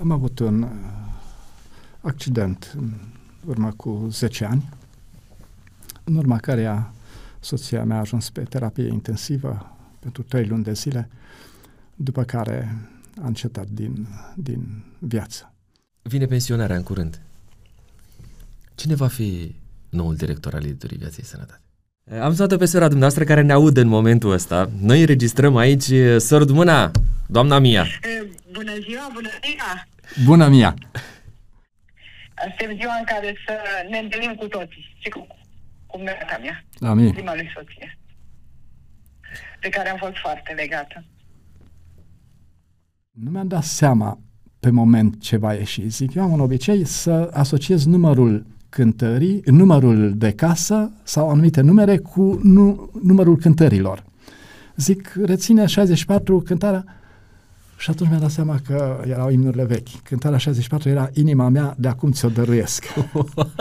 am avut un uh, accident în urmă cu 10 ani, în urma căreia soția mea a ajuns pe terapie intensivă pentru 3 luni de zile, după care a încetat din, din viață. Vine pensionarea în curând. Cine va fi noul director al editurii Viaței Sănătate? Am sunat pe sora dumneavoastră care ne audă în momentul ăsta. Noi înregistrăm aici Sărut Mâna, doamna Mia. Bună ziua, bună ziua! Bună, Mia! Suntem ziua în care să ne întâlnim cu toții și cu, cu mea mea, Amin. prima lui soție, de care am fost foarte legată. Nu mi-am dat seama pe moment ce va ieși. Zic, eu am un obicei să asociez numărul cântării, numărul de casă sau anumite numere cu nu, numărul cântărilor. Zic, reține 64 cântarea și atunci mi-am dat seama că erau imnurile vechi. Cântarea 64 era inima mea, de acum ți-o dăruiesc.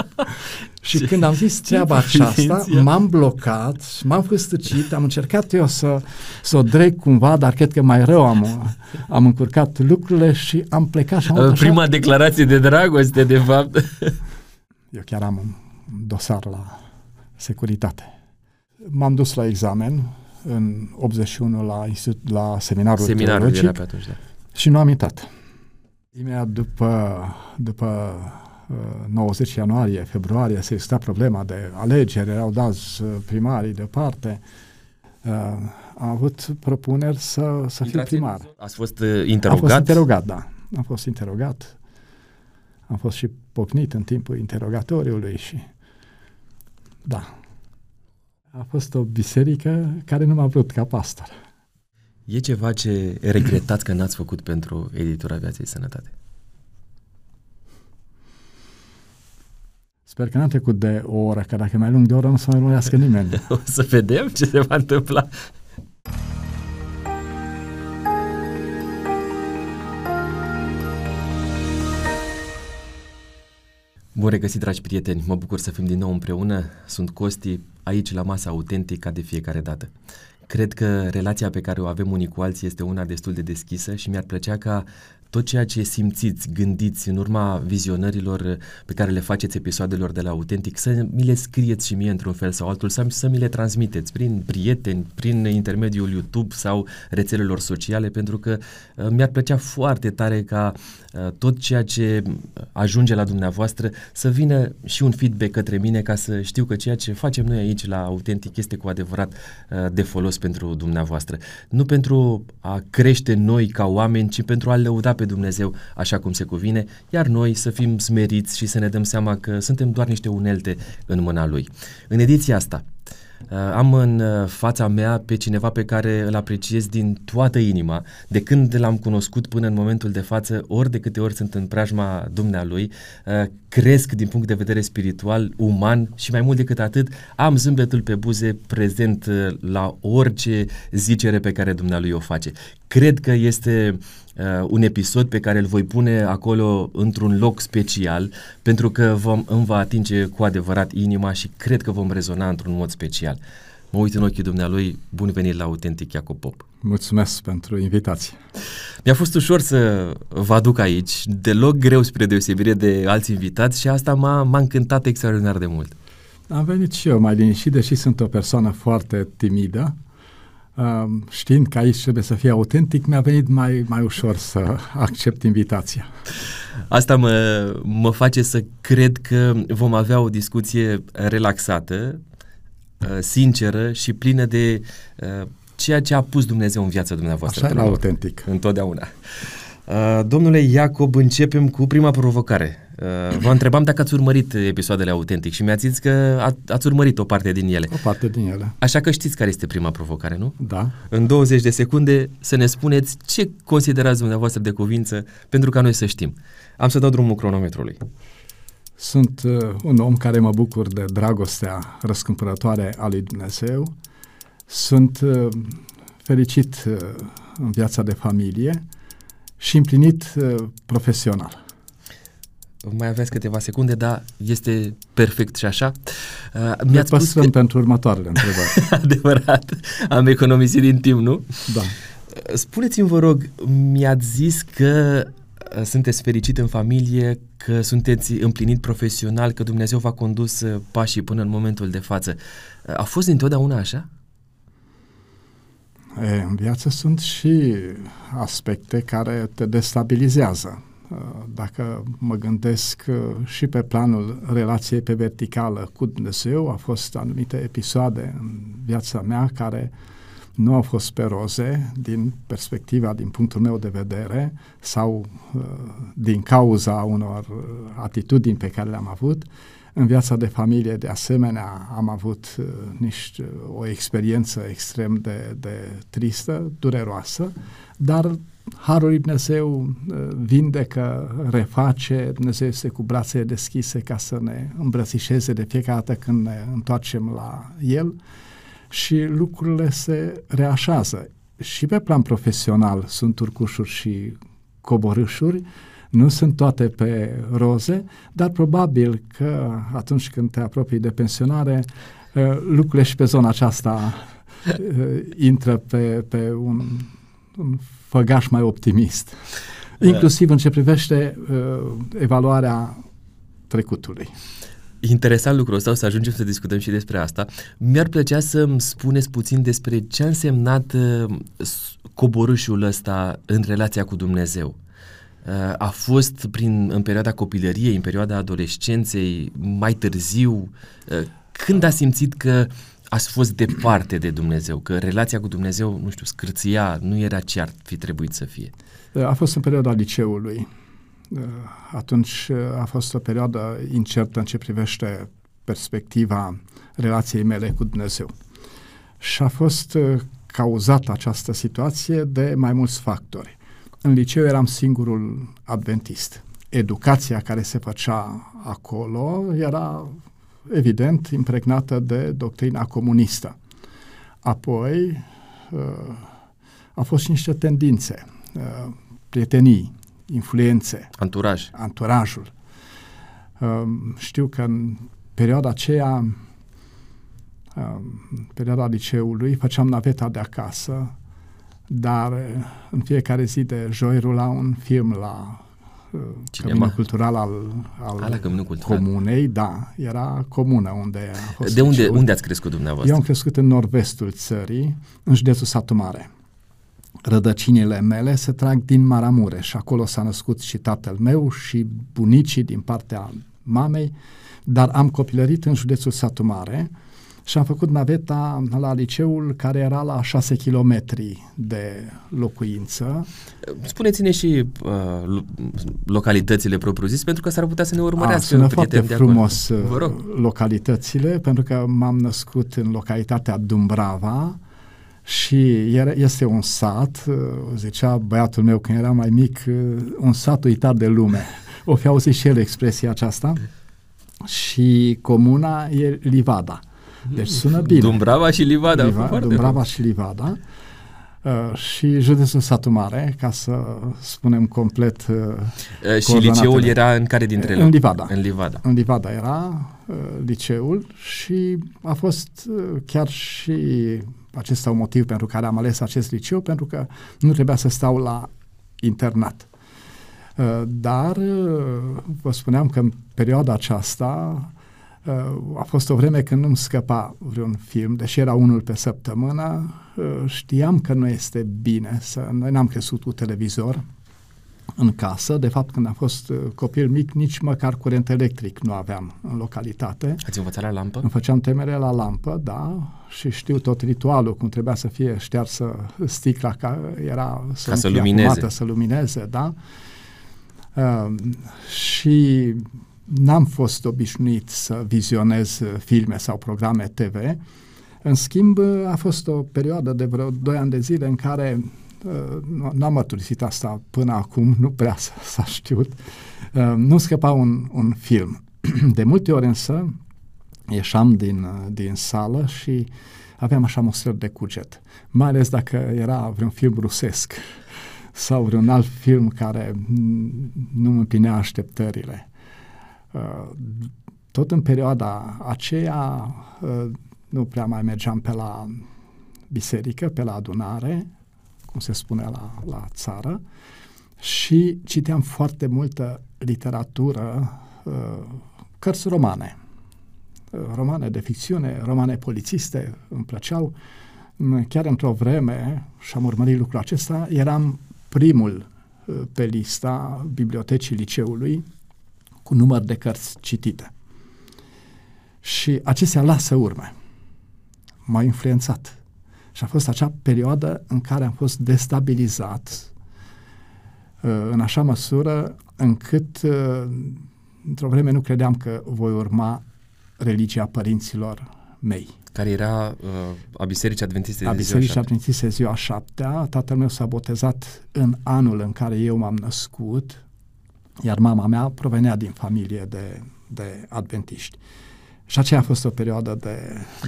și când am zis treaba aceasta, m-am blocat, m-am făstăcit, am încercat eu să, să o dreg cumva, dar cred că mai rău am, am încurcat lucrurile și am plecat și am așa. Prima declarație de dragoste, de fapt. eu chiar am un dosar la securitate. M-am dus la examen, în 81 la, institut, la seminarul, seminarul teologic era pe atunci, da. și nu am intrat. Imediat după, după uh, 90 ianuarie, februarie, se exista problema de alegeri, erau dați uh, primarii deoparte. Uh, am avut propuneri să, să fiu primar. Ați fost uh, interogat? Am fost interogat, da. Am fost interogat. Am fost și pocnit în timpul interogatoriului și da, a fost o biserică care nu m-a vrut ca pastor. E ceva ce regretați că n-ați făcut pentru editura Viaței Sănătate? Sper că n-am trecut de o oră, că dacă mai lung de o oră nu să mai urmărească nimeni. o să vedem ce se va întâmpla. Bun regăsit, dragi prieteni! Mă bucur să fim din nou împreună. Sunt Costi, aici la masa autentică de fiecare dată. Cred că relația pe care o avem unii cu alții este una destul de deschisă și mi-ar plăcea ca tot ceea ce simțiți, gândiți în urma vizionărilor pe care le faceți episoadelor de la Autentic, să mi le scrieți și mie într-un fel sau altul, să, să mi le transmiteți prin prieteni, prin intermediul YouTube sau rețelelor sociale, pentru că uh, mi-ar plăcea foarte tare ca uh, tot ceea ce ajunge la dumneavoastră să vină și un feedback către mine ca să știu că ceea ce facem noi aici la Autentic este cu adevărat uh, de folos pentru dumneavoastră. Nu pentru a crește noi ca oameni, ci pentru a lăuda pe Dumnezeu așa cum se cuvine, iar noi să fim smeriți și să ne dăm seama că suntem doar niște unelte în mâna Lui. În ediția asta, Uh, am în uh, fața mea pe cineva pe care îl apreciez din toată inima, de când l-am cunoscut până în momentul de față, ori de câte ori sunt în preajma dumnealui, uh, cresc din punct de vedere spiritual, uman și mai mult decât atât, am zâmbetul pe buze prezent la orice zicere pe care dumnealui o face. Cred că este uh, un episod pe care îl voi pune acolo într-un loc special, pentru că vom, îmi va atinge cu adevărat inima și cred că vom rezona într-un mod special. Mă uit în ochii dumnealui, bun venit la Autentic Iacob Pop. Mulțumesc pentru invitație. Mi-a fost ușor să vă aduc aici, deloc greu spre deosebire de alți invitați și asta m-a, m-a încântat extraordinar de mult. Am venit și eu mai liniștit, deși sunt o persoană foarte timidă, știind că aici trebuie să fie autentic, mi-a venit mai, mai ușor să accept invitația. Asta mă, mă face să cred că vom avea o discuție relaxată, uh, sinceră și plină de uh, ceea ce a pus Dumnezeu în viața dumneavoastră. Așa era autentic. Întotdeauna. Uh, domnule Iacob, începem cu prima provocare. Uh, vă întrebam dacă ați urmărit episoadele autentic și mi-ați zis că a, ați urmărit o parte din ele. O parte din ele. Așa că știți care este prima provocare, nu? Da. În 20 de secunde să ne spuneți ce considerați dumneavoastră de cuvință pentru ca noi să știm. Am să dau drumul cronometrului. Sunt uh, un om care mă bucur de dragostea răscumpărătoare a lui Dumnezeu. Sunt uh, fericit uh, în viața de familie și împlinit uh, profesional mai aveți câteva secunde, dar este perfect și așa. Uh, mi-ați spus că... pentru următoarele întrebări. Adevărat. Am economisit din timp, nu? Da. Uh, spuneți-mi, vă rog, mi-ați zis că uh, sunteți fericit în familie, că sunteți împlinit profesional, că Dumnezeu v-a condus uh, pașii până în momentul de față. A fost dintotdeauna așa? E, în viață sunt și aspecte care te destabilizează. Dacă mă gândesc și pe planul relației pe verticală cu Dumnezeu, a fost anumite episoade în viața mea care uh, nu au fost pe roze din perspectiva, din punctul meu de vedere sau uh, din cauza unor uh, atitudini pe care le-am avut. În viața de familie, de asemenea, am avut uh, niște, o experiență extrem de, de tristă, dureroasă, dar Harul lui Dumnezeu uh, vindecă, reface, Dumnezeu este cu brațele deschise ca să ne îmbrățișeze de fiecare dată când ne întoarcem la El și lucrurile se reașează. Și pe plan profesional sunt turcușuri și coborâșuri, nu sunt toate pe roze, dar probabil că atunci când te apropii de pensionare, uh, lucrurile și pe zona aceasta uh, intră pe, pe un, un făgaș mai optimist. Inclusiv în ce privește uh, evaluarea trecutului. Interesant lucrul ăsta, o să ajungem să discutăm și despre asta. Mi-ar plăcea să-mi spuneți puțin despre ce a însemnat uh, coborâșul ăsta în relația cu Dumnezeu. Uh, a fost prin, în perioada copilăriei, în perioada adolescenței, mai târziu? Uh, când a simțit că ați fost departe de Dumnezeu, că relația cu Dumnezeu, nu știu, scârția, nu era ce ar fi trebuit să fie? A fost în perioada liceului Eh, atunci eh, a fost o perioadă incertă în ce privește perspectiva relației mele cu Dumnezeu. Și a fost eh, cauzată această situație de mai mulți factori. În liceu eram singurul adventist. Educația care se făcea acolo era evident impregnată de doctrina comunistă. Apoi au fost și niște tendințe, prietenii, influențe. Anturaj. Anturajul. Um, știu că în perioada aceea, um, perioada liceului, făceam naveta de acasă, dar în fiecare zi de joi rula un film la uh, Căminul cultural al, al Ala, cultural. comunei, da, era comună unde a fost De unde, unde ați crescut dumneavoastră? Eu am crescut în nord-vestul țării, în județul Satu Mare rădăcinile mele se trag din Maramureș. Acolo s-a născut și tatăl meu și bunicii din partea mamei, dar am copilărit în județul Satu Mare și am făcut naveta la liceul care era la 6 km de locuință. Spuneți-ne și uh, localitățile propriu-zis, pentru că s-ar putea să ne urmărească A, sună foarte frumos uh, localitățile, pentru că m-am născut în localitatea Dumbrava, și era, este un sat, uh, zicea băiatul meu când era mai mic, uh, un sat uitat de lume. O fi auzit și el expresia aceasta. Și comuna e Livada. Deci sună bine. Dumbrava și Livada. Liva, Dumbrava și Livada. Uh, și județul Satu Mare, ca să spunem complet uh, uh, Și liceul era în care dintre ele? În Livada. În Livada. În Livada era uh, liceul și a fost uh, chiar și acesta un motiv pentru care am ales acest liceu, pentru că nu trebuia să stau la internat. Uh, dar uh, vă spuneam că în perioada aceasta uh, a fost o vreme când nu-mi scăpa vreun film, deși era unul pe săptămână, știam că nu este bine să... Noi n-am crescut cu televizor, în casă. De fapt, când am fost uh, copil mic, nici măcar curent electric nu aveam în localitate. Ați învățat la lampă? Îmi făceam temere la lampă, da, și știu tot ritualul, cum trebuia să fie ștearsă sticla, ca era să, ca să lumineze. Acumată, să lumineze, da. Uh, și n-am fost obișnuit să vizionez filme sau programe TV. În schimb, a fost o perioadă de vreo 2 ani de zile în care Uh, n-am mărturisit asta până acum, nu prea s-a știut, uh, nu scăpa un, un film. De multe ori însă ieșeam din, uh, din sală și aveam așa atmosferă de cuget, mai ales dacă era vreun film rusesc sau vreun alt film care nu îmi împlinea așteptările. Tot în perioada aceea nu prea mai mergeam pe la biserică, pe la adunare, cum se spune la, la țară, și citeam foarte multă literatură, uh, cărți romane, uh, romane de ficțiune, romane polițiste, îmi plăceau. Chiar într-o vreme, și am urmărit lucrul acesta, eram primul uh, pe lista bibliotecii liceului cu număr de cărți citite. Și acestea lasă urme. M-au influențat. Și a fost acea perioadă în care am fost destabilizat uh, în așa măsură încât uh, într-o vreme nu credeam că voi urma religia părinților mei. Care era uh, a Bisericii Adventiste de a Bisericii Adventiste ziua șaptea. Tatăl meu s-a botezat în anul în care eu m-am născut, iar mama mea provenea din familie de, de adventiști. Și aceea a fost o perioadă de...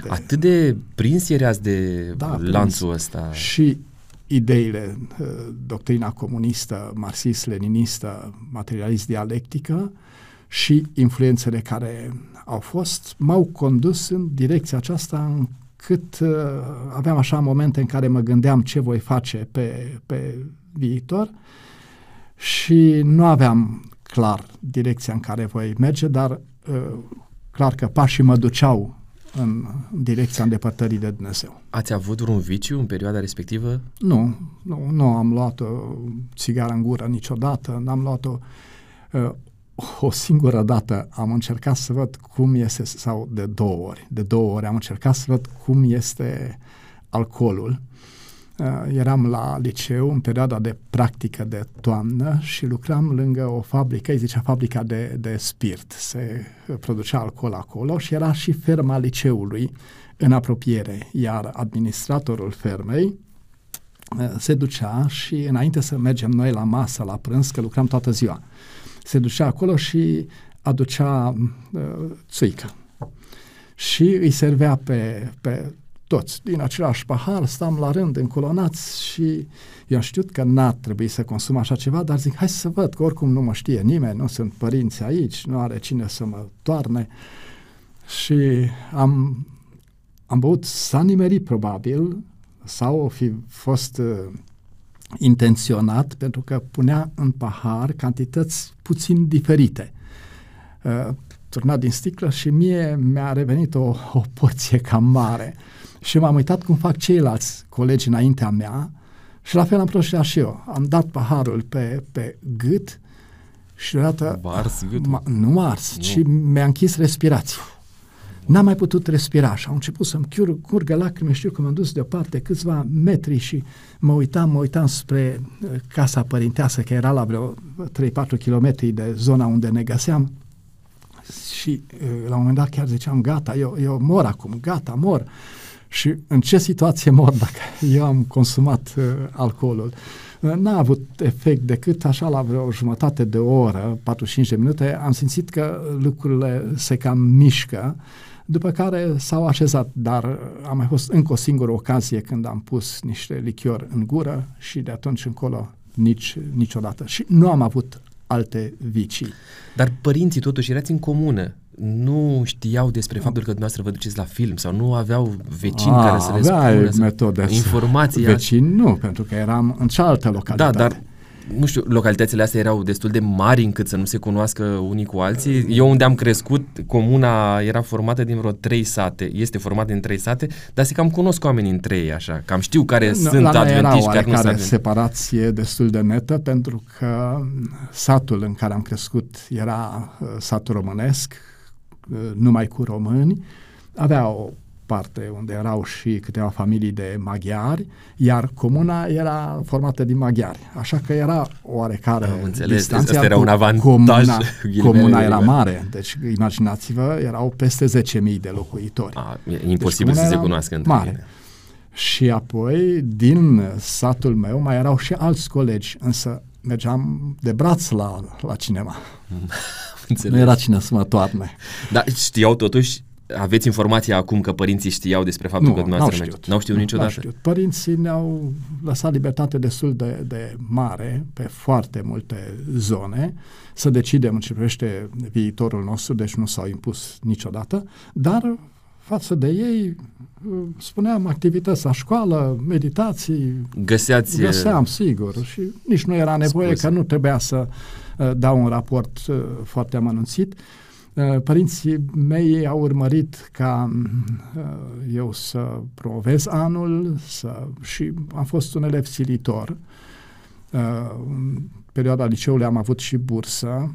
de Atât de prins erați de da, lanțul prins. ăsta. Și ideile, uh, doctrina comunistă, marxist-leninistă, materialist-dialectică și influențele care au fost, m-au condus în direcția aceasta încât uh, aveam așa momente în care mă gândeam ce voi face pe, pe viitor și nu aveam clar direcția în care voi merge, dar uh, clar că pașii mă duceau în direcția îndepărtării de Dumnezeu. Ați avut vreun viciu în perioada respectivă? Nu, nu, nu am luat o țigară în gură niciodată, n-am luat-o uh, o singură dată am încercat să văd cum este, sau de două ori, de două ori am încercat să văd cum este alcoolul uh, eram la liceu în perioada de practică de toamnă și lucram lângă o fabrică, îi zicea fabrica de, de spirit. Se producea alcool acolo și era și ferma liceului în apropiere, iar administratorul fermei uh, se ducea și înainte să mergem noi la masă, la prânz, că lucram toată ziua, se ducea acolo și aducea uh, țuică. Și îi servea pe, pe toți din același pahar, stam la rând încolonați și eu am știut că n-ar trebui să consum așa ceva, dar zic, hai să văd, că oricum nu mă știe nimeni, nu sunt părinți aici, nu are cine să mă toarne. Și am, am băut, s-a nimerit probabil, sau o fi fost uh, intenționat, pentru că punea în pahar cantități puțin diferite. Uh, turnat din sticlă și mie mi-a revenit o, o porție cam mare. Și m-am uitat cum fac ceilalți colegi înaintea mea și la fel am procedat și eu. Am dat paharul pe, pe gât și deodată... Ars gâtul? Nu ars, nu. ci mi-a închis respirația. N-am mai putut respira și au început să-mi curgă lacrime. Știu că m-am dus deoparte câțiva metri și mă uitam, mă uitam spre uh, casa părinteasă, că era la vreo 3-4 km de zona unde ne găseam. Și uh, la un moment dat chiar ziceam, gata, eu, eu mor acum, gata, mor. Și în ce situație mor dacă eu am consumat uh, alcoolul? Uh, n-a avut efect decât așa la vreo jumătate de oră, 45 de minute, am simțit că lucrurile se cam mișcă, după care s-au așezat, dar a mai fost încă o singură ocazie când am pus niște lichior în gură și de atunci încolo nici, niciodată. Și nu am avut alte vicii. Dar părinții totuși erați în comună nu știau despre faptul că dumneavoastră vă duceți la film sau nu aveau vecini A, care să le spună metode informații. Vecini nu, pentru că eram în cealaltă localitate. Da, dar nu știu, localitățile astea erau destul de mari încât să nu se cunoască unii cu alții. Eu unde am crescut, comuna era formată din vreo trei sate, este formată din trei sate, dar se cam cunosc oamenii între ei așa, cam știu care no, sunt la adventiști, care nu sunt separație destul de netă pentru că satul în care am crescut era uh, satul românesc, uh, numai cu români, avea o parte unde erau și câteva familii de maghiari, iar comuna era formată din maghiari. Așa că era oarecare Am înțeles, distanță. Asta era un avantaj. Comuna, comuna era mare, deci imaginați-vă, erau peste 10.000 de locuitori. A, e imposibil deci, să se cunoască între mare. Mine. Și apoi, din satul meu, mai erau și alți colegi, însă mergeam de braț la, la cinema. Înțeles. Nu era cine să mă toarne. Dar știau totuși aveți informația acum că părinții știau despre faptul nu, că dumneavoastră n-au știut. N-au știut niciodată? Știut. Părinții ne-au lăsat libertate destul de, de mare pe foarte multe zone să decidem în ce privește viitorul nostru, deci nu s-au impus niciodată, dar față de ei, uh, spuneam activități la școală, meditații. Găseați... Găseam, sigur. Și nici nu era nevoie Scuze. că nu trebuia să uh, dau un raport uh, foarte amănunțit. Uh, părinții mei au urmărit ca uh, eu să promovez anul să, și am fost un elev silitor. Uh, în perioada liceului am avut și bursă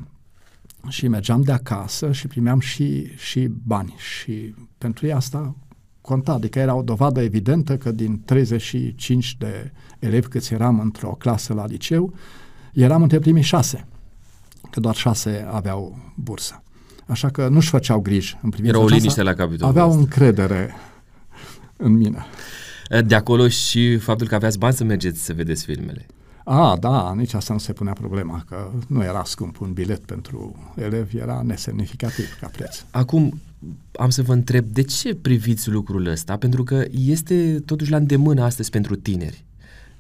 și mergeam de acasă și primeam și, și bani și pentru ei asta conta, adică era o dovadă evidentă că din 35 de elevi câți eram într-o clasă la liceu, eram între primii șase, că doar șase aveau bursă. Așa că nu-și făceau griji în privința Era o aceasta, liniște la capitolul Aveau ăsta. încredere în mine. De acolo și faptul că aveați bani să mergeți să vedeți filmele. A, da, nici asta nu se punea problema, că nu era scump un bilet pentru elevi, era nesemnificativ ca preț. Acum, am să vă întreb, de ce priviți lucrul ăsta? Pentru că este totuși la îndemână astăzi pentru tineri.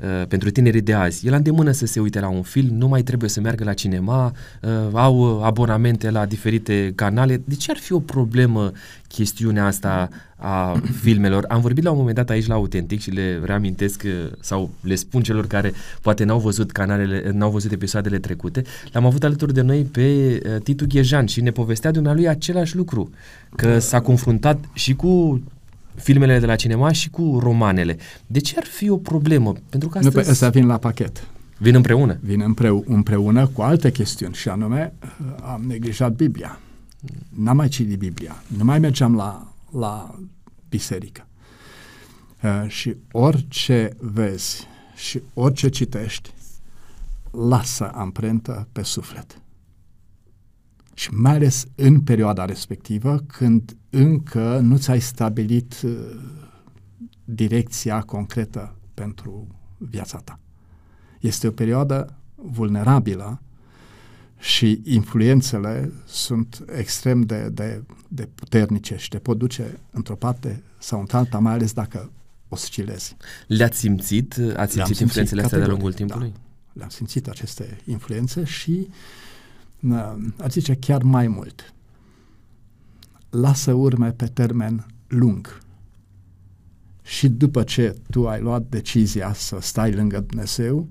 Uh, pentru tinerii de azi. E la îndemână să se uite la un film, nu mai trebuie să meargă la cinema, uh, au abonamente la diferite canale. De ce ar fi o problemă chestiunea asta a filmelor? Am vorbit la un moment dat aici la Autentic și le reamintesc uh, sau le spun celor care poate n-au văzut canalele, n-au văzut episoadele trecute. L-am avut alături de noi pe uh, Titu Ghejan și ne povestea dumnealui același lucru, că s-a confruntat și cu filmele de la cinema și cu romanele. De ce ar fi o problemă? Pentru că Nu, pe astăzi ăstea vin la pachet. vin împreună. Vin împreu- împreună cu alte chestiuni și anume am neglijat Biblia. N-am mai citit Biblia. Nu mai mergeam la, la biserică. Uh, și orice vezi și orice citești, lasă amprentă pe suflet. Și mai ales în perioada respectivă, când încă nu ți-ai stabilit uh, direcția concretă pentru viața ta. Este o perioadă vulnerabilă și influențele sunt extrem de, de, de puternice și te pot duce într-o parte sau într-alta, mai ales dacă oscilezi. Le-ați simțit? Ați Le-am simțit simțit influențele astea de-a categoric, lungul timpului? Da. Le-am simțit aceste influențe și uh, aș zice chiar mai mult. Lasă urme pe termen lung. Și după ce tu ai luat decizia să stai lângă Dumnezeu,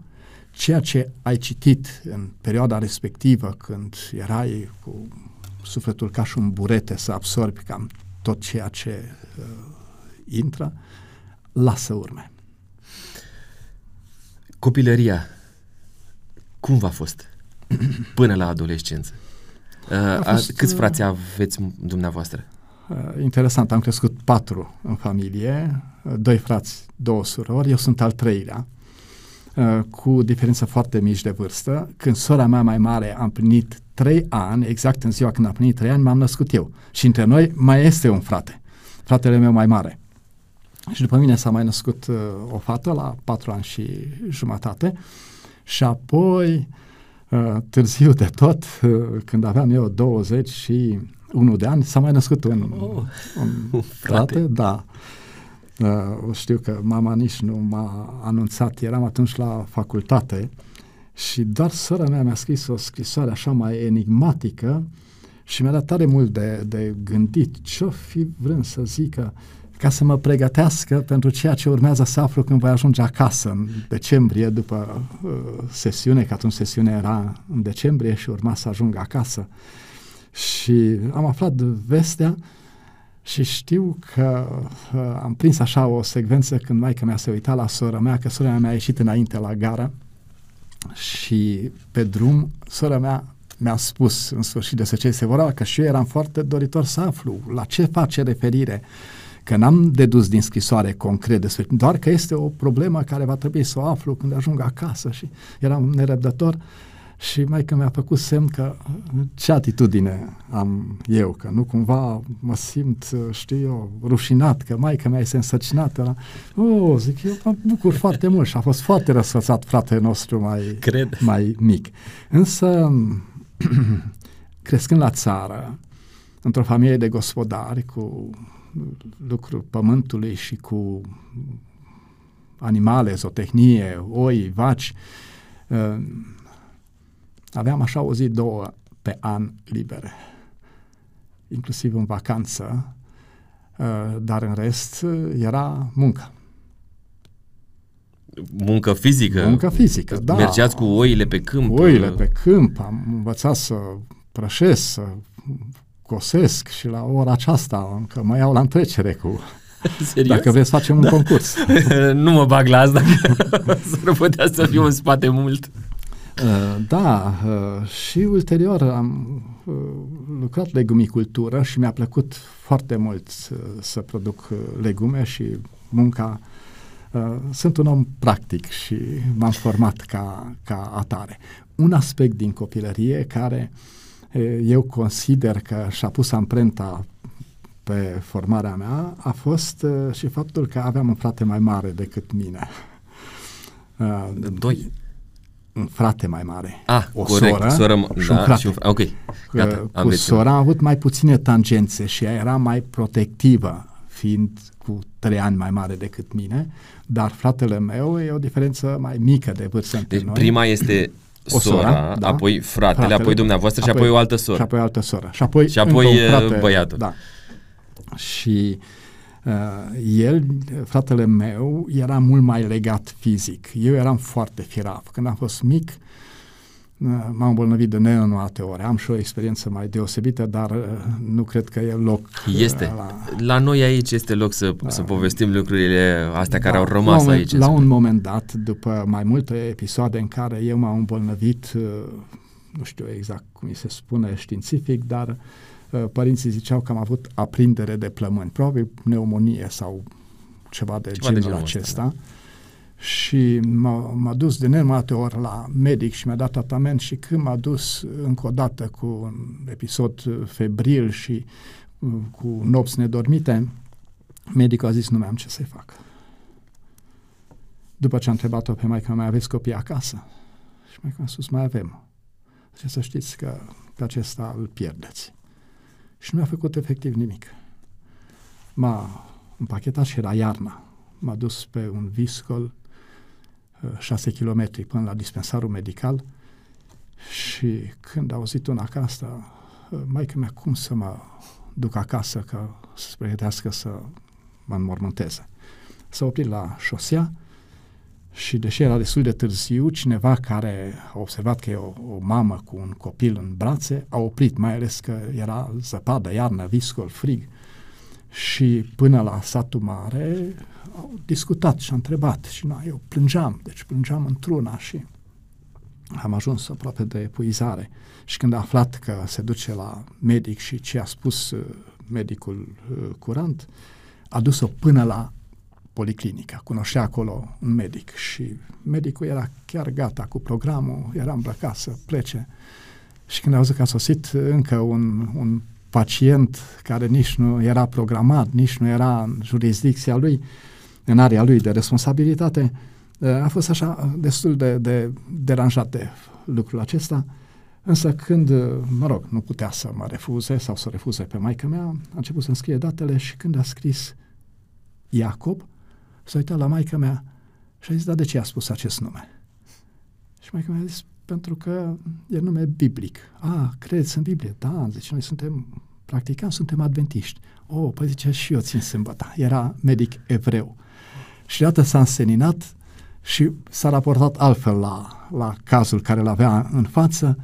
ceea ce ai citit în perioada respectivă, când erai cu sufletul ca și un burete să absorbi cam tot ceea ce uh, intră, lasă urme. Copilăria, cum v-a fost până la adolescență? Uh, a fost, câți uh, frați aveți dumneavoastră? Uh, interesant, am crescut patru în familie, uh, doi frați, două surori, eu sunt al treilea, uh, cu diferență foarte mici de vârstă. Când sora mea mai mare a împlinit trei ani, exact în ziua când a împlinit trei ani, m-am născut eu. Și între noi mai este un frate, fratele meu mai mare. Și după mine s-a mai născut uh, o fată la patru ani și jumătate și apoi, uh, târziu de tot, uh, când aveam eu 20 și unul de ani, s-a mai născut un, Oh, un un frate. frate, da. Uh, știu că mama nici nu m-a anunțat, eram atunci la facultate și doar sora mea mi-a scris o scrisoare așa mai enigmatică și mi-a dat tare mult de, de gândit ce-o fi vrând să zică ca să mă pregătească pentru ceea ce urmează să aflu când voi ajunge acasă în decembrie după uh, sesiune, că atunci sesiunea era în decembrie și urma să ajung acasă. Și am aflat vestea și știu că uh, am prins așa o secvență când maica mea se uita la sora mea, că sora mea a ieșit înainte la gară și pe drum sora mea mi-a spus în sfârșit de ce se vorba, că și eu eram foarte doritor să aflu la ce face referire că n-am dedus din scrisoare concret despre, doar că este o problemă care va trebui să o aflu când ajung acasă și eram nerăbdător și mai că mi-a făcut semn că ce atitudine am eu, că nu cumva mă simt, știu eu, rușinat, că maica mea este însărcinată. Oh, zic, eu mă bucur foarte mult și a fost foarte răsfățat fratele nostru mai, Cred. mai mic. Însă, crescând la țară, într-o familie de gospodari cu lucruri pământului și cu animale, zootehnie, oi, vaci, uh, aveam așa o zi, două pe an libere, inclusiv în vacanță, Uh, dar în rest uh, era muncă. Muncă fizică? Muncă fizică, da. Mergeați cu oile pe câmp? Cu oile pe câmp, am învățat să prășesc, să cosesc și la ora aceasta încă mă iau la întrecere cu... Serios? Dacă vreți să facem un da. concurs. nu mă bag la asta, s-ar putea să fiu în spate mult. Uh, da, uh, și ulterior am uh, lucrat legumicultură și mi-a plăcut foarte mult să produc legume și munca. Sunt un om practic și m-am format ca, ca atare. Un aspect din copilărie care eu consider că și-a pus amprenta pe formarea mea a fost și faptul că aveam un frate mai mare decât mine. Doi? un frate mai mare. Ah, o corect, soră, soră și da, un frate. Și un, ok, gata, Cu sora am avut mai puține tangențe și ea era mai protectivă, fiind cu trei ani mai mare decât mine, dar fratele meu e o diferență mai mică de vârstă între deci noi. prima este o sora, da? apoi fratele, fratele, apoi dumneavoastră apoi, și apoi o altă soră. Și apoi o altă soră. Și apoi, și apoi frate, băiatul. Da. Și uh, Uh, el, fratele meu, era mult mai legat fizic. Eu eram foarte firav. Când am fost mic, uh, m-am îmbolnăvit de nenumărate ori. Am și o experiență mai deosebită, dar uh, nu cred că e loc. Este. La, la noi aici este loc să, da. să povestim lucrurile astea da. care au rămas la un, aici. La un moment dat, după mai multe episoade în care eu m-am îmbolnăvit, nu știu exact cum se spune științific, dar uh, Uh, părinții ziceau că am avut aprindere de plămâni, probabil pneumonie sau ceva de ceva genul, de genul acesta. Ăsta, da. Și m-a, dus de nenumărate ori la medic și mi-a dat tratament și când m-a dus încă o dată cu un episod febril și uh, cu nopți nedormite, medicul a zis nu mai am ce să-i fac. După ce am întrebat-o pe maică, mai aveți copii acasă? Și mai a spus, mai avem. Și să știți că pe acesta îl pierdeți și nu mi-a făcut efectiv nimic. M-a împachetat și era iarna. M-a dus pe un viscol 6 uh, km până la dispensarul medical și când a auzit una ca asta, uh, maica mea, cum să mă duc acasă că să se pregătească să mă înmormânteze. S-a oprit la șosea și deși era destul de târziu, cineva care a observat că e o, o mamă cu un copil în brațe a oprit, mai ales că era zăpadă, iarnă, viscol, frig. Și până la satul mare au discutat și au întrebat și noi, eu plângeam, deci plângeam într-una și am ajuns aproape de epuizare. Și când a aflat că se duce la medic și ce a spus uh, medicul uh, curant, a dus-o până la policlinica, cunoștea acolo un medic și medicul era chiar gata cu programul, era îmbrăcat să plece. Și când a văzut că a sosit încă un, un pacient care nici nu era programat, nici nu era în jurisdicția lui, în area lui de responsabilitate, a fost așa destul de, de deranjat de lucrul acesta, însă când, mă rog, nu putea să mă refuze sau să refuze pe maica mea, a început să-mi scrie datele și când a scris Iacob, S-a uitat la maica mea și a zis, da, de ce a spus acest nume? Și maica mea a zis, pentru că e nume biblic. A, crezi în Biblie? Da, zice, noi suntem practicanți, suntem adventiști. O, oh, păi zice, și eu țin sâmbătă. Era medic evreu. Și deodată s-a înseninat și s-a raportat altfel la, la cazul care îl avea în față,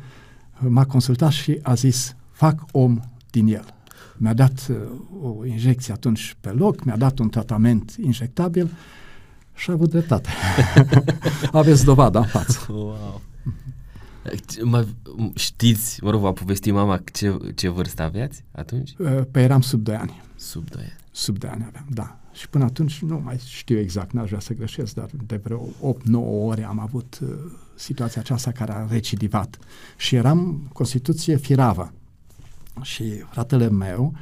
m-a consultat și a zis, fac om din el mi-a dat uh, o injecție atunci pe loc, mi-a dat un tratament injectabil și a avut dreptate. Aveți dovada în față. Wow. Mă, știți, mă rog, v-a povestit mama ce, ce vârstă aveați atunci? Uh, păi eram sub 2 ani. Sub 2 ani. Sub 2 ani aveam, da. Și până atunci nu mai știu exact, n-aș vrea să greșesc, dar de vreo 8-9 ore am avut uh, situația aceasta care a recidivat. Și eram constituție firavă. Și fratele meu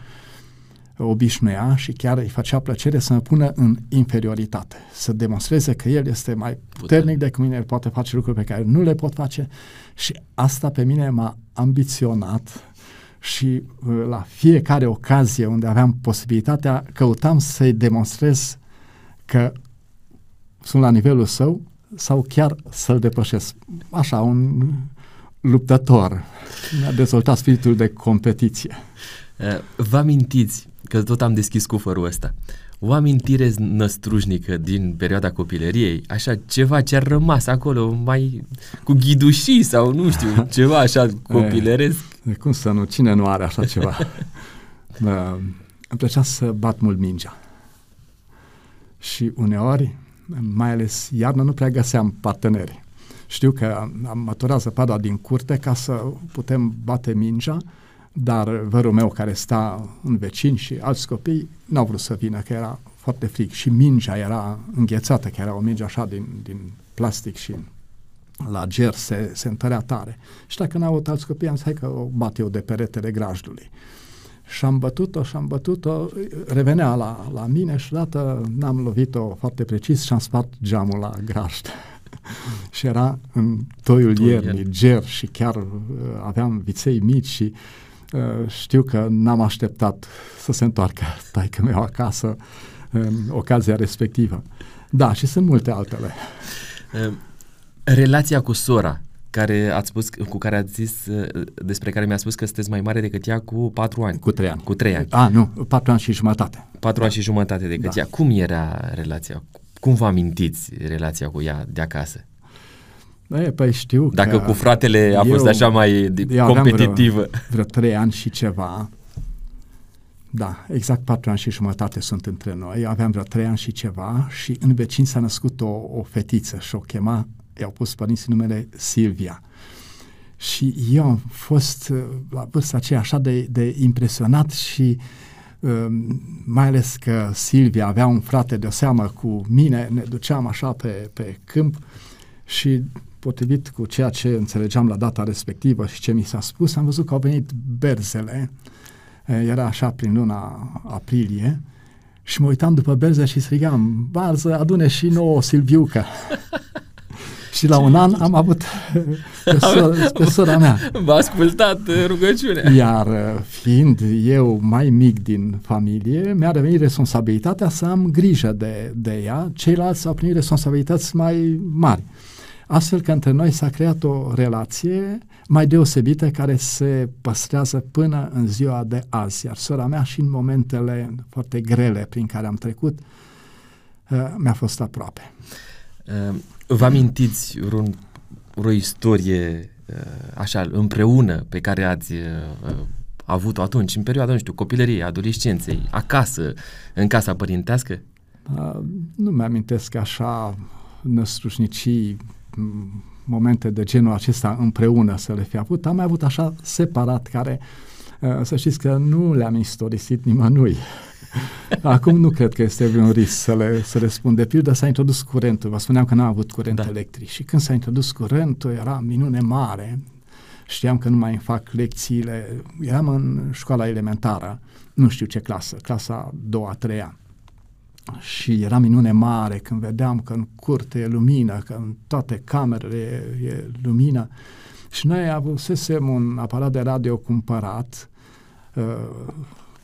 obișnuia și chiar îi făcea plăcere să mă pună în inferioritate, să demonstreze că el este mai puternic decât mine, el poate face lucruri pe care nu le pot face și asta pe mine m-a ambiționat și uh, la fiecare ocazie unde aveam posibilitatea, căutam să-i demonstrez că sunt la nivelul său sau chiar să-l depășesc. Așa, un luptător. Mi-a dezvoltat spiritul de competiție. Vă amintiți, că tot am deschis cufărul ăsta, o amintire năstrușnică din perioada copilăriei, așa ceva ce a rămas acolo mai cu ghidușii sau nu știu, ceva așa copilăresc? E, cum să nu, cine nu are așa ceva? uh, îmi plăcea să bat mult mingea. Și uneori, mai ales iarna, nu prea găseam parteneri. Știu că am măturat zăpada din curte ca să putem bate mingea, dar vărul meu care sta în vecin și alți copii n-au vrut să vină, că era foarte frig și mingea era înghețată, că era o minge așa din, din plastic și la ger se, se întărea tare. Și dacă n-au avut alți copii, am zis, hai că o bat eu de peretele grajdului. Și am bătut-o și am bătut-o, revenea la, la mine și odată n-am lovit-o foarte precis și am spart geamul la grajd. și era în toiul iernii, ger și chiar uh, aveam viței mici și uh, știu că n-am așteptat să se întoarcă taică meu acasă în ocazia respectivă. Da, și sunt multe altele. Uh, relația cu sora, care ați spus, cu care ați zis, uh, despre care mi-a spus că sunteți mai mare decât ea cu patru ani. Cu trei ani. Cu trei ani. A, nu, patru ani și jumătate. Patru da. ani și jumătate decât da. ea. Cum era relația? Cum vă amintiți relația cu ea de acasă? E, păi știu Dacă cu fratele a eu, fost așa mai competitivă. Vreo, vreo trei ani și ceva. Da, exact patru ani și jumătate sunt între noi. Eu aveam vreo trei ani și ceva și în vecin s-a născut o, o fetiță și o chema, i-au pus părinții numele Silvia. Și eu am fost uh, la vârsta aceea așa de, de impresionat și um, mai ales că Silvia avea un frate de seamă cu mine, ne duceam așa pe, pe câmp și potrivit cu ceea ce înțelegeam la data respectivă și ce mi s-a spus, am văzut că au venit berzele, era așa prin luna aprilie, și mă uitam după berze și strigam, Barză, adune și nouă Silviucă. și la un an am avut pe, sora, pe sora mea. V-a ascultat rugăciunea. Iar fiind eu mai mic din familie, mi-a revenit responsabilitatea să am grijă de, de ea, ceilalți au primit responsabilități mai mari. Astfel că între noi s-a creat o relație mai deosebită care se păstrează până în ziua de azi. Iar sora mea și în momentele foarte grele prin care am trecut uh, mi-a fost aproape. Uh, vă amintiți vreun, vreo istorie uh, așa împreună pe care ați avut-o atunci, în perioada, nu știu, copilăriei, adolescenței, acasă, în casa părintească? nu mi-amintesc așa năstrușnicii momente de genul acesta împreună să le fi avut. Am mai avut așa separat care, uh, să știți că nu le-am istorisit nimănui. Acum nu cred că este vreun risc să le, să le spun. De pildă s-a introdus curentul. Vă spuneam că n-am avut curent da. electric. Și când s-a introdus curentul era minune mare. Știam că nu mai îmi fac lecțiile. Eram în școala elementară. Nu știu ce clasă. Clasa a doua, a treia și era minune mare când vedeam că în curte e lumină, că în toate camerele e, e lumină. Și noi avusesem un aparat de radio cumpărat uh,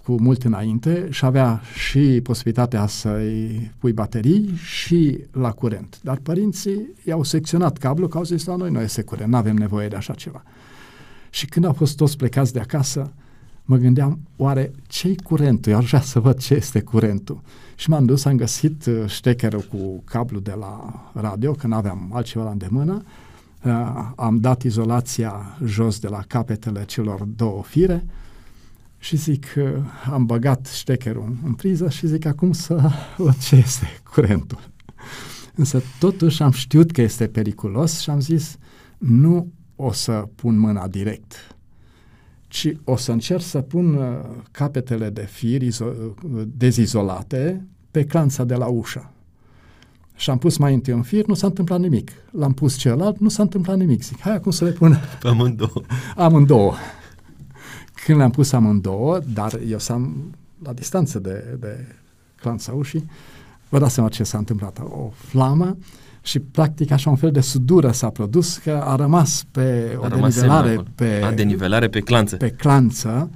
cu mult înainte și avea și posibilitatea să-i pui baterii și la curent. Dar părinții i-au secționat cablul că au zis la noi nu este curent, nu avem nevoie de așa ceva. Și când au fost toți plecați de acasă, mă gândeam, oare ce-i curentul? Eu aș vrea să văd ce este curentul. Și m-am dus, am găsit uh, ștecherul cu cablu de la radio, că nu aveam altceva la îndemână, uh, am dat izolația jos de la capetele celor două fire și zic, uh, am băgat ștecherul în priză și zic, acum să văd ce este curentul. Însă totuși am știut că este periculos și am zis, nu o să pun mâna direct ci o să încerc să pun uh, capetele de fir izo- uh, dezizolate pe clanța de la ușă. Și am pus mai întâi un fir, nu s-a întâmplat nimic. L-am pus celălalt, nu s-a întâmplat nimic. Zic, hai acum să le pun... Pe amândouă. amândouă. Când le-am pus amândouă, dar eu s-am la distanță de, de clanța ușii, vă dați seama ce s-a întâmplat. O flamă și practic așa un fel de sudură s-a produs că a rămas pe a o rămas denivelare pe, a, denivelare pe clanță. Pe clanță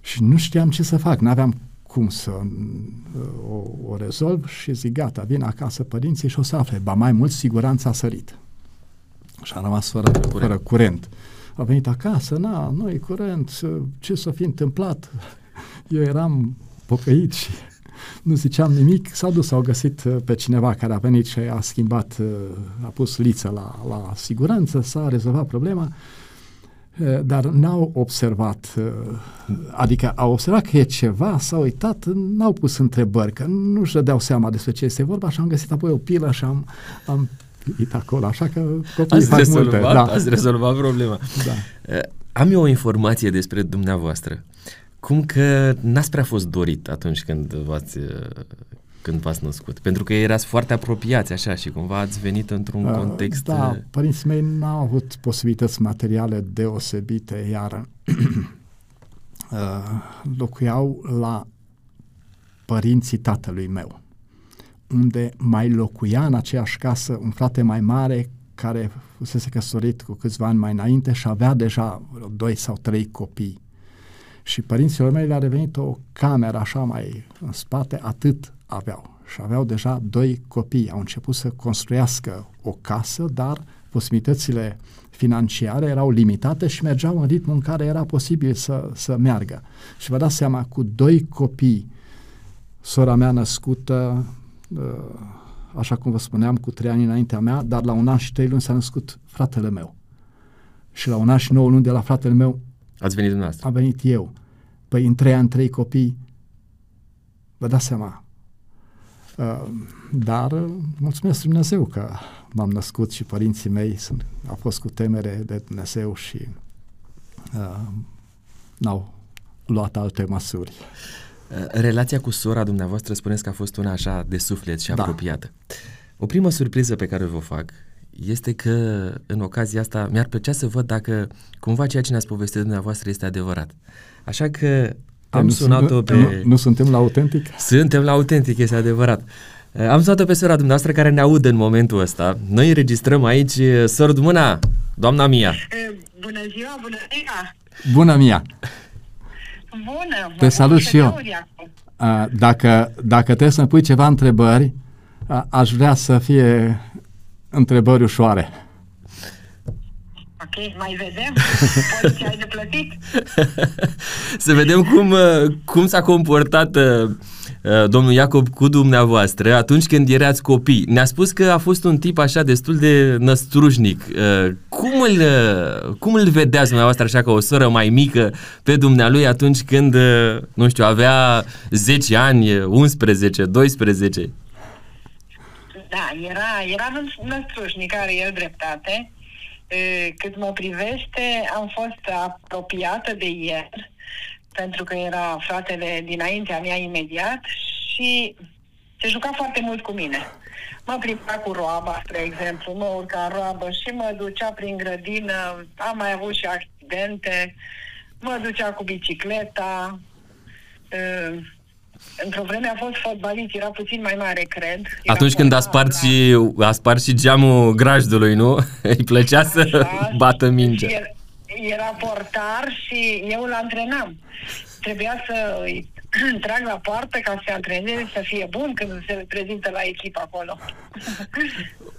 și nu știam ce să fac, n-aveam cum să uh, o, o rezolv și zic gata, vin acasă părinții și o să afle. Ba mai mult, siguranța a sărit. Și a rămas fără curent. Fără curent. a venit acasă, na, nu e curent, ce s-a fi întâmplat? Eu eram pocăit și nu ziceam nimic, s-au dus, au găsit uh, pe cineva care a venit și a schimbat, uh, a pus liță la, la siguranță, s-a rezolvat problema, uh, dar n-au observat, adică au observat că e ceva, s-au uitat, n-au pus întrebări, că nu-și dădeau seama despre ce este vorba și am găsit apoi o pilă și am, am pilit acolo, așa că copiii fac rezolvat, multe. Da. Ați rezolvat problema. Da. Am eu o informație despre dumneavoastră. Cum că n-ați prea fost dorit atunci când v-ați, când v-ați născut? Pentru că erați foarte apropiați așa și cumva ați venit într-un uh, context... Da, uh, părinții mei n-au avut posibilități materiale deosebite, iar uh, locuiau la părinții tatălui meu, unde mai locuia în aceeași casă un frate mai mare care fusese căsătorit cu câțiva ani mai înainte și avea deja doi sau trei copii și părinților mei le-a revenit o cameră așa mai în spate, atât aveau. Și aveau deja doi copii. Au început să construiască o casă, dar posibilitățile financiare erau limitate și mergeau în ritmul în care era posibil să, să meargă. Și vă dați seama, cu doi copii, sora mea născută, uh, așa cum vă spuneam, cu trei ani înaintea mea, dar la un an și trei luni s-a născut fratele meu. Și la un an și nouă luni de la fratele meu Ați venit dumneavoastră. A venit eu. Păi în trei ani, trei copii, vă dați seama. Uh, dar mulțumesc Dumnezeu că m-am născut și părinții mei sunt, au fost cu temere de Dumnezeu și uh, n-au luat alte măsuri. Uh, relația cu sora dumneavoastră spuneți că a fost una așa de suflet și da. apropiată. O primă surpriză pe care vă fac este că în ocazia asta mi-ar plăcea să văd dacă cumva ceea ce ne-ați povestit dumneavoastră este adevărat. Așa că am sunat-o pe... Nu, nu suntem la autentic? Suntem la autentic, este adevărat. Am sunat-o pe sora dumneavoastră care ne audă în momentul ăsta. Noi înregistrăm aici Sor Mâna, doamna Mia. Bună ziua, bună ziua! Bună Mia! Bună! Te salut și eu. Dacă, dacă trebuie să-mi pui ceva întrebări, aș vrea să fie întrebări ușoare. Ok, mai vedem? Poți ce ai de plătit? Să vedem cum, uh, cum s-a comportat uh, uh, domnul Iacob cu dumneavoastră atunci când erați copii. Ne-a spus că a fost un tip așa destul de năstrușnic. Cum îl, cum îl vedeați dumneavoastră așa ca o soră mai mică pe dumnealui atunci când, nu știu, avea 10 ani, 11, 12? Da, era, era năstrușnic, are el dreptate. Cât mă privește, am fost apropiată de el, pentru că era fratele dinaintea mea imediat și se juca foarte mult cu mine. Mă plimba cu roaba, spre exemplu, mă urca în roabă și mă ducea prin grădină, am mai avut și accidente, mă ducea cu bicicleta, Într-o vreme a fost fotbalist, era puțin mai mare, cred. Era Atunci când a spart, și, a spart și geamul grajdului, nu? Îi plăcea Așa, să bată mingea. Era, era portar și eu îl antrenam. Trebuia să îi trag la poartă ca să se antreneze, să fie bun când se prezintă la echipă acolo.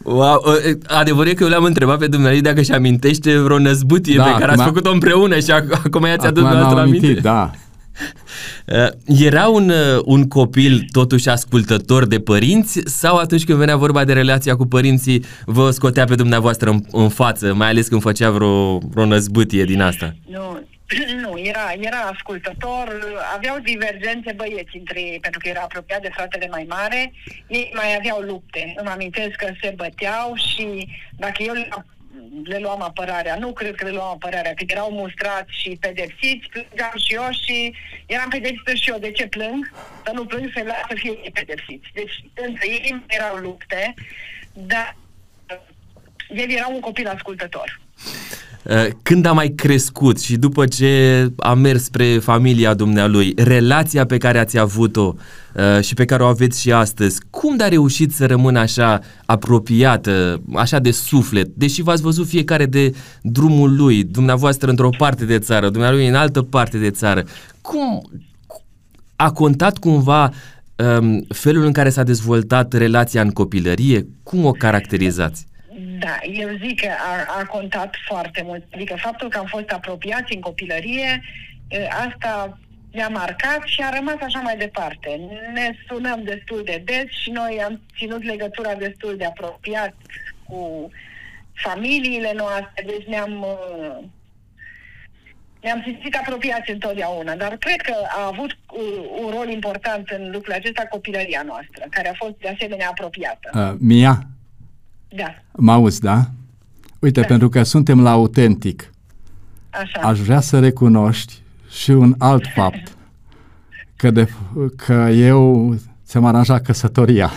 Wow, adevărul e că eu le-am întrebat pe dumneavoastră dacă și amintește vreo năzbutie da, pe care ați făcut-o împreună și acum i-ați adus dumneavoastră aminte. Da, Uh, era un, uh, un copil totuși ascultător de părinți sau atunci când venea vorba de relația cu părinții vă scotea pe dumneavoastră în, în față, mai ales când făcea vreo, vreo năzbâtie din asta? Nu, nu, era, era ascultător, aveau divergențe băieți între ei, pentru că era apropiat de fratele mai mare, ei mai aveau lupte. Îmi amintesc că se băteau și dacă eu le luam apărarea. Nu cred că le luam apărarea, că erau mustrați și pedepsiți, plângeam și eu și eram pedepsită și eu. De ce plâng? Să nu plâng, să las să fie pedepsiți. Deci, între ei erau lupte, dar el era un copil ascultător. Uh, când a mai crescut și după ce a mers spre familia dumnealui, relația pe care ați avut-o uh, și pe care o aveți și astăzi, cum a reușit să rămână așa apropiată, așa de suflet, deși v-ați văzut fiecare de drumul lui, dumneavoastră într-o parte de țară, dumnealui în altă parte de țară, cum a contat cumva um, felul în care s-a dezvoltat relația în copilărie? Cum o caracterizați? Da, eu zic că a, a contat foarte mult. Adică faptul că am fost apropiați în copilărie, asta ne-a marcat și a rămas așa mai departe. Ne sunăm destul de des și noi am ținut legătura destul de apropiat cu familiile noastre, deci ne-am ne-am simțit apropiați întotdeauna, dar cred că a avut un rol important în lucrul acesta copilăria noastră, care a fost de asemenea apropiată. Uh, Mia? Da. Mă auzi, da? Uite, da. pentru că suntem la autentic, Așa. aș vrea să recunoști și un alt fapt, că, de, că eu ți-am aranjat căsătoria.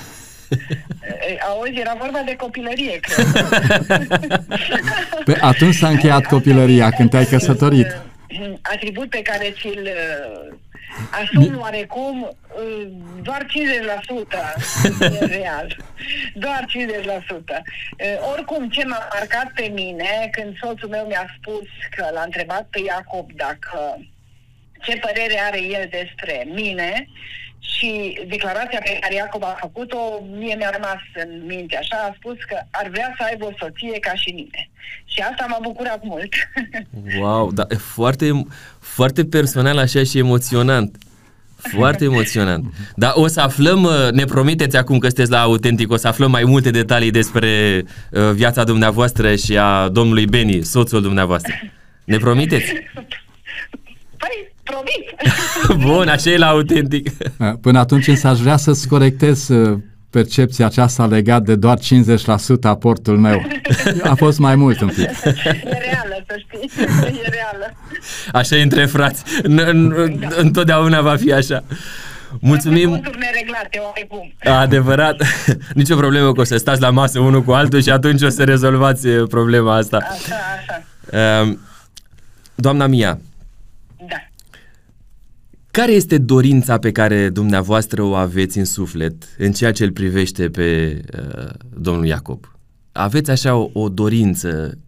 Auzi, era vorba de copilărie, cred. Pe atunci s-a încheiat copilăria, când te-ai căsătorit. Atribut pe care ți-l uh, asum oarecum uh, doar 50% e real. Doar 50%. Uh, oricum, ce m-a marcat pe mine, când soțul meu mi-a spus că l-a întrebat pe Iacob dacă ce părere are el despre mine, și declarația pe care Iacob a făcut-o, mie mi-a rămas în minte. Așa a spus că ar vrea să aibă o soție ca și mine. Și asta m-a bucurat mult. Wow, da, e foarte, foarte personal așa și emoționant. Foarte emoționant. Dar o să aflăm, uh, ne promiteți acum că sunteți la Autentic, o să aflăm mai multe detalii despre uh, viața dumneavoastră și a domnului Beni, soțul dumneavoastră. Ne promiteți? Păi, promit. Bun, așa e la autentic. Până atunci însă aș vrea să-ți corectez uh, percepția aceasta legat de doar 50% aportul meu. A fost mai mult un pic. E reală, să știi. E reală. Așa e între frați. Întotdeauna va fi așa. Mulțumim. Conturi nereglate, oarecum. Adevărat. Nici o problemă că o să stați la masă unul cu altul și atunci o să rezolvați uh, problema asta. Așa, așa. Um, doamna Mia, da. Care este dorința pe care dumneavoastră o aveți în suflet în ceea ce îl privește pe uh, domnul Iacob? Aveți așa o, o dorință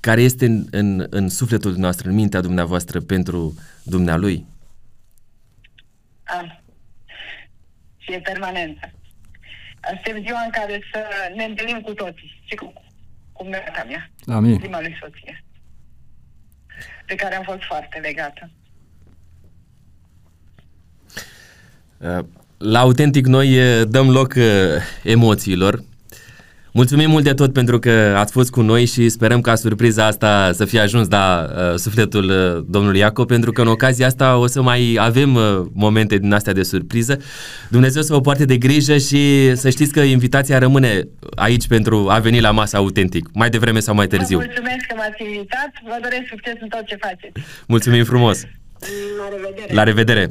care este în, în, în sufletul dumneavoastră, în mintea dumneavoastră pentru dumnealui? Am. Și e permanentă. Suntem ziua în care să ne întâlnim cu toții și cu, cu mea mea. Amin. Prima lui soție. De care am fost foarte legată. Uh, la Autentic noi uh, dăm loc uh, emoțiilor. Mulțumim mult de tot pentru că ați fost cu noi și sperăm ca surpriza asta să fie ajuns la uh, sufletul uh, domnului Iacob, pentru că în ocazia asta o să mai avem uh, momente din astea de surpriză. Dumnezeu să vă poarte de grijă și să știți că invitația rămâne aici pentru a veni la masa autentic, mai devreme sau mai târziu. Vă mulțumesc că m-ați invitat, vă doresc succes în tot ce faceți. Mulțumim frumos! La revedere! La revedere!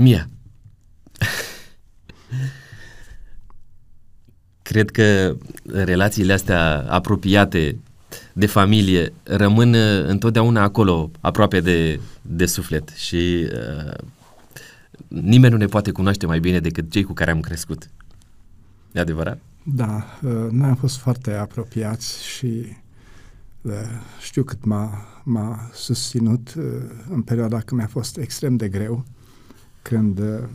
Mia. Cred că relațiile astea apropiate de familie rămân uh, întotdeauna acolo, aproape de, de suflet și uh, nimeni nu ne poate cunoaște mai bine decât cei cu care am crescut. E adevărat? Da, uh, noi am fost foarte apropiați și uh, știu cât m-a, m-a susținut uh, în perioada când mi-a fost extrem de greu când uh,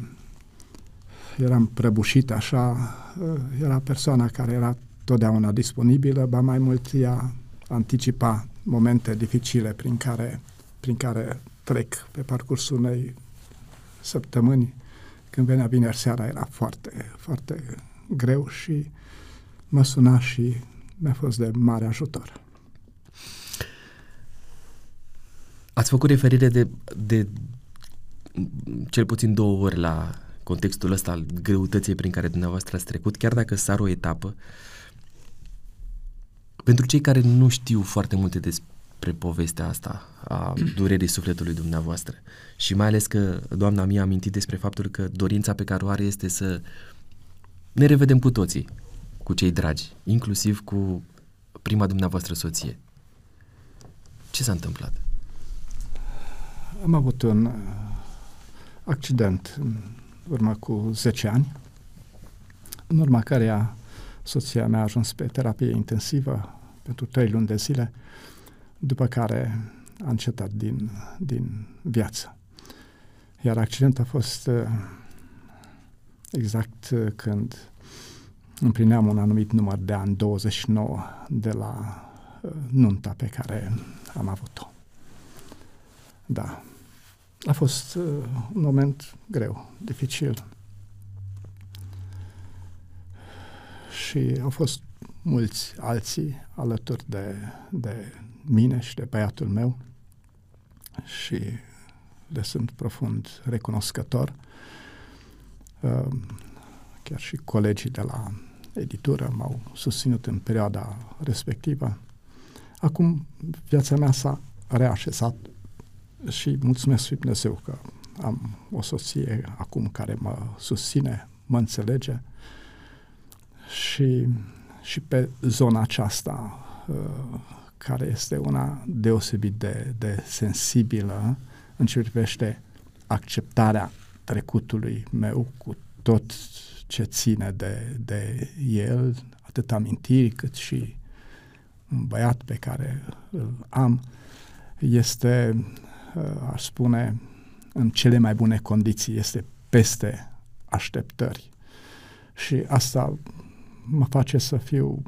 eram prăbușit așa, uh, era persoana care era totdeauna disponibilă, ba mai mult ea anticipa momente dificile prin care, prin care trec pe parcursul unei săptămâni. Când venea vineri seara era foarte, foarte greu și mă suna și mi-a fost de mare ajutor. Ați făcut referire de, de cel puțin două ori la contextul ăsta al greutății prin care dumneavoastră ați trecut, chiar dacă sar o etapă, pentru cei care nu știu foarte multe despre povestea asta a durerii sufletului dumneavoastră și mai ales că doamna mea a amintit despre faptul că dorința pe care o are este să ne revedem cu toții, cu cei dragi, inclusiv cu prima dumneavoastră soție. Ce s-a întâmplat? Am avut un accident în urmă cu 10 ani, în urma căreia soția mea a ajuns pe terapie intensivă pentru 3 luni de zile, după care a încetat din, din viață. Iar accidentul a fost uh, exact uh, când împlineam un anumit număr de ani, 29, de la uh, nunta pe care am avut-o. Da. A fost uh, un moment greu, dificil. Și au fost mulți alții alături de, de mine și de băiatul meu și le sunt profund recunoscător. Uh, chiar și colegii de la editură m-au susținut în perioada respectivă. Acum viața mea s-a reașezat și mulțumesc lui Dumnezeu că am o soție acum care mă susține, mă înțelege. Și, și pe zona aceasta uh, care este una deosebit de, de sensibilă în ce privește acceptarea trecutului meu cu tot ce ține de, de el, atât amintiri cât și un băiat pe care îl am, este, uh, aș spune, în cele mai bune condiții, este peste așteptări. Și asta mă face să fiu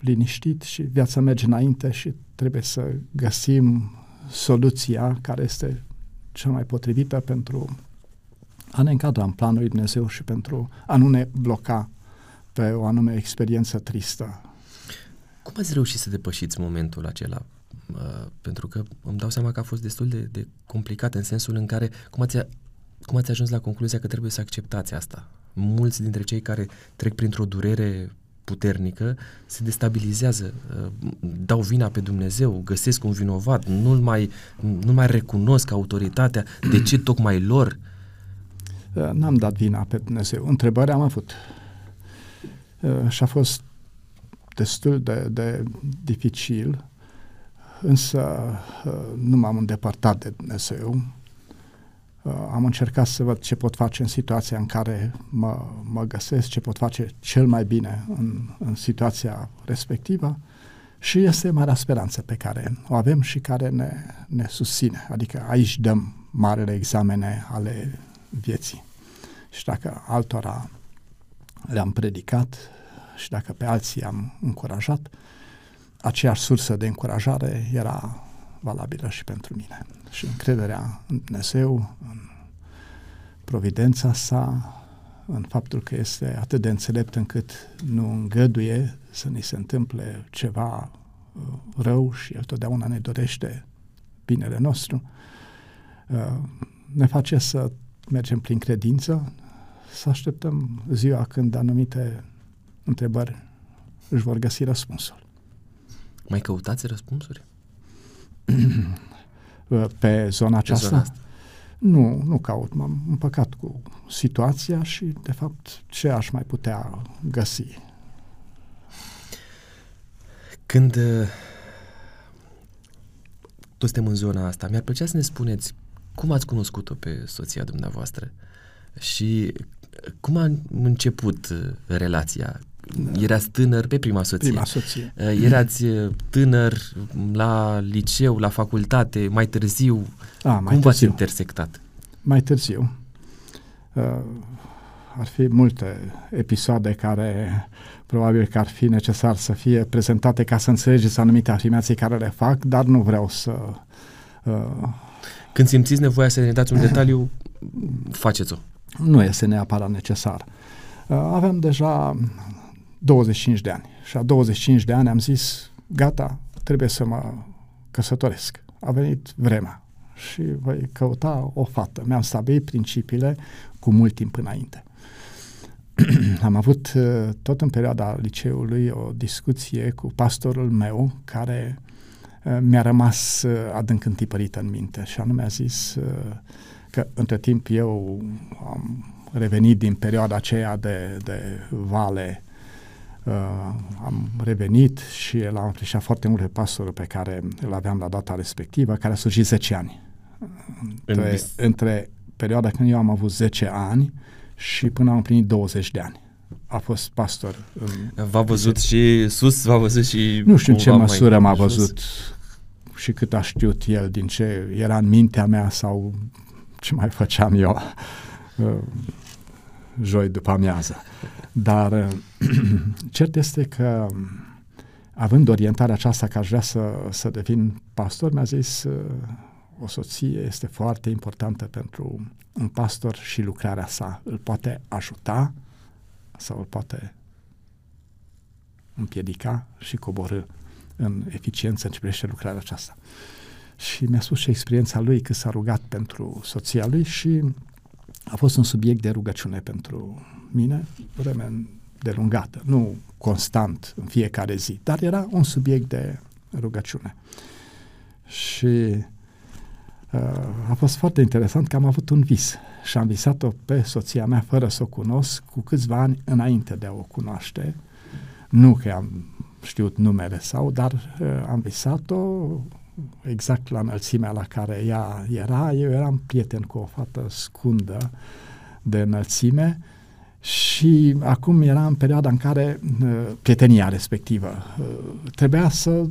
liniștit și viața merge înainte și trebuie să găsim soluția care este cea mai potrivită pentru a ne încadra în planul lui Dumnezeu și pentru a nu ne bloca pe o anume experiență tristă. Cum ați reușit să depășiți momentul acela? Uh, pentru că îmi dau seama că a fost destul de, de complicat în sensul în care cum ați, cum ați ajuns la concluzia că trebuie să acceptați asta? Mulți dintre cei care trec printr-o durere puternică se destabilizează, uh, dau vina pe Dumnezeu, găsesc un vinovat, nu-l mai, nu mai recunosc autoritatea, de ce tocmai lor? Uh, n-am dat vina pe Dumnezeu. Întrebarea am avut. Uh, și a fost destul de, de dificil, însă nu m-am îndepărtat de Dumnezeu Uh, am încercat să văd ce pot face în situația în care mă, mă găsesc, ce pot face cel mai bine în, în situația respectivă și este marea speranță pe care o avem și care ne, ne susține. Adică aici dăm marele examene ale vieții. Și dacă altora le-am predicat și dacă pe alții am încurajat, aceeași sursă de încurajare era valabilă și pentru mine. Și încrederea în Dumnezeu, în providența sa, în faptul că este atât de înțelept încât nu îngăduie să ni se întâmple ceva uh, rău și El totdeauna ne dorește binele nostru, uh, ne face să mergem prin credință, să așteptăm ziua când anumite întrebări își vor găsi răspunsul. Mai căutați răspunsuri? pe zona aceasta? Pe zona asta. Nu, nu caut. M-am împăcat cu situația și, de fapt, ce aș mai putea găsi? Când uh, toți suntem în zona asta, mi-ar plăcea să ne spuneți cum ați cunoscut-o pe soția dumneavoastră și cum a început uh, relația? Erați tânăr pe prima soție. Prima soție. Uh, erați uh, tânăr la liceu, la facultate, mai târziu. A, mai Cum târziu. v-ați intersectat? Mai târziu. Uh, ar fi multe episoade care probabil că ar fi necesar să fie prezentate ca să înțelegeți anumite afirmații care le fac, dar nu vreau să... Uh, Când simțiți nevoia să ne dați un detaliu, faceți-o. Nu este neapărat necesar. Uh, aveam deja 25 de ani. Și a 25 de ani am zis, gata, trebuie să mă căsătoresc. A venit vremea și voi căuta o fată. Mi-am stabilit principiile cu mult timp înainte. am avut uh, tot în perioada liceului o discuție cu pastorul meu care uh, mi-a rămas uh, adânc întipărită în minte și anume a zis că între timp eu am revenit din perioada aceea de, de vale Uh, am revenit și l-am apreciat foarte mult pe pastorul pe care îl aveam la data respectivă, care a slujit 10 ani. Între, între perioada când eu am avut 10 ani și până am împlinit 20 de ani. A fost pastor. V-a văzut și sus, v-a văzut și... Nu știu în ce măsură m-a văzut și cât a știut el, din ce era în mintea mea sau ce mai făceam eu. Uh, joi după amiază. Dar cert este că având orientarea aceasta că aș vrea să, să devin pastor, mi-a zis o soție este foarte importantă pentru un pastor și lucrarea sa. Îl poate ajuta sau îl poate împiedica și coborâ în eficiență în ce privește lucrarea aceasta. Și mi-a spus și experiența lui că s-a rugat pentru soția lui și a fost un subiect de rugăciune pentru mine, vreme delungată, nu constant în fiecare zi, dar era un subiect de rugăciune. Și uh, a fost foarte interesant că am avut un vis și am visat-o pe soția mea fără să o cunosc cu câțiva ani înainte de a o cunoaște. Nu că am știut numele sau, dar uh, am visat-o exact la înălțimea la care ea era. Eu eram prieten cu o fată scundă de înălțime și acum era în perioada în care uh, prietenia respectivă uh, trebuia să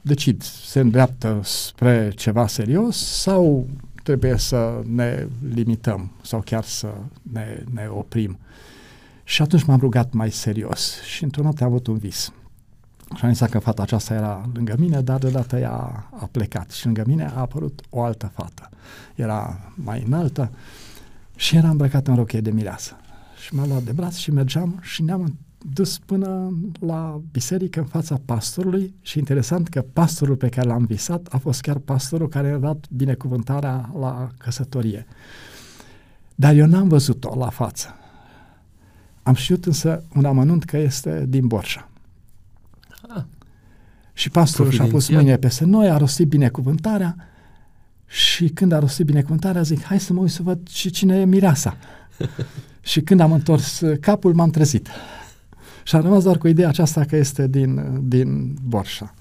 decid, se îndreaptă spre ceva serios sau trebuie să ne limităm sau chiar să ne, ne oprim. Și atunci m-am rugat mai serios și într-o noapte am avut un vis. Și am zis că fata aceasta era lângă mine, dar deodată ea a plecat și lângă mine a apărut o altă fată. Era mai înaltă și era îmbrăcată în rochie de mireasă. Și m-a luat de braț și mergeam și ne-am dus până la biserică în fața pastorului și interesant că pastorul pe care l-am visat a fost chiar pastorul care a dat binecuvântarea la căsătorie. Dar eu n-am văzut-o la față. Am știut însă un amănunt că este din Borșa. Ah. Și pastorul și-a pus mâine peste noi, a rostit binecuvântarea și când a rostit binecuvântarea zic, hai să mă uit să văd și cine e mireasa. și când am întors capul, m-am trezit. Și am rămas doar cu ideea aceasta că este din, din Borșa.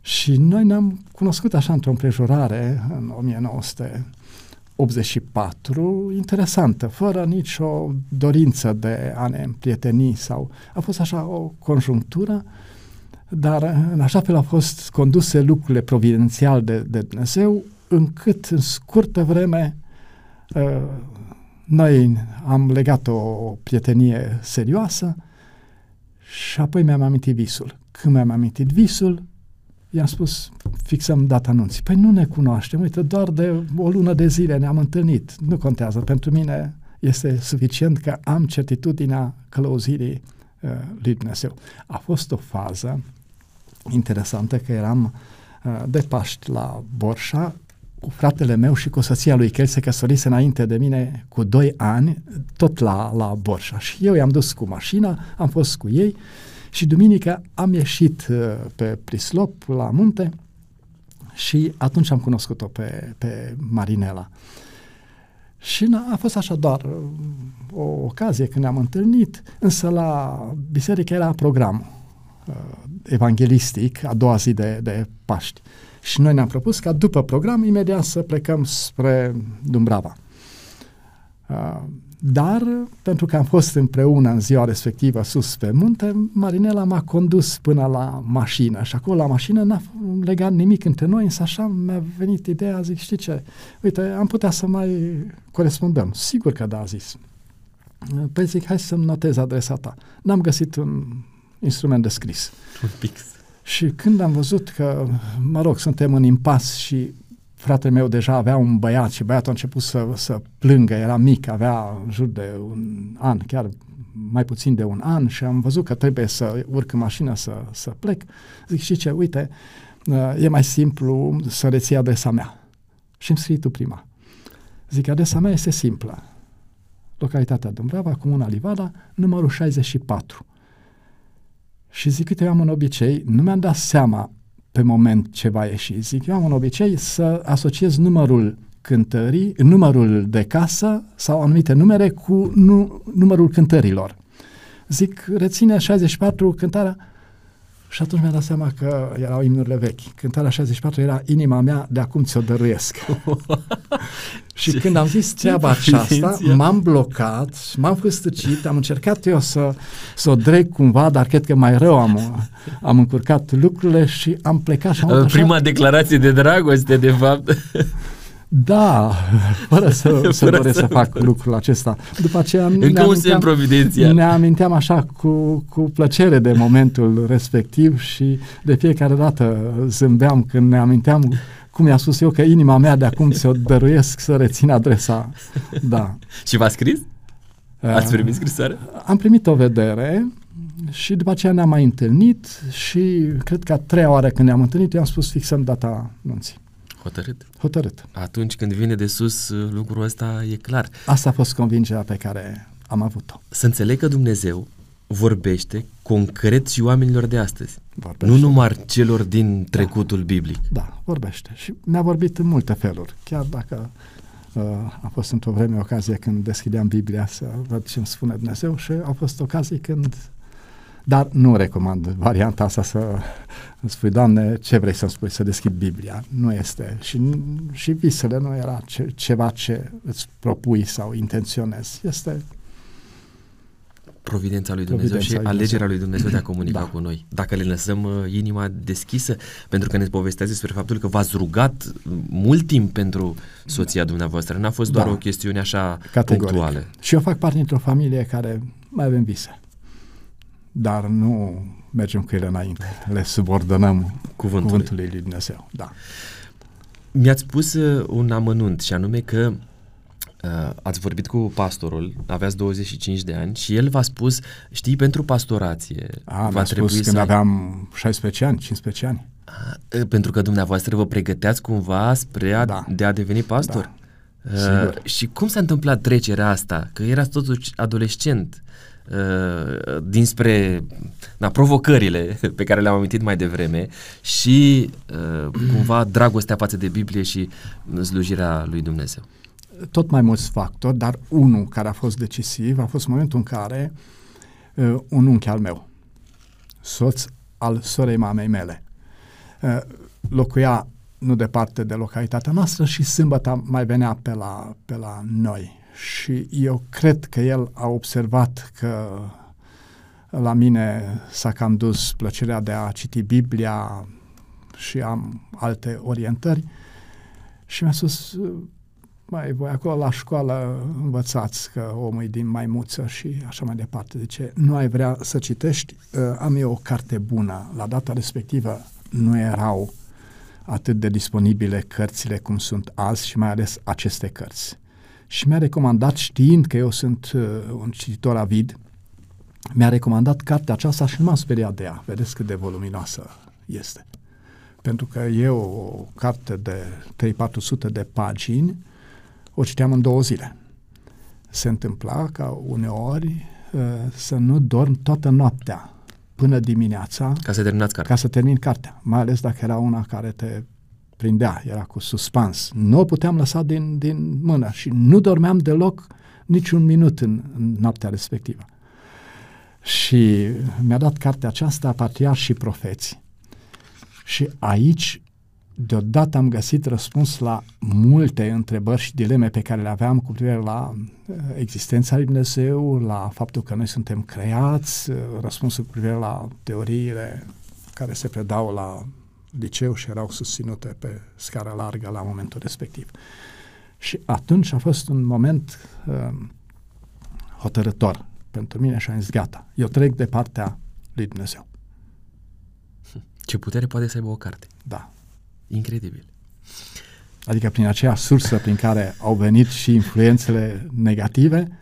Și noi ne-am cunoscut așa într-o împrejurare în 1984, interesantă, fără nicio dorință de a ne împrieteni sau a fost așa o conjunctură, dar în așa fel au fost conduse lucrurile providențial de, de Dumnezeu, încât în scurtă vreme uh, noi am legat o prietenie serioasă și apoi mi-am amintit visul. Când mi-am amintit visul, i-am spus, fixăm data anunții. Păi nu ne cunoaștem, uite, doar de o lună de zile ne-am întâlnit. Nu contează, pentru mine este suficient că am certitudinea călăuzirii uh, lui Dumnezeu. A fost o fază interesantă că eram uh, de Paști la Borșa cu fratele meu și cu soția lui, că el se căsătorise înainte de mine cu doi ani, tot la, la Borșa. Și eu i-am dus cu mașina, am fost cu ei și duminica am ieșit uh, pe Prislop, la munte, și atunci am cunoscut-o pe, pe Marinela. Și a fost așa doar uh, o ocazie când ne-am întâlnit, însă la biserică era program uh, evanghelistic, a doua zi de, de Paști. Și noi ne-am propus ca după program imediat să plecăm spre Dumbrava. Uh, dar, pentru că am fost împreună în ziua respectivă sus pe munte, Marinela m-a condus până la mașină și acolo la mașină n-a legat nimic între noi, însă așa mi-a venit ideea, zic, știi ce, uite, am putea să mai corespondăm. Sigur că da, a zis. Păi zic, hai să-mi notez adresa ta. N-am găsit un instrument de scris. Un pic. Și când am văzut că, mă rog, suntem în impas și fratele meu deja avea un băiat și băiatul a început să, să plângă, era mic, avea în jur de un an, chiar mai puțin de un an și am văzut că trebuie să urc în mașină să, să plec. Zic, și ce, uite, e mai simplu să reții adresa mea. Și îmi scrii tu prima. Zic, adresa mea este simplă. Localitatea Dumbrava, Comuna Livada, numărul 64. Și zic, uite, eu am un obicei, nu mi-am dat seama pe moment ce va ieși. Zic, eu am un obicei să asociez numărul cântării, numărul de casă sau anumite numere cu nu, numărul cântărilor. Zic, reține 64 cântarea și atunci mi-am dat seama că erau imnurile vechi. Cântarea 64 era Inima mea, de acum ți-o dăruiesc. și când am zis treaba aceasta, m-am blocat, m-am făstăcit, am încercat eu să, să o dreg cumva, dar cred că mai rău am, am încurcat lucrurile și am plecat și am Prima așa. declarație de dragoste, de fapt. Da, fără să, Fără să doresc să- să fac lucrul acesta. După aceea Încă ne un semn aminteam, providențial. ne aminteam așa cu, cu plăcere de momentul respectiv și de fiecare dată zâmbeam când ne aminteam cum i-a spus eu că inima mea de acum ți-o dăruiesc să rețin adresa. Da. Și v-a scris? Ați primit scrisoare? Am primit o vedere și după aceea ne-am mai întâlnit și cred că a treia oară când ne-am întâlnit i-am spus fixăm data nunții. Hotărât. Hotărât. Atunci când vine de sus, lucrul ăsta e clar. Asta a fost convingerea pe care am avut-o. Să înțeleg că Dumnezeu vorbește concret și oamenilor de astăzi. Vorbește. Nu numai celor din trecutul biblic. Da, vorbește. Și mi-a vorbit în multe feluri. Chiar dacă uh, a fost într-o vreme ocazie când deschideam Biblia să văd ce îmi spune Dumnezeu și a fost ocazii când... Dar nu recomand varianta asta să îmi spui, Doamne, ce vrei să-mi spui, să deschid Biblia. Nu este. Și, și visele nu era ce, ceva ce îți propui sau intenționezi. Este Providența lui Dumnezeu Providența și lui alegerea Dumnezeu. lui Dumnezeu de a comunica Da. cu noi. Dacă le lăsăm uh, inima deschisă, pentru că ne povesteați despre faptul că v-ați rugat uh, mult timp pentru soția dumneavoastră. N-a fost doar Da. o chestiune așa categoric. punctuală. Și eu fac parte dintr-o familie care mai avem vise. Dar nu mergem cu ele înainte. Le subordonăm Cuvântului. cuvântului lui Dumnezeu. Da. Mi-ați spus uh, un amănunt și anume că uh, ați vorbit cu pastorul, aveați 25 de ani și el v-a spus, știi, pentru pastorație A, mi-a spus când ai- aveam 16 ani, 15 ani. A, uh, pentru că dumneavoastră vă pregăteați cumva spre a, Da. de a deveni pastor. Da. Sigur. Uh, și cum s-a întâmplat trecerea asta? Că erați totuși adolescent uh, dinspre na, provocările pe care le-am amintit mai devreme și uh, cumva dragostea față de Biblie și slujirea lui Dumnezeu. Tot mai mulți factori, dar unul care a fost decisiv a fost momentul în care uh, un unchi al meu, soț al sorei mamei mele, uh, locuia nu departe de localitatea noastră și sâmbătă mai venea pe la, pe la noi. Și eu cred că el a observat că la mine s-a cam dus plăcerea de a citi Biblia și am alte orientări și mi-a spus, mai voi acolo la școală învățați că omul e din maimuță și așa mai departe. De ce nu ai vrea să citești? Uh, am eu o carte bună. La data respectivă nu erau atât de disponibile cărțile cum sunt azi și mai ales aceste cărți. Și mi-a recomandat, știind că eu sunt uh, un cititor avid, mi-a recomandat cartea aceasta și nu m-am speriat de ea. Vedeți cât de voluminoasă este. Pentru că eu o carte de 3-400 de pagini o citeam în două zile. Se întâmpla ca uneori uh, să nu dorm toată noaptea până dimineața Ca să terminați cartea. ca să termin cartea, mai ales dacă era una care te prindea, era cu suspans. Nu o puteam lăsa din, din mână și nu dormeam deloc niciun minut în, în noaptea respectivă. Și mi-a dat cartea aceasta, Patriarhi și Profeți. Și aici, deodată am găsit răspuns la multe întrebări și dileme pe care le aveam cu privire la uh, existența lui Dumnezeu, la faptul că noi suntem creați, uh, răspunsul cu privire la teoriile care se predau la liceu și erau susținute pe scară largă la momentul respectiv. Și atunci a fost un moment uh, hotărător pentru mine și am zis, gata, eu trec de partea lui Dumnezeu. Ce putere poate să aibă o carte? Da. Incredibil. Adică prin aceea sursă prin care au venit și influențele negative,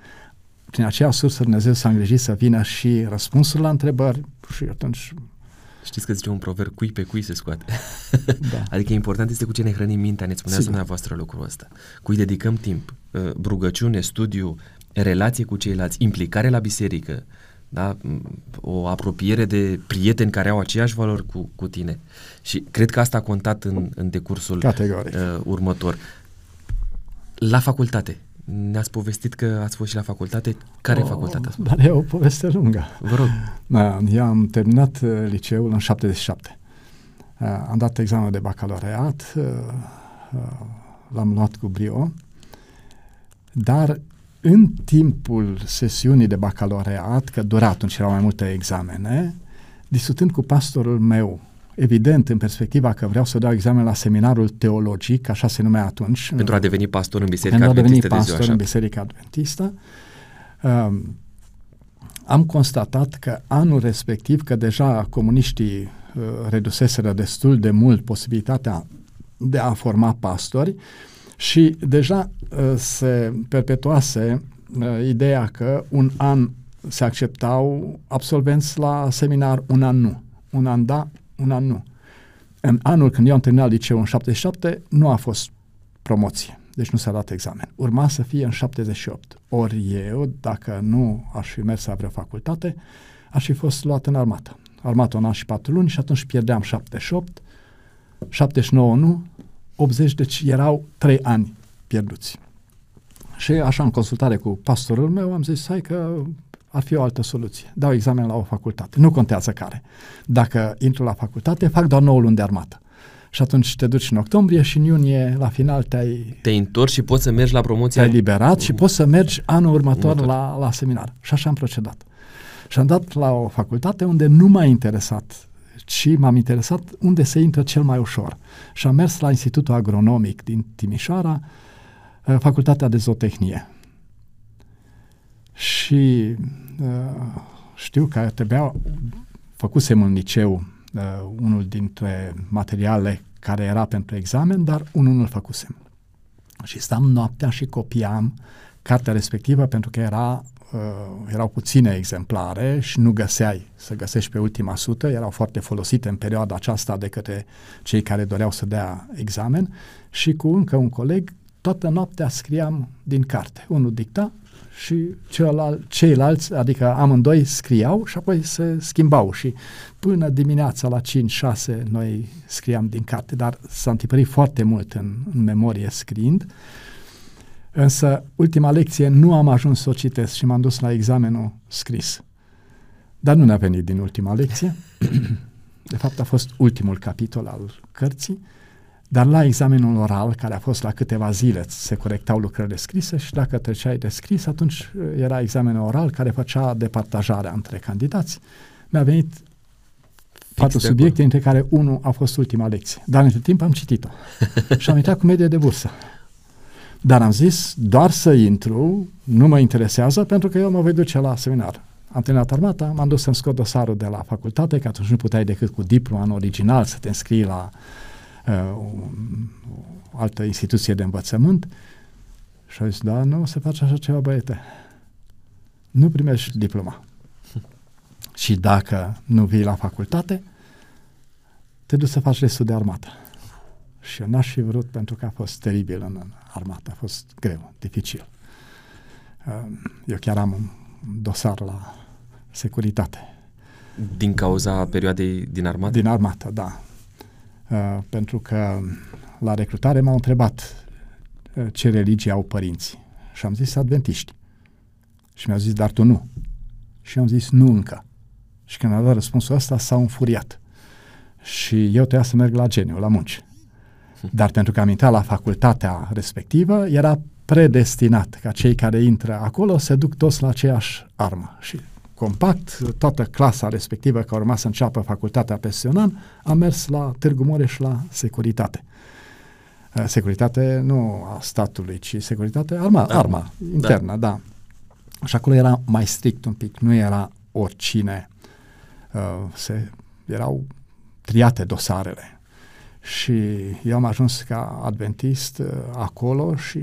prin aceea sursă Dumnezeu s-a îngrijit să vină și răspunsul la întrebări și atunci, Știți că zice un proverb, cui pe cui se scoate. da. Adică important este cu ce ne hrănim mintea, ne spuneați Sigur. dumneavoastră lucrul ăsta. Cui dedicăm timp, uh, rugăciune, studiu, relație cu ceilalți, implicare la biserică, da? M, o apropiere de prieteni care au aceeași valori cu, cu tine. Și cred că asta a contat în, în decursul Categoric. uh, următor. La facultate, ne-ați povestit că ați fost și la facultate. Care oh, facultate? Dar e o poveste lungă. Vă rog. Da, eu am terminat uh, liceul în 77. Uh, am dat examenul de bacalaureat, uh, uh, l-am luat cu brio, dar în timpul sesiunii de bacalaureat, că dura atunci, erau mai multe examene, discutând cu pastorul meu evident, în perspectiva că vreau să dau examen la seminarul teologic, așa se numea atunci. Pentru a deveni pastor în Biserica Pentru a deveni Adventistă de pastor ziua în Biserica Adventistă, um, am constatat că anul respectiv, că deja comuniștii uh, reduseseră destul de mult posibilitatea de a forma pastori și deja uh, se perpetuase uh, ideea că un an se acceptau absolvenți la seminar, un an nu. Un an da, un an nu. În anul când eu am terminat liceu în 77, nu a fost promoție. Deci nu s-a dat examen. Urma să fie în 78. Ori eu, dacă nu aș fi mers la vreo facultate, aș fi fost luat în armată. Armată un an și patru luni și atunci pierdeam 78, 79 nu, 80, deci erau trei ani pierduți. Și așa în consultare cu pastorul meu am zis, hai că ar fi o altă soluție. Dau examen la o facultate. Nu contează care. Dacă intru la facultate, fac doar 9 luni de armată. Și atunci te duci în octombrie și în iunie, la final, te-ai... Te întorci și poți să mergi la promoție. Te-ai liberat și poți să mergi anul următor, următor. La, la seminar. Și așa am procedat. Și am dat la o facultate unde nu m-a interesat ci m-am interesat unde se intră cel mai ușor. Și am mers la Institutul Agronomic din Timișoara, uh, Facultatea de Zootehnie. Și uh, știu că trebuia, făcusem în liceu uh, unul dintre materiale care era pentru examen, dar unul nu-l făcusem. Și stam noaptea și copiam cartea respectivă pentru că era uh, erau puține exemplare și nu găseai să găsești pe ultima sută, erau foarte folosite în perioada aceasta de către cei care doreau să dea examen și cu încă un coleg toată noaptea scriam din carte. Unul dicta și celălalt, ceilalți, adică amândoi scriau și apoi se schimbau și până dimineața la 5-6 noi scriam din carte, dar s-a întipărit foarte mult în, în memorie scriind Însă, ultima lecție nu am ajuns să o citesc și m-am dus la examenul scris. Dar nu ne-a venit din ultima lecție. De fapt, a fost ultimul capitol al cărții, dar la examenul oral, care a fost la câteva zile, se corectau lucrările scrise și dacă treceai de scris, atunci uh, era examenul oral care făcea departajarea între candidați. Mi-a venit patru subiecte, dintre care unul a fost ultima lecție. Dar între timp am citit-o și am intrat cu medie de bursă. Dar am zis, doar să intru, nu mă interesează, pentru că eu mă voi duce la seminar. Am terminat armata, m-am dus să-mi scot dosarul de la facultate, că atunci nu puteai decât cu diploma în original să te înscrii la uh, o, o altă instituție de învățământ. Și au zis, da, nu se face așa ceva, băiete. Nu primești diploma. Și dacă nu vii la facultate, te duci să faci restul de armată. Și eu n-aș fi vrut pentru că a fost teribil în armată, a fost greu, dificil. Ehm, eu chiar am un dosar la securitate. Din cauza perioadei din armată? Din armată, da. Ehm, pentru că la recrutare m-au întrebat ehm, ce religie au părinții. Și am zis adventiști. Și mi-au zis, dar tu nu. Și am zis, nu încă. Și când a dat răspunsul ăsta, s-au înfuriat. Și eu trebuia să merg la geniu, la munci. Dar pentru că am intrat la facultatea respectivă, era predestinat ca cei care intră acolo se duc toți la aceeași armă. Și compact, toată clasa respectivă care urma să înceapă facultatea peste un an, a mers la Târgu Mureș la securitate. Uh, securitate nu a statului, ci securitate arma, da. arma internă, da. da. Și acolo era mai strict un pic, nu era oricine. Uh, se, erau triate dosarele și eu am ajuns ca adventist uh, acolo și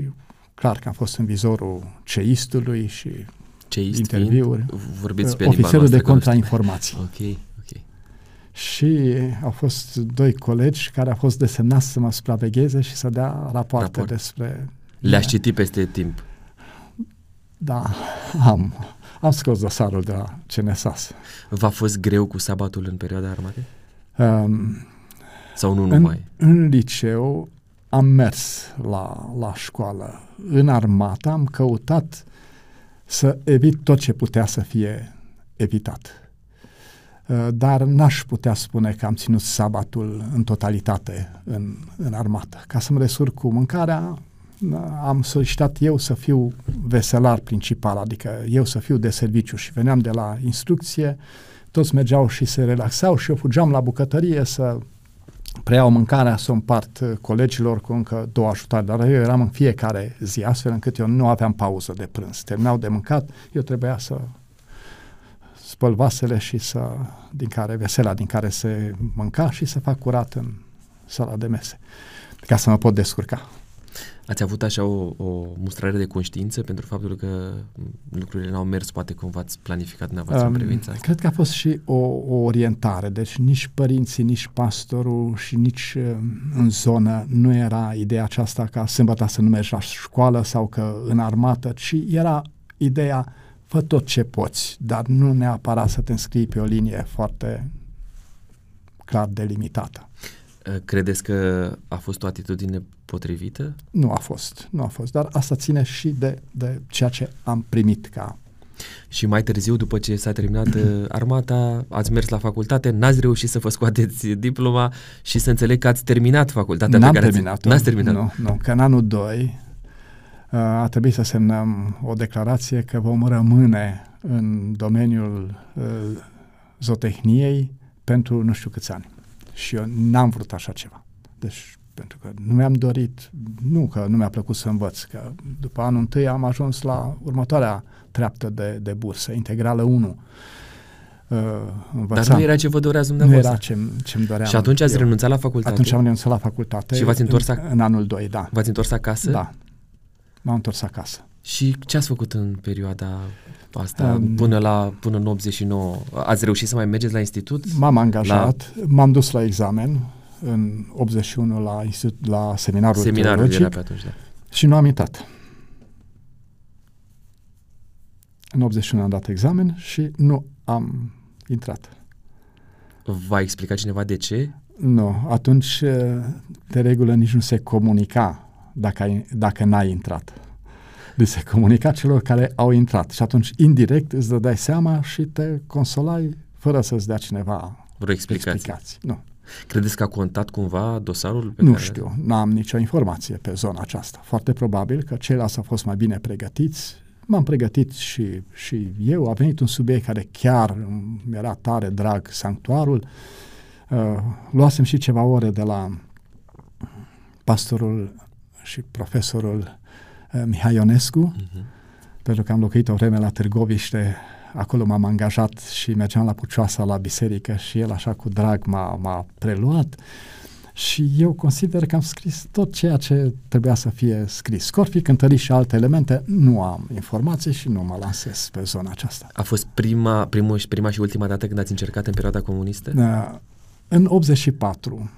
clar că am fost în vizorul ceistului și Ceist interviuri. vorbiți pe uh, ofițerul de contrainformații. Ok, ok. Și au fost doi colegi care au fost desemnați să mă supravegheze și să dea rapoarte Raport. despre... Le-aș citi peste timp. Da, am. Am scos dosarul de la CNSAS. V-a fost greu cu sabatul în perioada armatei? Um, sau nu numai? În, în liceu am mers la, la școală. În armată am căutat să evit tot ce putea să fie evitat. Uh, dar n-aș putea spune că am ținut sabatul în totalitate în, în armată. Ca să mă descurc cu mâncarea, uh, am solicitat eu să fiu veselar principal, adică eu să fiu de serviciu și veneam de la instrucție, toți mergeau și se relaxau și eu fugeam la bucătărie să preiau mâncarea, să o împart uh, colegilor cu încă două ajutare, dar eu eram în fiecare zi, astfel încât eu nu aveam pauză de prânz. Terminau de mâncat, eu trebuia să spăl vasele și să, din care, vesela din care se mânca și să fac curat în sala de mese, ca să mă pot descurca. Ați avut așa o, o mustrare de conștiință pentru faptul că lucrurile n-au mers poate cum v-ați planificat dumneavoastră um, în privința asta? Cred că a fost și o, o orientare, deci nici părinții, nici pastorul și nici uh, în zonă nu era ideea aceasta ca sâmbătă să nu mergi la școală sau că în armată, ci era ideea fă tot ce poți, dar nu neapărat să te înscrii pe o linie foarte clar delimitată. Uh, credeți că a fost o atitudine potrivită? Nu a fost, nu a fost, dar asta ține și de, de ceea ce am primit ca și mai târziu, după ce s-a terminat uh, armata, ați mers la facultate, n-ați reușit să vă scoateți diploma și să înțeleg că ați terminat facultatea N-am pe care terminat N-ați terminat. Nu, nu, că în anul 2 uh, a trebuit să semnăm o declarație că vom rămâne în domeniul uh, zootehniei pentru nu știu câți ani. Și eu n-am vrut așa ceva. Deci pentru că nu mi-am dorit, nu că nu mi-a plăcut să învăț, că după anul întâi am ajuns la următoarea treaptă de, de bursă, integrală 1. Uh, învățam. Dar nu era ce vă doreați dumneavoastră. Nu era ce, ce-mi doream. Și atunci ați eu. renunțat la facultate? Atunci am renunțat la facultate. Și v-ați întors în, în anul 2, da. V-ați întors acasă? Da. M-am întors acasă. Și ce ați făcut în perioada asta, um, până, la, până în 89? Ați reușit să mai mergeți la institut? M-am angajat, la... m-am dus la examen, în 81 la, la seminarul, seminarul teologic era pe atunci, da. și nu am intrat. În 81 am dat examen și nu am intrat. V-a explicat cineva de ce? Nu, atunci de regulă nici nu se comunica dacă, ai, dacă n-ai intrat. Deci se comunica celor care au intrat și atunci indirect îți dădeai seama și te consolai fără să-ți dea cineva Vreo explicație. explicații. Nu. Credeți că a contat cumva dosarul? Pe nu care... știu, nu am nicio informație pe zona aceasta. Foarte probabil că ceilalți au fost mai bine pregătiți. M-am pregătit și, și eu. A venit un subiect care chiar mi-era tare drag, sanctuarul. Uh, luasem și ceva ore de la pastorul și profesorul uh, Mihai Ionescu, uh-huh. pentru că am locuit o vreme la Târgoviște acolo m-am angajat și mergeam la Pucioasa la biserică și el așa cu drag m-a, m-a preluat și eu consider că am scris tot ceea ce trebuia să fie scris. Scor fi cântărit și alte elemente, nu am informații și nu mă lansez pe zona aceasta. A fost prima, primul, prima și ultima dată când ați încercat în perioada comunistă? Uh, în 84,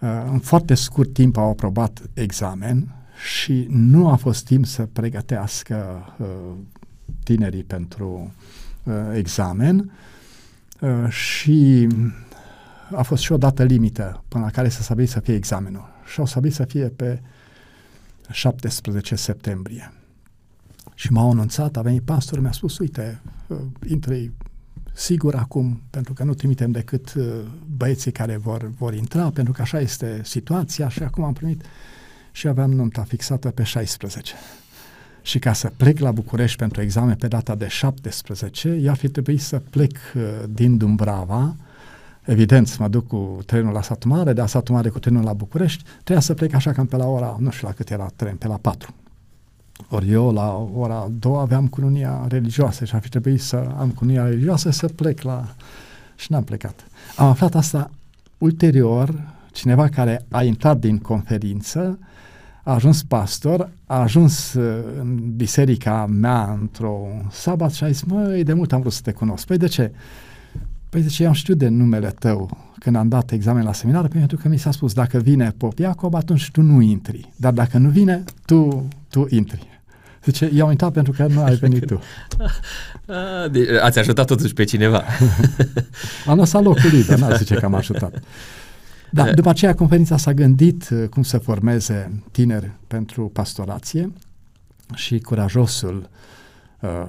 uh, în foarte scurt timp au aprobat examen și nu a fost timp să pregătească uh, tinerii pentru uh, examen uh, și a fost și o dată limită până la care să stabilit să fie examenul și au stabilit să fie pe 17 septembrie. Și m-au anunțat, a venit pastorul, mi-a spus, uite, uh, intră sigur acum, pentru că nu trimitem decât uh, băieții care vor, vor intra, pentru că așa este situația și acum am primit și aveam nunta fixată pe 16 și ca să plec la București pentru examen pe data de 17, eu ar fi trebuit să plec uh, din Dumbrava, evident să mă duc cu trenul la Satu Mare, de la Satu Mare cu trenul la București, trebuia să plec așa cam pe la ora, nu știu la cât era tren, pe la 4. Ori eu la ora 2 aveam cununia religioasă și ar fi trebuit să am cununia religioasă să plec la... și n-am plecat. Am aflat asta ulterior, cineva care a intrat din conferință a ajuns pastor, a ajuns uh, în biserica mea într-o sabat și a zis, măi, de mult am vrut să te cunosc. Păi de ce? Păi de ce eu am știut de numele tău când am dat examen la seminar, pentru că mi s-a spus, dacă vine Pop Iacob, atunci tu nu intri. Dar dacă nu vine, tu, tu intri. Zice, i-am uitat pentru că nu ai venit tu. Ați ajutat totuși pe cineva. am lăsat locul liber, n-a zice că am ajutat. Da, după aceea conferința s-a gândit uh, cum să formeze tineri pentru pastorație și curajosul uh,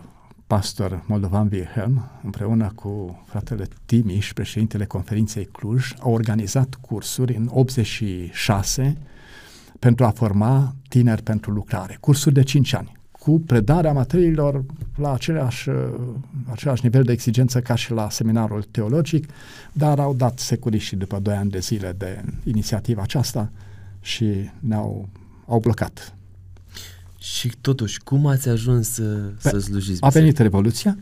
pastor Moldovan Wilhelm, împreună cu fratele Timiș, președintele conferinței Cluj, au organizat cursuri în 86 pentru a forma tineri pentru lucrare, cursuri de 5 ani. Cu predarea materiilor la același, același nivel de exigență ca și la seminarul teologic, dar au dat securiștii după doi ani de zile de inițiativa aceasta și ne-au au blocat. Și totuși, cum ați ajuns să, să slujiți? A venit Revoluția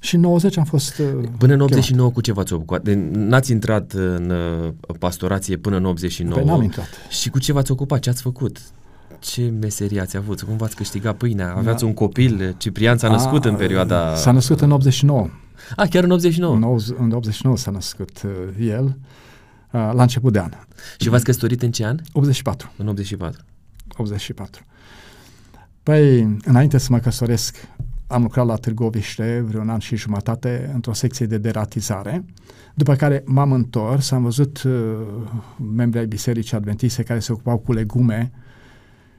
și în 90 am fost uh, Până în 89 chemat. cu ce v-ați ocupat? N-ați intrat în uh, pastorație până în 89. Păi n-am intrat. Și cu ce v-ați ocupat? Ce ați făcut? Ce meserie ați avut? Cum v-ați câștigat pâinea? Aveați da. un copil? Ciprian s-a născut A, în perioada... S-a născut în 89. A, chiar în 89? În, în 89 s-a născut uh, el, uh, la început de an. Și v-ați căsătorit în ce an? 84. În 84. 84. Păi, înainte să mă căsătoresc, am lucrat la Târgoviște vreun an și jumătate într-o secție de deratizare, după care m-am întors, am văzut uh, membrii ai Bisericii Adventiste care se ocupau cu legume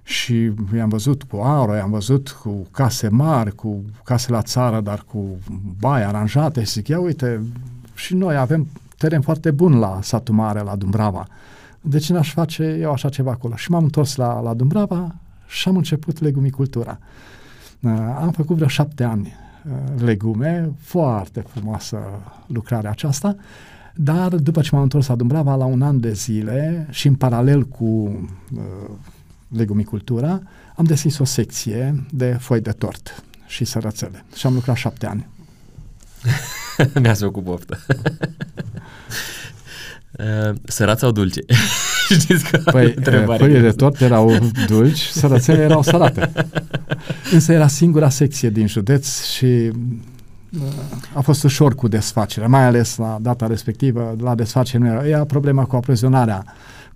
și i-am văzut cu aro, i-am văzut cu case mari, cu case la țară, dar cu baie aranjate și zic, ia uite, și noi avem teren foarte bun la satul mare, la Dumbrava. De ce n-aș face eu așa ceva acolo? Și m-am întors la, la Dumbrava și am început legumicultura. Uh, am făcut vreo șapte ani uh, legume, foarte frumoasă lucrarea aceasta, dar după ce m-am întors la Dumbrava la un an de zile și în paralel cu uh, legumicultura, am deschis o secție de foi de tort și sărățele și am lucrat șapte ani. Mi-ați făcut poftă. Uh, sărat sau dulce? Știți că păi, foile de tort erau dulci, sărățele erau sărate. Însă era singura secție din județ și uh, a fost ușor cu desfacerea, mai ales la data respectivă, la desfacere nu era, era problema cu aprovizionarea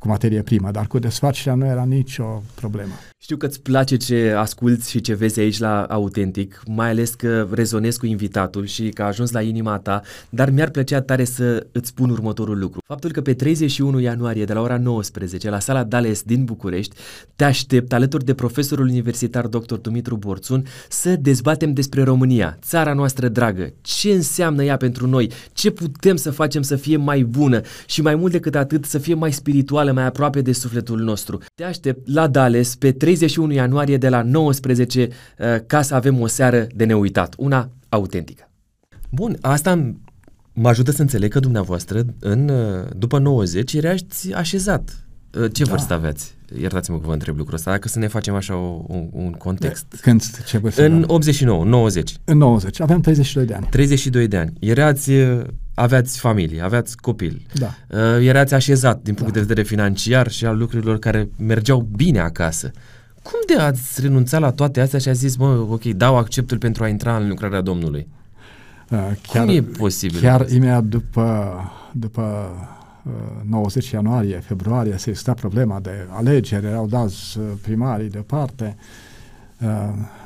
cu materie primă, dar cu desfacerea nu era nicio problemă. Știu că îți place ce asculți și ce vezi aici la Autentic, mai ales că rezonezi cu invitatul și că a ajuns la inima ta, dar mi-ar plăcea tare să îți spun următorul lucru. Faptul că pe 31 ianuarie de la ora 19 la sala Dales din București te aștept alături de profesorul universitar dr. Dumitru Borțun să dezbatem despre România, țara noastră dragă, ce înseamnă ea pentru noi, ce putem să facem să fie mai bună și mai mult decât atât să fie mai spirituală, mai aproape de sufletul nostru. Te aștept la Dales pe 31 31 ianuarie de la 19 uh, ca să avem o seară de neuitat, una autentică. Bun, asta mă ajută să înțeleg că dumneavoastră în, uh, după 90 erați așezat. Uh, ce da. vârstă aveați? Iertați-mă că vă întreb lucrul ăsta, dacă să ne facem așa o, un, un context. Când? Ce vârstă? În 89, 90. În 90, aveam 32 de ani. 32 de ani. Erați aveați familie, aveați copil, da. erați așezat din punct da. de vedere financiar și al lucrurilor care mergeau bine acasă. Cum de ați renunțat la toate astea și a zis, mă, ok, dau acceptul pentru a intra în lucrarea Domnului? Uh, chiar, Cum e posibil? Chiar imediat după, după uh, 90 ianuarie, februarie, se exista problema de alegeri, erau dați uh, primarii deoparte. Uh,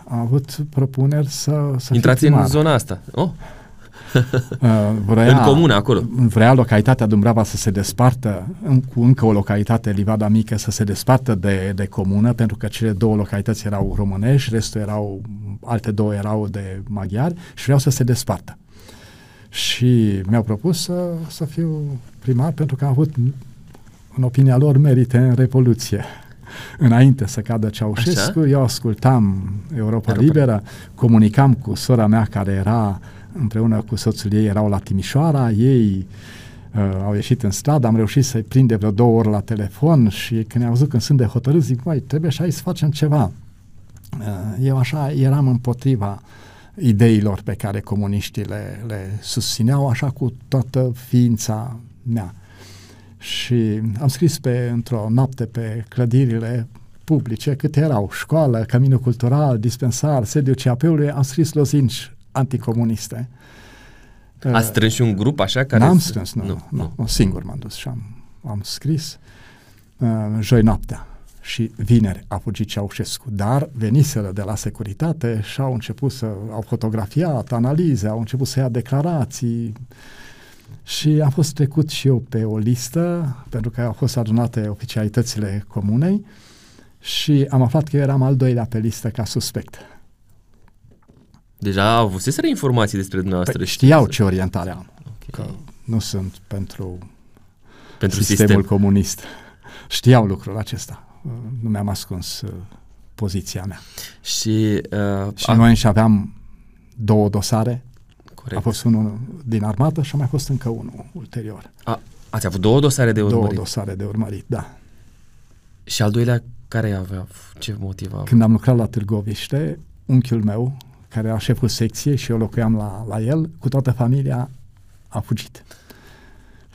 am avut propuneri să, să Intrați în zona asta. Oh. Uh, vrea, în comună, acolo. Vrea localitatea Dumbrava să se despartă în, cu încă o localitate, Livada Mică, să se despartă de, de comună, pentru că cele două localități erau românești, restul erau, alte două erau de maghiari și vreau să se despartă. Și mi-au propus să, să fiu primar pentru că am avut, în opinia lor, merite în Revoluție înainte să cadă Ceaușescu, Așa? eu ascultam Europa, Europa Liberă, comunicam cu sora mea care era uh, împreună cu soțul ei erau la Timișoara, ei uh, au ieșit în stradă, am reușit să-i prinde vreo două ori la telefon și când i-am văzut când sunt de hotărât, zic, mai trebuie și aici să facem ceva. Uh, eu așa eram împotriva ideilor pe care comuniștii le, le susțineau, așa cu toată ființa mea. Și am scris pe, într-o noapte pe clădirile publice, câte erau, școală, caminul cultural, dispensar, sediul CAP-ului, am scris lozinci anticomuniste. A strâns și un grup așa care... N-am strâns, nu, nu, nu, nu. Singur m-am dus și am, am scris uh, joi noaptea și vineri a fugit Ceaușescu, dar veniseră de la securitate și au început să, au fotografiat, analize, au început să ia declarații și am fost trecut și eu pe o listă, pentru că au fost adunate oficialitățile comunei și am aflat că eu eram al doilea pe listă ca suspect. Deja avuseseră informații despre dumneavoastră. Păi știau ce orientare am. Okay. Că nu sunt pentru, pentru sistemul sistem. comunist. Știau lucrul acesta. Nu mi-am ascuns uh, poziția mea. Și, uh, și a... noi și aveam două dosare. Corect. A fost unul din armată și a mai fost încă unul ulterior. A, ați avut două dosare de urmărit? Două dosare de urmărit, da. Și al doilea, care avea? Ce motiv avea? Când am lucrat la Târgoviște, unchiul meu, care era șeful secției și eu locuiam la, la el, cu toată familia a fugit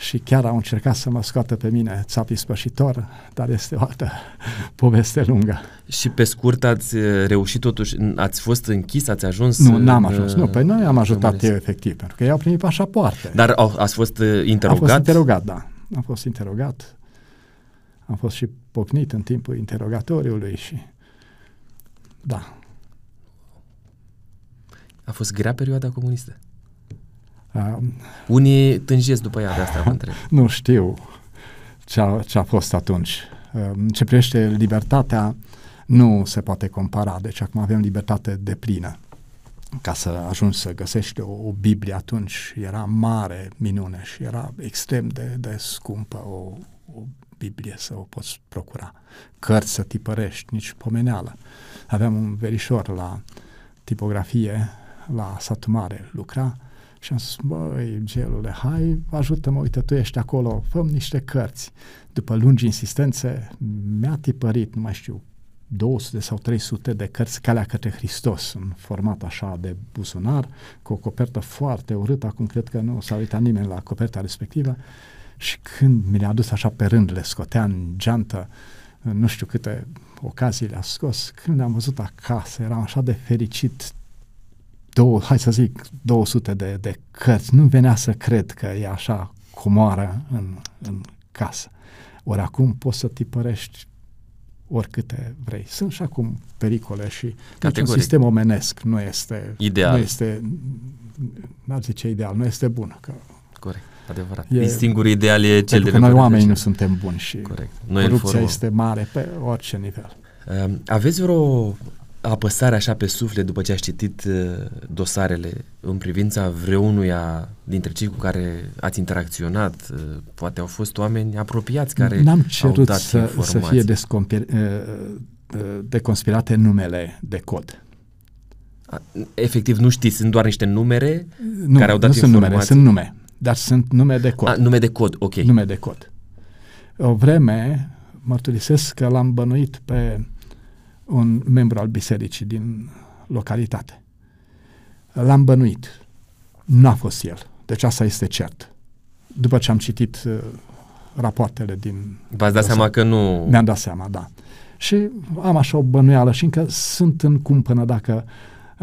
și chiar au încercat să mă scoată pe mine țapii spășitor, dar este o altă poveste lungă. Și pe scurt ați uh, reușit totuși, ați fost închis, ați ajuns? Nu, n-am ajuns, nu, păi noi am ajutat eu efectiv, pentru că ei au primit pașapoarte. Dar au, ați fost interogat? Am fost interogat, da. Am fost interogat, am fost și pocnit în timpul interogatoriului și da. A fost grea perioada comunistă? Uh, Unii tânjesc după ea, de asta vă întreb. Nu știu ce a, ce a fost atunci. Uh, în ce privește libertatea, nu se poate compara. Deci acum avem libertate de plină. Ca să ajungi să găsești o, o Biblie atunci era mare minune și era extrem de, de scumpă o, o Biblie să o poți procura. Cărți să tipărești, nici pomeneală. Aveam un verișor la tipografie la satul mare, lucra și am spus, băi, gelule, hai, ajută-mă, uite, tu ești acolo, fă niște cărți. După lungi insistențe, mi-a tipărit, nu mai știu, 200 sau 300 de cărți Calea către Hristos în format așa de buzunar, cu o copertă foarte urâtă, acum cred că nu s-a uitat nimeni la coperta respectivă și când mi le-a adus așa pe rând, le scotea în geantă, nu știu câte ocazii le-a scos, când am văzut acasă, eram așa de fericit, două, hai să zic, 200 de, de cărți. Nu venea să cred că e așa comoară în, în casă. Ori acum poți să tipărești oricâte vrei. Sunt și acum pericole și deci un sistem omenesc nu este ideal. Nu este, n-ar zice ideal, nu este bun. Că Corect, adevărat. E, Singurul ideal e cel de că noi oamenii nu suntem buni și Corect. Noi corupția este mare pe orice nivel. Uh, aveți vreo apăsare așa pe suflet după ce ați citit uh, dosarele în privința vreunuia dintre cei cu care ați interacționat? Uh, poate au fost oameni apropiați care N-am cerut au dat să, informații. să fie descompir, uh, deconspirate numele de cod. Efectiv, nu știți, sunt doar niște numere nu, care au dat nu sunt numere, sunt nume, dar sunt nume de cod. A, nume de cod, ok. Nume de cod. O vreme, mărturisesc că l-am bănuit pe un membru al bisericii din localitate. L-am bănuit. N-a fost el. Deci asta este cert. După ce am citit uh, rapoartele din... V-ați dat seama că nu... Mi-am dat seama, da. Și am așa o bănuială și încă sunt în cumpănă dacă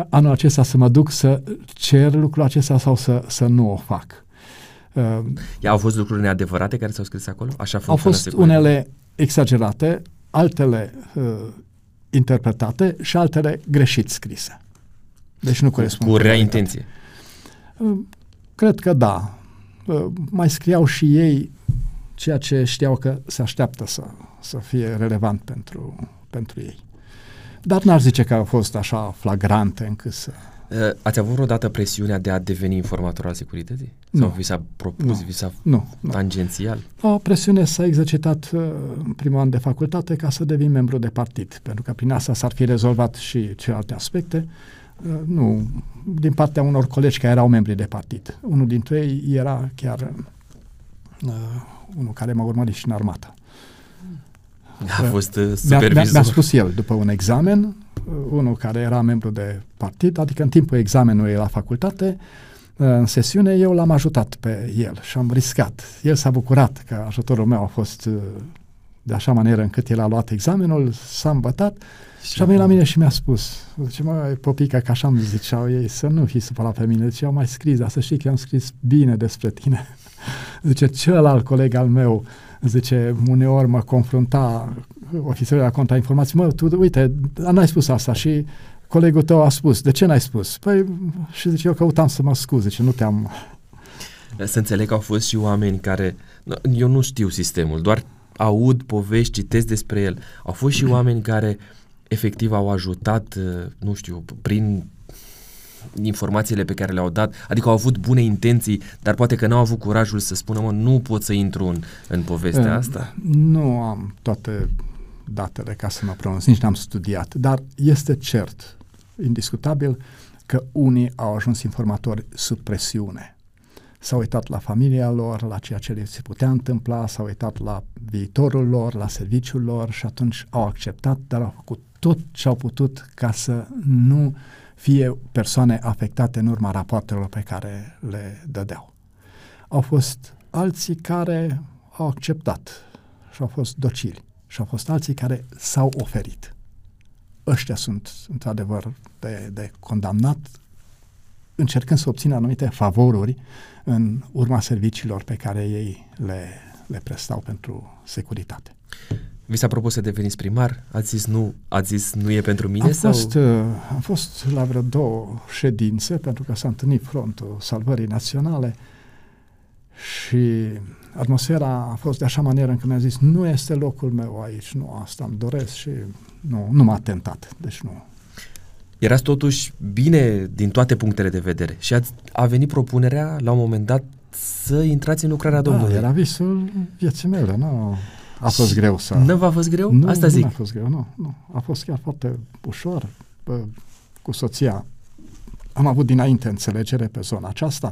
anul acesta să mă duc să cer lucrul acesta sau să, să nu o fac. Uh, au fost lucruri neadevărate care s-au scris acolo? Așa au fost unele exagerate, altele uh, interpretate și altele greșit scrise. Deci nu corespund. Cu rea intenție. Uh, cred că da. Uh, mai scriau și ei ceea ce știau că se așteaptă să, să fie relevant pentru, pentru ei. Dar n-ar zice că au fost așa flagrante încât să... Uh, ați avut vreodată presiunea de a deveni informator al securității? Sau nu. vi s-a propus, nu. vi s-a nu, nu. tangențial? O presiune s-a exercitat uh, în primul an de facultate ca să devin membru de partid, pentru că prin asta s-ar fi rezolvat și celelalte aspecte. Uh, nu, din partea unor colegi care erau membri de partid. Unul dintre ei era chiar uh, unul care m-a urmărit și în armată. A fost uh, supervizor. Mi-a, mi-a spus el, după un examen, unul care era membru de partid, adică în timpul examenului la facultate, în sesiune, eu l-am ajutat pe el și am riscat. El s-a bucurat că ajutorul meu a fost de așa manieră încât el a luat examenul, s-a îmbătat și, și a venit la mine și mi-a spus, zice, mă, popica, că așa îmi ziceau ei, să nu fii supărat pe mine. Zice, eu mai scris, dar să știi că am scris bine despre tine. zice, celălalt coleg al meu, zice, uneori mă confrunta ofițerul la contra informații, mă, tu, uite, n-ai spus asta și colegul tău a spus, de ce n-ai spus? Păi, și zice, eu căutam să mă scuz, zice, nu te-am... Să înțeleg că au fost și oameni care, eu nu știu sistemul, doar aud povești, citesc despre el. Au fost și oameni care efectiv au ajutat, nu știu, prin informațiile pe care le-au dat, adică au avut bune intenții, dar poate că n-au avut curajul să spună, mă, nu pot să intru în, în povestea asta? Nu am toate datele ca să mă pronunț, nici n-am studiat, dar este cert, indiscutabil, că unii au ajuns informatori sub presiune. S-au uitat la familia lor, la ceea ce le se putea întâmpla, s-au uitat la viitorul lor, la serviciul lor și atunci au acceptat, dar au făcut tot ce au putut ca să nu fie persoane afectate în urma rapoartelor pe care le dădeau. Au fost alții care au acceptat și au fost docili și au fost alții care s-au oferit. Ăștia sunt, într-adevăr, de, de condamnat, încercând să obțină anumite favoruri în urma serviciilor pe care ei le, le prestau pentru securitate. Vi s-a propus să deveniți primar? Ați zis nu, ați zis nu e pentru mine? Am, sau? fost, uh, am fost la vreo două ședințe pentru că s-a întâlnit frontul salvării naționale și atmosfera a fost de așa manieră încât mi-a zis nu este locul meu aici, nu asta îmi doresc și nu, nu m-a tentat, deci nu. Erați totuși bine din toate punctele de vedere și ați, a venit propunerea la un moment dat să intrați în lucrarea da, Domnului. era visul vieții mele, nu a fost greu să... Nu v-a fost greu? Nu, Asta nu zic. a fost greu, nu, nu. A fost chiar foarte ușor bă, cu soția. Am avut dinainte înțelegere pe zona aceasta.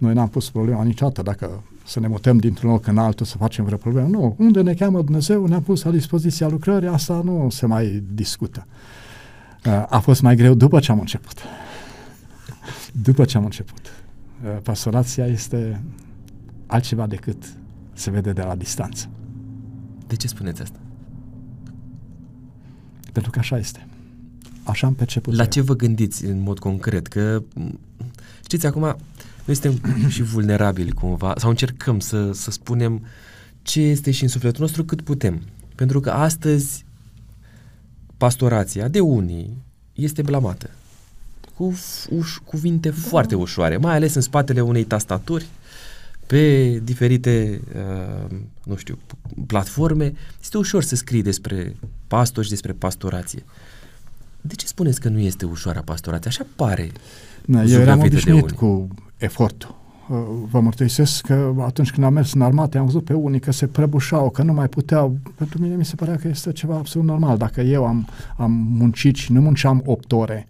Noi n-am pus problema niciodată dacă să ne mutăm dintr-un loc în altul să facem vreo problemă. Nu, unde ne cheamă Dumnezeu, ne-a pus la dispoziția lucrării, asta nu se mai discută. Uh, A fost mai greu după ce am început. După ce am început. Uh, Pastorația este altceva decât se vede de la distanță. De ce spuneți asta? Pentru că așa este. Așa am perceput. La eu. ce vă gândiți în mod concret? Că, m, știți, acum noi suntem și vulnerabili cumva, sau încercăm să, să spunem ce este și în sufletul nostru cât putem. Pentru că astăzi pastorația de unii este blamată cu uș- cuvinte da. foarte ușoare, mai ales în spatele unei tastaturi pe diferite, uh, nu știu, platforme. Este ușor să scrii despre pastori și despre pastorație. De ce spuneți că nu este ușoară pastorația? Așa pare. Da, eu eram zugrăvită de obișnuit unii. cu efortul. Uh, Vă mărturisesc că atunci când am mers în armată, am văzut pe unii că se prăbușau, că nu mai puteau. Pentru mine mi se părea că este ceva absolut normal. Dacă eu am, am muncit și nu munceam 8 ore,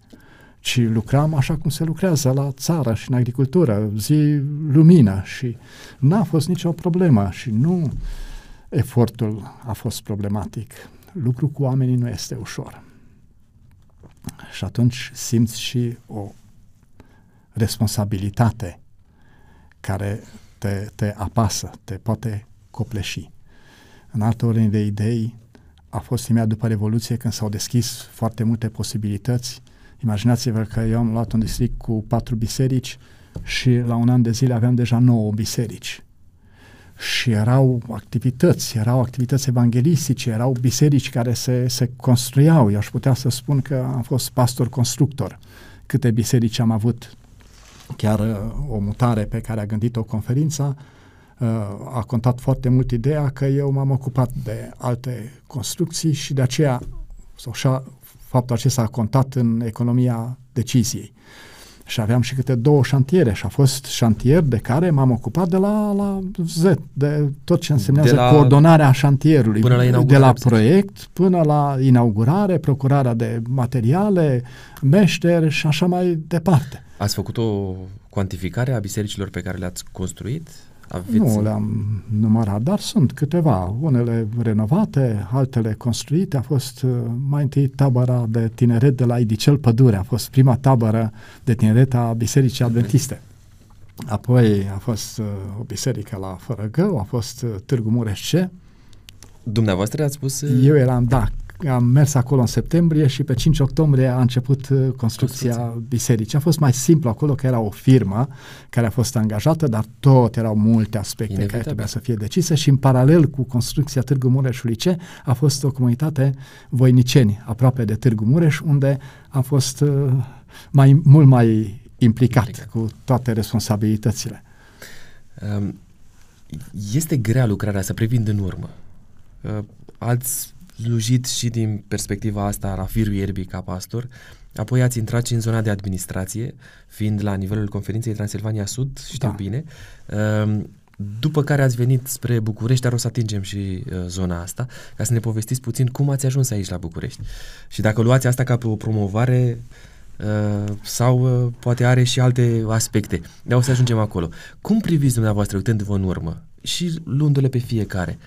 ci lucram așa cum se lucrează la țară și în agricultură, zi lumină și n-a fost nicio problemă și nu efortul a fost problematic. Lucru cu oamenii nu este ușor. Și atunci simți și o responsabilitate care te, te apasă, te poate copleși. În altă ordine de idei, a fost imediat după Revoluție când s-au deschis foarte multe posibilități. Imaginați-vă că eu am luat un district cu patru biserici și la un an de zile aveam deja nouă biserici. Și erau activități, erau activități evanghelistice, erau biserici care se, se construiau. Eu aș putea să spun că am fost pastor constructor. Câte biserici am avut chiar uh, o mutare pe care a gândit-o conferința uh, a contat foarte mult ideea că eu m-am ocupat de alte construcții și de aceea sau așa, faptul acesta a contat în economia deciziei. Și aveam și câte două șantiere și a fost șantier de care m-am ocupat de la, la Z, de tot ce însemnează De la- coordonarea șantierului. Până la de inaugurare, la să zic. proiect până la inaugurare, procurarea de materiale, meșteri și așa mai departe. Ați făcut o cuantificare a bisericilor pe care le-ați construit? Aveți... Nu le-am numărat, dar sunt câteva, unele renovate, altele construite. A fost uh, mai întâi tabăra de tineret de la Idicel Pădure, a fost prima tabără de tineret a Bisericii Adventiste. Apoi a fost uh, o biserică la Fărăgău, a fost uh, Târgu Mureș Dumneavoastră ați spus... Eu eram, da, am mers acolo în septembrie și pe 5 octombrie a început uh, construcția Construcția. bisericii. A fost mai simplu acolo că era o firmă care a fost angajată, dar tot erau multe aspecte care Inevitabil. trebuia să fie decise și în paralel cu construcția Târgu Mureșului C a fost o comunitate voiniceni aproape de Târgu Mureș unde am fost uh, mai, mult mai implicat, Implicat. cu toate responsabilitățile. Um, este grea lucrarea să privind în urmă. Uh, ați slujit și din perspectiva asta la firul ierbii ca pastor, apoi ați intrat și în zona de administrație, fiind la nivelul conferinței Transilvania Sud, știu Da. bine. Um, după care ați venit spre București, dar o să atingem și uh, zona asta, ca să ne povestiți puțin cum ați ajuns aici la București. Și dacă luați asta ca pe o promovare uh, sau uh, poate are și alte aspecte, dar o să ajungem acolo. Cum priviți dumneavoastră, uitându-vă în urmă și luându-le pe fiecare,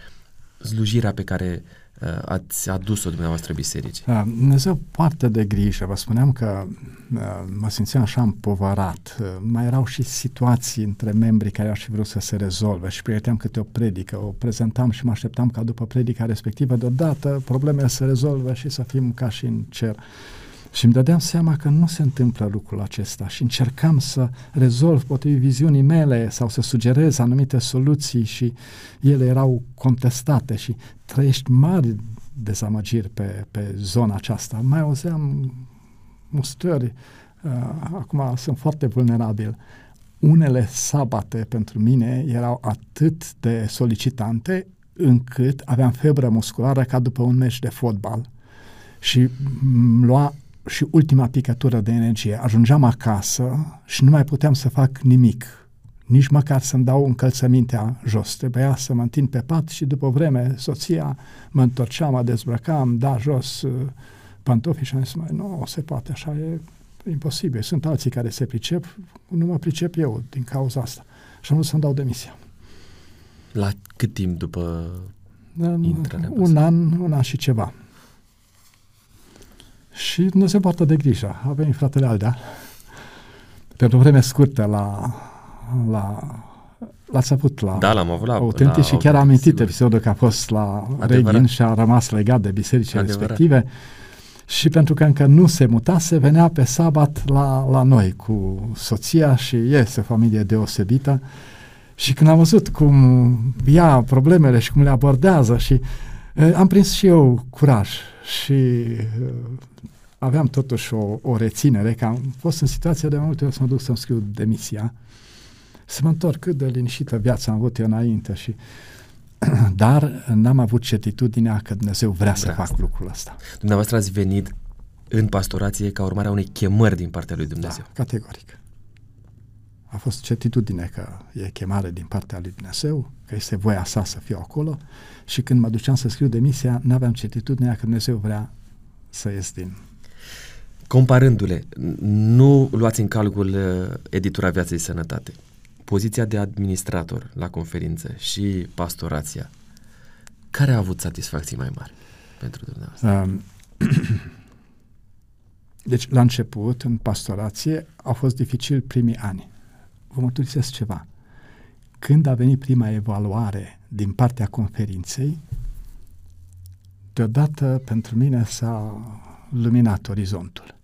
slujirea pe care uh, ați adus-o dumneavoastră bisericii? Da, Dumnezeu poartă de grijă. Vă spuneam că uh, mă simțeam așa împovărat. Uh, mai erau și situații între membrii care aș fi vrut să se rezolve și pregăteam câte o predică, o prezentam și mă așteptam ca după predica respectivă deodată problemele să rezolve și să fim ca și în cer. Și îmi dădeam seama că nu se întâmplă lucrul acesta și încercam să rezolv potrivit viziunii mele sau să sugerez anumite soluții și ele erau contestate și trăiești mari dezamăgiri pe, pe zona aceasta. Mai auzeam mustrări, uh, acum sunt foarte vulnerabil. Unele sabate pentru mine erau atât de solicitante încât aveam febră musculară ca după un meci de fotbal și lua și ultima picătură de energie. Ajungeam acasă și nu mai puteam să fac nimic, nici măcar să-mi dau încălțămintea jos. Trebuia să mă întind pe pat și după vreme soția mă întorcea, mă dezbrăcam, da jos uh, pantofii și am zis, mai nu, se poate, așa e imposibil. Sunt alții care se pricep, nu mă pricep eu din cauza asta. Și am vrut să-mi dau demisia. La cât timp după intrarea? Un an, un an și ceva. Și nu se poartă de grijă. A venit fratele Aldea. Pentru vreme scurtă la, la l-ați avut la da, l-am avut la, Autentic la și chiar am amintit episodul că a fost la Reghin și a rămas legat de bisericile Adevărat. respective. Și pentru că încă nu se mutase, venea pe sabat la, la noi cu soția și este o familie deosebită. Și când am văzut cum ia problemele și cum le abordează și eh, am prins și eu curaj și eh, aveam totuși o, o reținere, că am fost în situația de multe ori să mă duc să-mi scriu demisia, să mă întorc cât de liniștită viața am avut eu înainte și dar n-am avut certitudinea că Dumnezeu vrea Vreau să fac asta. lucrul ăsta. Dumneavoastră ați venit în pastorație ca urmare a unei chemări din partea lui Dumnezeu. Da, categoric. A fost certitudine că e chemare din partea lui Dumnezeu, că este voia sa să fiu acolo și când mă duceam să scriu demisia, n-aveam certitudinea că Dumnezeu vrea să ies din Comparându-le, nu luați în calcul uh, editura Viaței Sănătate, poziția de administrator la conferință și pastorația, care a avut satisfacții mai mari pentru dumneavoastră? Um, deci, la început, în pastorație, au fost dificil primii ani. Vă mărturisesc ceva. Când a venit prima evaluare din partea conferinței, deodată pentru mine s-a luminat orizontul.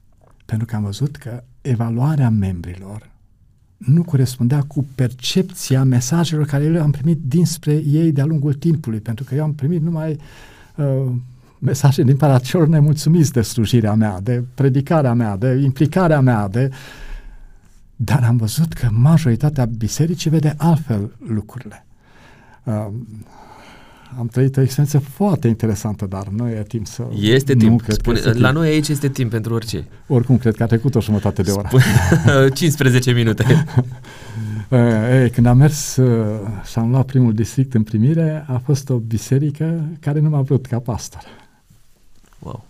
Pentru că am văzut că evaluarea membrilor nu corespundea cu percepția mesajelor care le am primit dinspre ei de-a lungul timpului, pentru că eu am primit numai uh, mesaje din partea celor nemulțumiți de slujirea mea, de predicarea mea, de implicarea mea, de... Dar am văzut că majoritatea bisericii vede altfel lucrurile. Uh, am trăit o experiență foarte interesantă, dar nu e timp să... Este timp. Spune, la timp. noi aici este timp pentru orice. Oricum, cred că a trecut o jumătate de oră. Spune, 15 minute. e, când am mers uh, și am luat primul district în primire, a fost o biserică care nu m-a vrut ca pastor. Wow.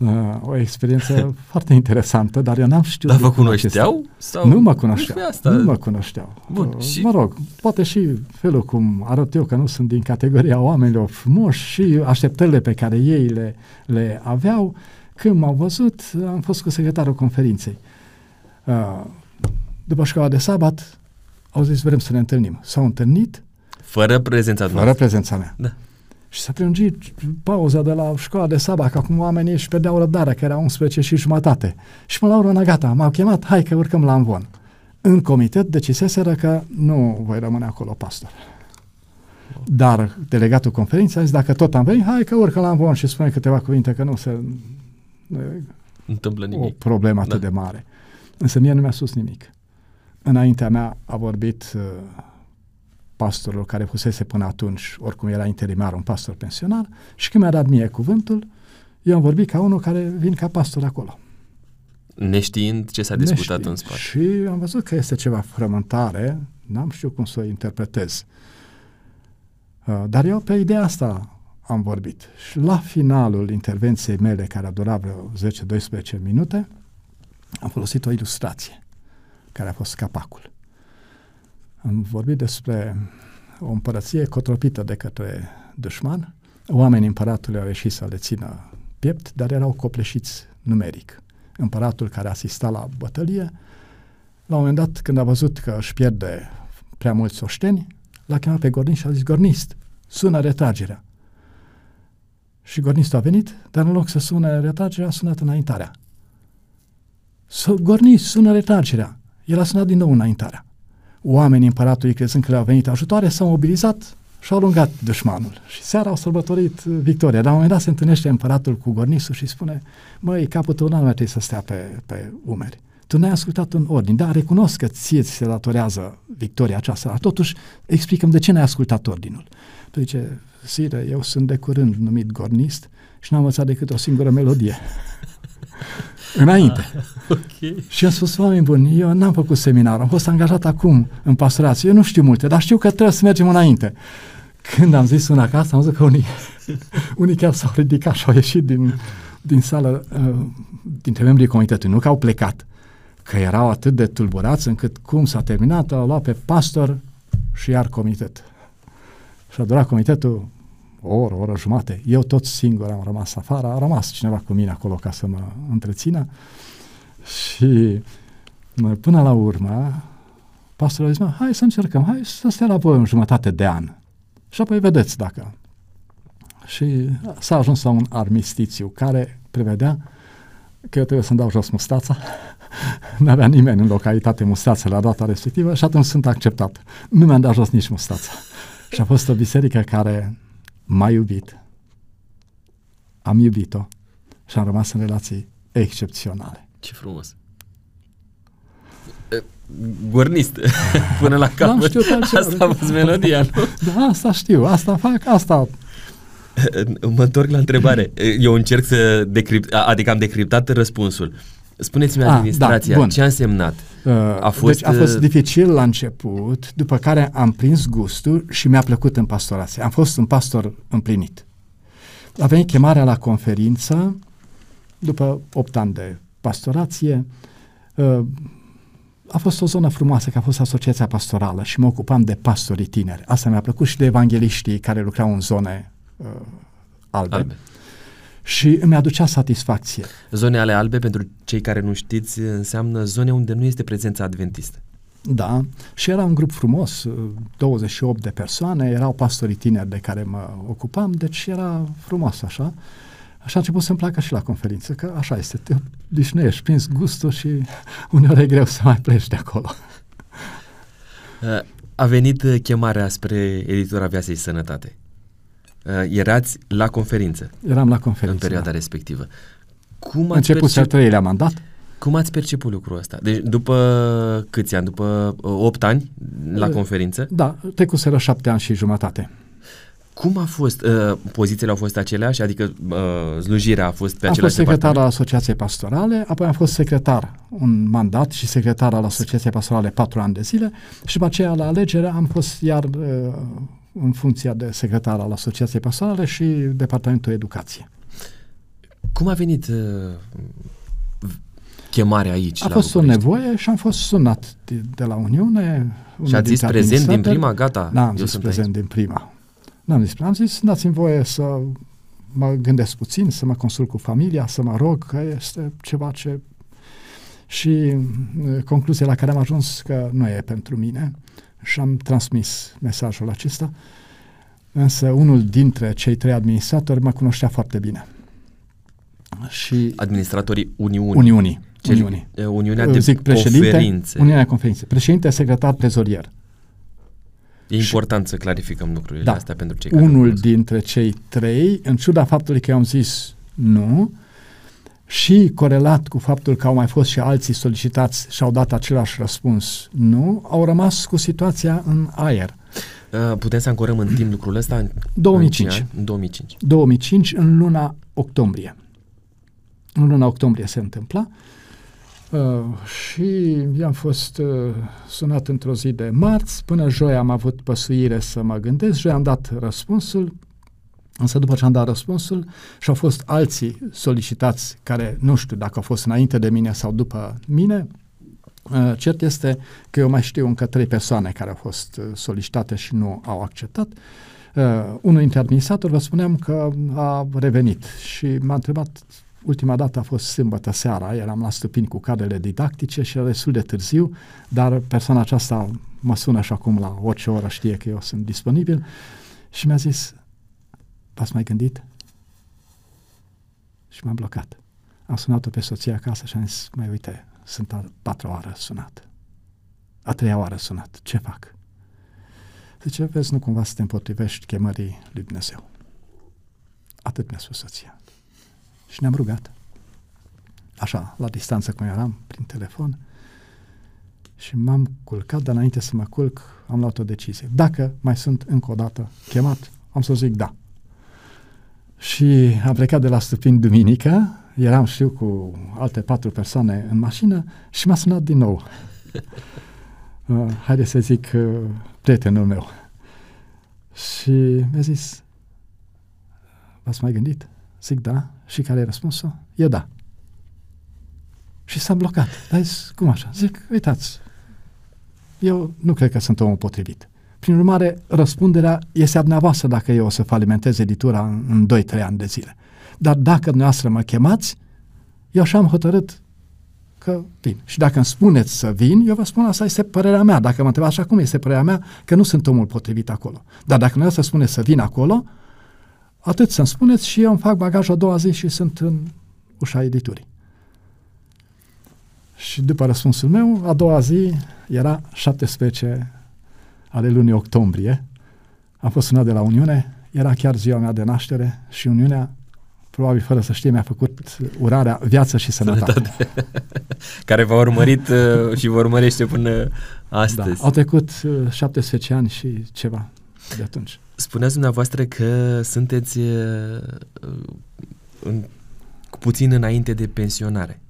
Uh, o experiență foarte interesantă, dar eu n-am știut... Dar vă cunoșteau? Sau nu mă cunoșteau. Asta? Nu mă cunoșteau. Bun, uh, și... Mă rog, poate și felul cum arăt eu că nu sunt din categoria oamenilor frumoși și așteptările pe care ei le, le aveau, când m-au văzut, am fost cu secretarul conferinței. Uh, după școala de sabat, au zis, vrem să ne întâlnim. S-au întâlnit. Fără prezența Fără noastră. prezența mea. Da. Și s-a prelungit pauza de la școala de sabat, că acum oamenii își pierdeau răbdarea, că era 11 și jumătate. Și până la urmă, gata, m-au chemat, hai că urcăm la învon. În comitet deciseseră că nu voi rămâne acolo pastor. Dar delegatul conferinței a zis, dacă tot am venit, hai că urcă la învon și spune câteva cuvinte, că nu se întâmplă nimic. O problemă atât da. de mare. Însă mie nu mi-a spus nimic. Înaintea mea a vorbit uh, pastorul care fusese până atunci, oricum era interimar, un pastor pensionar, și când mi-a dat mie cuvântul, eu am vorbit ca unul care vin ca pastor acolo. Neștiind ce s-a discutat Neștiind. în spate. Și am văzut că este ceva frământare, N-am știut cum să o interpretez. Uh, dar eu pe ideea asta am vorbit. Și la finalul intervenției mele, care a durat vreo 10-12 minute, am folosit o ilustrație, care a fost capacul. Am vorbit despre o împărăție cotropită de către dușman. Oamenii împăratului au ieșit să le țină piept, dar erau copleșiți numeric. Împăratul care asista la bătălie, la un moment dat, când a văzut că își pierde prea mulți oșteni, l-a chemat pe Gornist și a zis, Gornist, sună retragerea. Și Gornistul a venit, dar în loc să sună retragerea, a sunat înaintarea. Gornist, sună retragerea. El a sunat din nou înaintarea. Oamenii împăratului, crezând că le-au venit ajutoare, s-au mobilizat și au lungat dușmanul. Și seara au sărbătorit victoria. Dar la un moment dat se întâlnește împăratul cu Gornisul și spune, măi, capul tău nu mai trebuie să stea pe, pe umeri. Tu n-ai ascultat un ordin, dar recunosc că ție ți se datorează victoria aceasta, dar totuși explicăm de ce n-ai ascultat ordinul. Tu zice, Sire, eu sunt de curând numit gornist și n-am învățat decât o singură melodie. Înainte. Ah, okay. Și am spus, oameni buni, eu n-am făcut seminar, am fost angajat acum în pastorație, eu nu știu multe, dar știu că trebuie să mergem înainte. Când am zis una ca asta, am zis că unii, unii chiar s-au ridicat și au ieșit din, din sală, uh, dintre membrii comitetului, nu că au plecat, că erau atât de tulburați încât cum s-a terminat, au luat pe pastor și iar comitet. Și a durat comitetul o oră, o oră jumate. Eu tot singur am rămas afară, a rămas cineva cu mine acolo ca să mă întrețină și până la urmă pastorul a zis, hai să încercăm, hai să stea la voi în jumătate de an și apoi vedeți dacă. Și s-a ajuns la un armistițiu care prevedea că eu trebuie să-mi dau jos mustața, n-avea nimeni în localitate mustață la data respectivă și atunci sunt acceptat. Nu mi-am dat jos nici mustața. Și a fost o biserică care m-a iubit, am iubit-o și am rămas în relații excepționale. Ce frumos! Gornist, până la capăt. Asta a fost melodia, nu? Da, asta știu, asta fac, asta Mă întorc la întrebare. Eu încerc să decript, adică am decriptat răspunsul. Spuneți-mi ah, administrația, da, ce a însemnat? Uh, a fost, deci a fost uh, dificil la început, după care am prins gustul și mi-a plăcut în pastorație. Am fost un pastor împlinit. A venit chemarea la conferință, după 8 ani de pastorație, uh, a fost o zonă frumoasă, că a fost asociația pastorală și mă ocupam de pastorii tineri. Asta mi-a plăcut și de evangeliștii care lucrau în zone uh, albe. albe și îmi aducea satisfacție. Zone ale albe, pentru cei care nu știți, înseamnă zone unde nu este prezența adventistă. Da, și era un grup frumos, 28 de persoane, erau pastorii tineri de care mă ocupam, deci era frumos așa. Așa a început să-mi placă și la conferință, că așa este, te ești prins gustul și uneori e greu să mai pleci de acolo. A venit chemarea spre editura Viața și Sănătate uh, erați la conferință. Eram la conferință. În perioada da. respectivă. Cum ați Început percep... al treilea mandat. Cum ați perceput lucrul ăsta? Deci după câți ani? După uh, 8 ani la uh, conferință? Da, trecuseră 7 ani și jumătate. Cum a fost? Uh, pozițiile au fost aceleași? Adică uh, slujirea a fost pe am același Am fost secretar al Asociației Pastorale, apoi am fost secretar un mandat și secretar al Asociației Pastorale patru ani de zile și după aceea la alegere am fost iar uh, în funcția de secretar al Asociației Pastorale și Departamentul Educație. Cum a venit uh, chemarea aici? A fost o nevoie și am fost sunat de, de la Uniune. Și ați zis prezent din prima? Gata, Da, am zis prezent aici. din prima. N-am zis, am zis, dați-mi voie să mă gândesc puțin, să mă consult cu familia, să mă rog, că este ceva ce... Și uh, concluzia la care am ajuns că nu e pentru mine și am transmis mesajul acesta, însă unul dintre cei trei administratori mă cunoștea foarte bine. Și Administratorii Uniunii. Uniunii. Uniunii. Uniunea de Zic, președinte, conferințe. Uniunea de conferințe. Președinte, secretar, trezorier. E important și, să clarificăm lucrurile da, astea pentru cei care Unul dintre cei trei, în ciuda faptului că eu am zis nu, și corelat cu faptul că au mai fost și alții solicitați și au dat același răspuns nu, au rămas cu situația în aer. Uh, putem să ancorăm în timp lucrul ăsta? În 2005. În 2005. 2005, în luna octombrie. În luna octombrie se întâmpla Uh, și i-am fost uh, sunat într-o zi de marți, până joi am avut păsuire să mă gândesc, joi am dat răspunsul, însă după ce am dat răspunsul și au fost alții solicitați care nu știu dacă au fost înainte de mine sau după mine, uh, cert este că eu mai știu încă trei persoane care au fost uh, solicitate și nu au acceptat. Uh, unul dintre administratori vă spuneam că a revenit și m-a întrebat Ultima dată a fost sâmbătă seara, eram la stupini cu cadrele didactice și era destul de târziu, dar persoana aceasta mă sună și acum la orice oră știe că eu sunt disponibil și mi-a zis, v-ați mai gândit? Și m-am blocat. Am sunat-o pe soția acasă și am zis, mai uite, sunt a patra oară sunat. A treia oară sunat. Ce fac? Zice, vezi, nu cumva să te împotrivești chemării lui Dumnezeu. Atât mi-a spus soția. Și ne-am rugat. Așa, la distanță cum eram, prin telefon. Și m-am culcat, dar înainte să mă culc, am luat o decizie. Dacă mai sunt încă o dată chemat, am să zic da. Și am plecat de la Stupin duminică, eram, știu, cu alte patru persoane în mașină și m-a sunat din nou. uh, haide să zic, uh, prietenul meu. Și mi-a zis, v-ați mai gândit? Zic da. Și care e răspunsul? E da. Și s-a blocat. Dar zis, cum așa? Zic, uitați, eu nu cred că sunt omul potrivit. Prin urmare, răspunderea este a dumneavoastră dacă eu o să falimentez editura în, în 2-3 ani de zile. Dar dacă dumneavoastră mă chemați, eu așa am hotărât că vin. Și dacă îmi spuneți să vin, eu vă spun asta este părerea mea. Dacă mă întrebați așa cum este părerea mea, că nu sunt omul potrivit acolo. Dar dacă dumneavoastră spuneți să vin acolo, Atât să-mi spuneți și eu îmi fac bagajul a doua zi și sunt în ușa editurii. Și după răspunsul meu, a doua zi era 17 ale lunii octombrie. Am fost sunat de la Uniune, era chiar ziua mea de naștere și Uniunea, probabil fără să știe, mi-a făcut urarea viață și sănătate. sănătate. Care v-a urmărit uh, și vă urmărește până astăzi. Da, au trecut 17 uh, ani și ceva de atunci. Spuneați dumneavoastră că sunteți uh, în, cu puțin înainte de pensionare.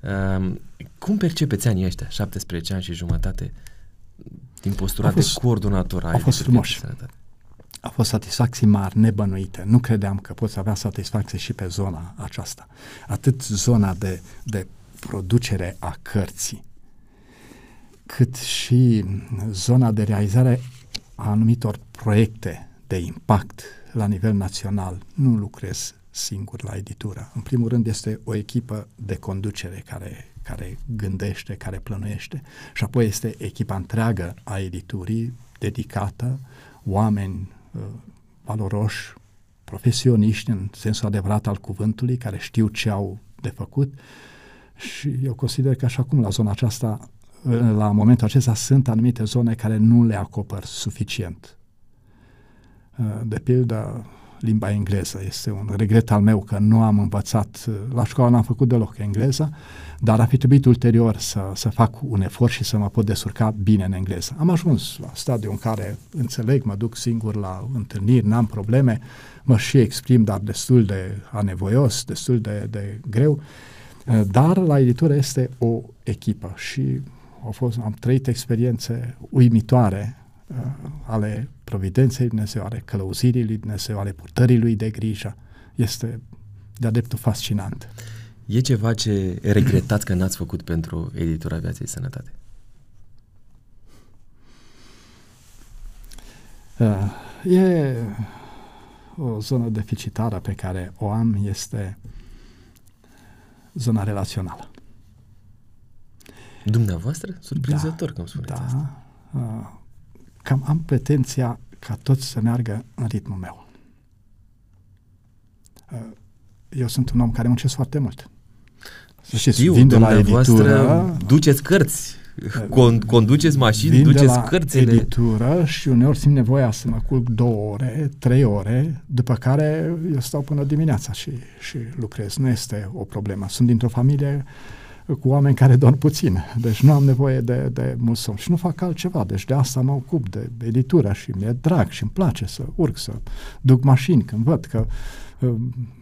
Uh, cum percepeți anii ăștia, 17 ani și jumătate, din postura fost, de coordonator a fost frumos. A fost satisfacții mari, nebănuite. Nu credeam că poți avea satisfacție și pe zona aceasta. Atât zona de, de producere a cărții, cât și zona de realizare a anumitor proiecte de impact la nivel național. Nu lucrez singur la editură. În primul rând este o echipă de conducere care, care gândește, care plănuiește și apoi este echipa întreagă a editurii dedicată, oameni uh, valoroși, profesioniști în sensul adevărat al cuvântului, care știu ce au de făcut și eu consider că așa cum la zona aceasta la momentul acesta sunt anumite zone care nu le acopăr suficient. Uh, de pildă, limba engleză este un regret al meu că nu am învățat, uh, la școală n-am făcut deloc engleză, dar a fi trebuit ulterior să, să fac un efort și să mă pot descurca bine în engleză. Am ajuns la stadiul în care înțeleg, mă duc singur la întâlniri, n-am probleme, mă și exprim, dar destul de anevoios, destul de, de greu, uh, dar la editură este o echipă și au fost, am trăit experiențe uimitoare uh, ale providenței Dumnezeu, ale călăuzirii lui Dumnezeu, ale purtării lui de grijă. Este de-a dreptul fascinant. E ceva ce regretați că n-ați făcut pentru editura Viaței Sănătate? Uh, e o zonă deficitară pe care o am este zona relațională. Dumneavoastră? Surprinzător da, că îmi spuneți da, asta. Uh, cam am pretenția ca tot să meargă în ritmul meu. Uh, eu sunt un om care muncesc foarte mult. Să știți, vin de la editură, duceți cărți, uh, con, conduceți mașini, vin duceți de la cărțile. editură și uneori simt nevoia să mă culc două ore, trei ore, după care eu stau până dimineața și, și lucrez. Nu este o problemă. Sunt dintr-o familie uh, cu oameni care dorm puțin. Deci nu am nevoie de, de mult somn și nu fac altceva. Deci de asta mă ocup de editură și mi-e drag și îmi place să urc, să duc mașini când văd că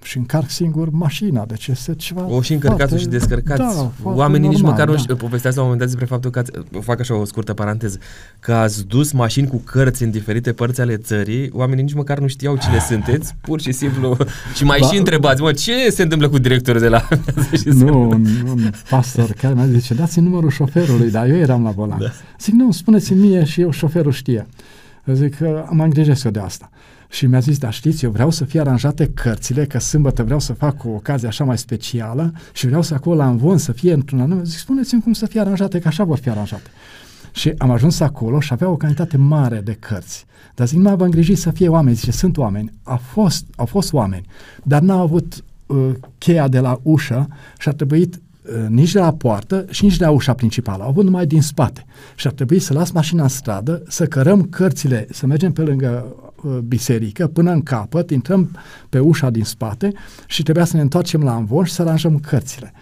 și încarc singur mașina, deci este ceva O și încărcați foarte, și descărcați. Da, Oamenii normal, nici măcar da. nu povesteați la un moment dat despre faptul că ați, fac așa o scurtă paranteză, că ați dus mașini cu cărți în diferite părți ale țării, oamenii nici măcar nu știau cine sunteți, pur și simplu, și mai ba, și întrebați, mă, ce se întâmplă cu directorul de la... nu, un, un pastor care mi-a zis, dați numărul șoferului, dar eu eram la volan. Da. Zic, nu, spuneți-mi mie și eu șoferul știe. Zic că mă îngrijesc eu de asta. Și mi-a zis, da știți, eu vreau să fie aranjate cărțile, că sâmbătă vreau să fac o ocazie așa mai specială și vreau să acolo la învon să fie într-un anume. Zic, spuneți-mi cum să fie aranjate, că așa vor fi aranjate. Și am ajuns acolo și avea o cantitate mare de cărți. Dar zic, nu vă îngrijiți să fie oameni. Zice, sunt oameni. A fost, au fost oameni, dar n-au avut uh, cheia de la ușă și a trebuit uh, nici de la poartă și nici de la ușa principală. Au avut numai din spate. Și ar trebui să las mașina în stradă, să cărăm cărțile, să mergem pe lângă Uh, biserică până în capăt, intrăm pe ușa din spate și trebuia să ne întoarcem la învon și să aranjăm cărțile.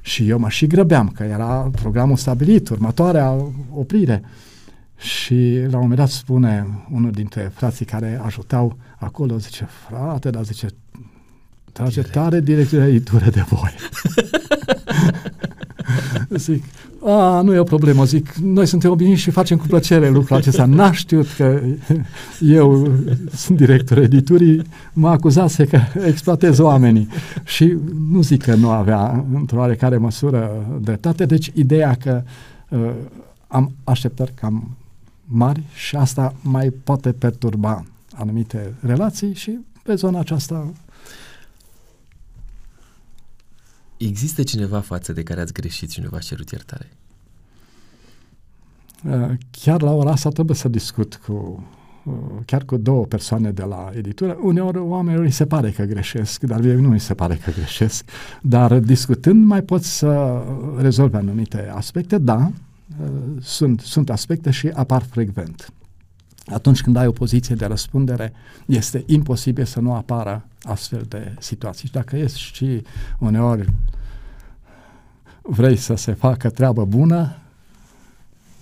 Și eu mă și grăbeam, că era programul stabilit, următoarea oprire. Și la un moment dat spune unul dintre frații care ajutau acolo, zice, frate, dar zice, trage tare direcția editură de voi. Zic, a, nu e o problemă, zic, noi suntem obișnuiți și facem cu plăcere lucrul acesta. N-a știut că eu sunt director editurii, mă acuzase că exploatez oamenii. Și nu zic că nu avea într-o oarecare măsură dreptate, deci ideea că uh, am așteptări cam mari și asta mai poate perturba anumite relații și pe zona aceasta Există cineva față de care ați greșit și nu v-a cerut iertare? Uh, chiar la ora asta trebuie să discut cu uh, chiar cu două persoane de la editură. Uneori oamenilor îi se pare că greșesc, dar mie nu îi se pare că greșesc. Dar discutând mai pot să rezolve anumite aspecte. Da, uh, sunt, sunt aspecte și apar frecvent. Atunci când ai o poziție de răspundere, este imposibil să nu apară astfel de situații. Și dacă ești și uneori vrei să se facă treabă bună,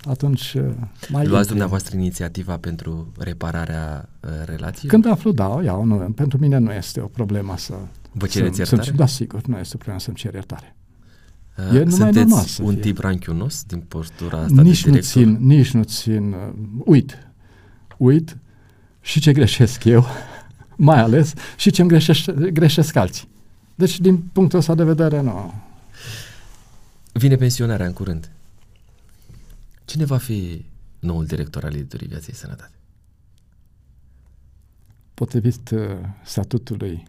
atunci uh, mai Luați dumneavoastră inițiativa pentru repararea uh, relației? Când aflu, da, o iau. Nu, pentru mine nu este o problemă să... Vă cereți iertare? Să, da, sigur, nu este o problemă să-mi cer iertare. Uh, e numai normal să un fie. tip ranchiunos din postura asta nici de nu țin, Nici nu țin, uh, uit, uit și ce greșesc eu, mai ales, și ce-mi greșesc, greșesc alții. Deci, din punctul ăsta de vedere, nu. Vine pensionarea în curând. Cine va fi noul director al editurii Viaței Sănătate? Potrivit uh, statutului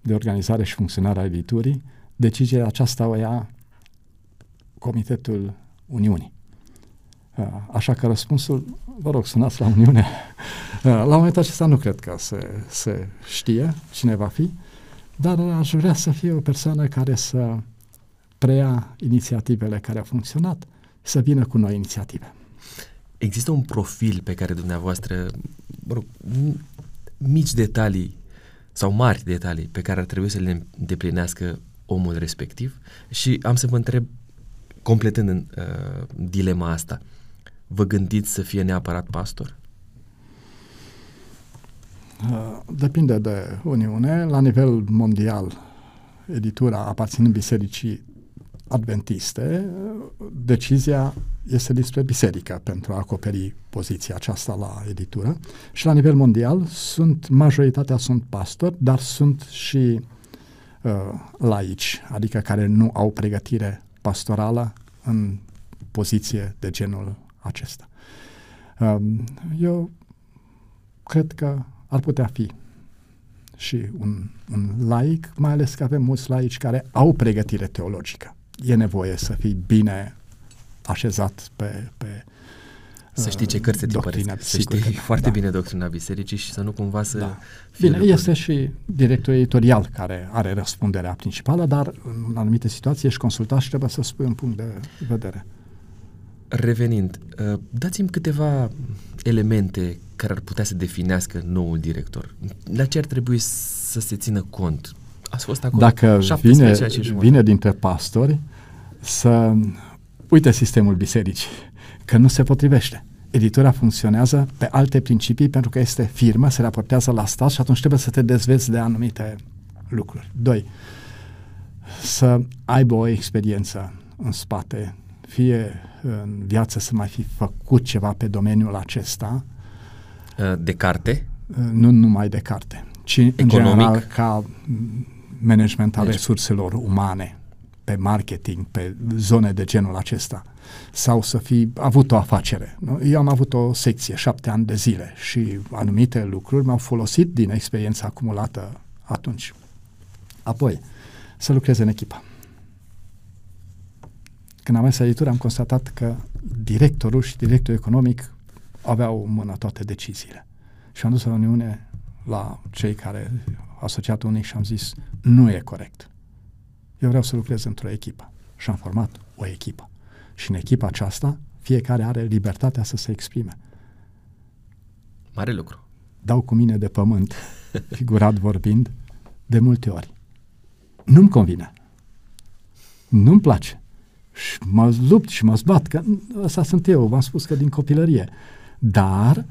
de organizare și funcționare a editurii, decizia aceasta o ia Comitetul Uniunii. Uh, așa că răspunsul, vă rog, sunați la Uniune. Uh, la momentul acesta nu cred că se, se știe cine va fi, dar aș vrea să fie o persoană care să preia inițiativele care au funcționat, să vină cu noi inițiative. Există un profil pe care dumneavoastră, mă rog, mici detalii sau mari detalii pe care ar trebui să le îndeplinească omul respectiv și am să vă întreb, completând în, uh, dilema asta, vă gândiți să fie neapărat pastor? Uh, depinde de Uniune. La nivel mondial, editura aparținând bisericii adventiste, decizia este despre biserică pentru a acoperi poziția aceasta la editură și la nivel mondial sunt, majoritatea sunt pastori, dar sunt și uh, laici, adică care nu au pregătire pastorală în poziție de genul acesta. Uh, eu cred că ar putea fi și un, un laic, mai ales că avem mulți laici care au pregătire teologică e nevoie să fii bine așezat pe, pe să știi ce cărți te părți. Să știi da, foarte da. bine doctrina bisericii și să nu cumva să... Da. Bine, lucruri. este și directorul editorial care are răspunderea principală, dar în anumite situații ești consultat și trebuie să spui un punct de vedere. Revenind, uh, dați-mi câteva elemente care ar putea să definească noul director. La ce ar trebui să se țină cont? Ați fost acolo Dacă vine, vine dintre pastori, să uite sistemul bisericii, că nu se potrivește. Editura funcționează pe alte principii pentru că este firmă, se raportează la stat și atunci trebuie să te dezvezi de anumite lucruri. Doi, să aibă o experiență în spate, fie în viață să mai fi făcut ceva pe domeniul acesta. De carte? Nu numai de carte, ci Economic. în general ca management al deci. resurselor umane, pe marketing, pe zone de genul acesta sau să fi avut o afacere. Eu am avut o secție șapte ani de zile și anumite lucruri m-au folosit din experiența acumulată atunci. Apoi, să lucrez în echipă. Când am mers editură, am constatat că directorul și directorul economic aveau în mână toate deciziile. Și am dus la reuniune la cei care asociat unii și am zis, nu e corect. Eu vreau să lucrez într-o echipă. Și am format o echipă. Și în echipa aceasta, fiecare are libertatea să se exprime. Mare lucru. Dau cu mine de pământ, figurat vorbind, de multe ori. Nu-mi convine. Nu-mi place. Și mă lupt și mă zbat, că ăsta sunt eu, v-am spus că din copilărie. Dar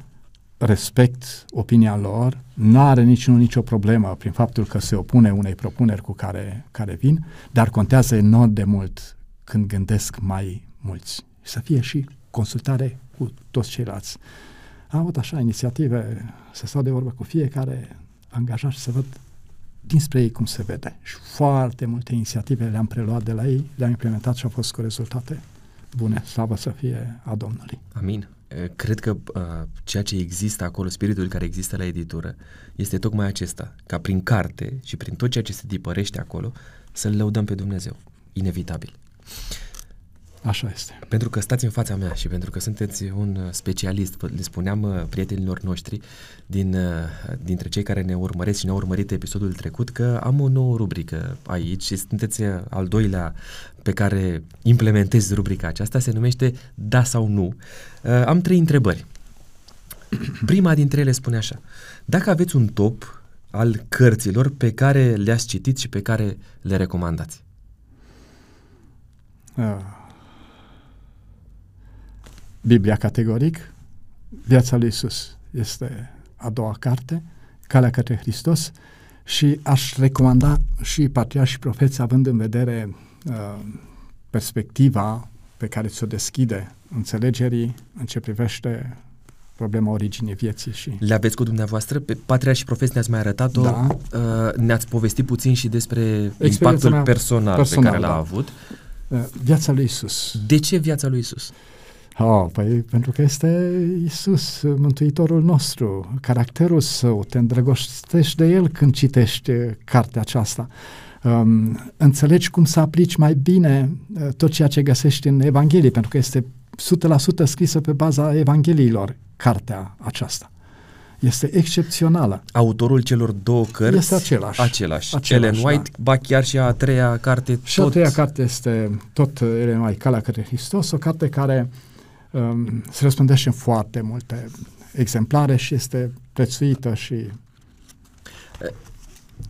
respect opinia lor, nu are niciun nicio problemă prin faptul că se opune unei propuneri cu care, care vin, dar contează enorm de mult când gândesc mai mulți. Să fie și consultare cu toți ceilalți. Am avut așa inițiative să stau de vorbă cu fiecare angajat și să văd dinspre ei cum se vede. Și foarte multe inițiative le-am preluat de la ei, le-am implementat și au fost cu rezultate bune. Slavă să fie a Domnului. Amin. Cred că uh, ceea ce există acolo, spiritul care există la editură, este tocmai acesta, ca prin carte și prin tot ceea ce se tipărește acolo, să-L lăudăm pe Dumnezeu. Inevitabil. Așa este. Pentru că stați în fața mea și pentru că sunteți un specialist, le spuneam uh, prietenilor noștri din, uh, dintre cei care ne urmăresc și ne-au urmărit episodul trecut că am o nouă rubrică aici și sunteți uh, al doilea pe care implementez rubrica aceasta, se numește Da sau Nu. Am trei întrebări. Prima dintre ele spune așa. Dacă aveți un top al cărților pe care le-ați citit și pe care le recomandați? Uh Biblia categoric, viața lui Isus este a doua carte, Calea către Hristos și aș recomanda și Patriarhi și Profeți având în vedere uh, perspectiva pe care ți-o deschide înțelegerii în ce privește problema originii vieții. Și... Le aveți cu dumneavoastră? Pe Patria și Profeți ne-ați mai arătat-o, da. uh, ne-ați povestit puțin și despre impactul personal, personal pe care l-a da. avut. Uh, viața lui Isus. De ce viața lui Isus? Oh, păi pentru că este Isus, Mântuitorul nostru, caracterul său, te îndrăgostești de el când citești uh, cartea aceasta. Um, înțelegi cum să aplici mai bine uh, tot ceea ce găsești în Evanghelie, pentru că este 100% scrisă pe baza Evangheliilor, cartea aceasta. Este excepțională. Autorul celor două cărți este același. Același. același Ellen White, da. ba chiar și a treia carte. Și tot... a treia carte este tot Ellen White, Calea către Hristos, o carte care uh, um, se răspândește în foarte multe exemplare și este prețuită și...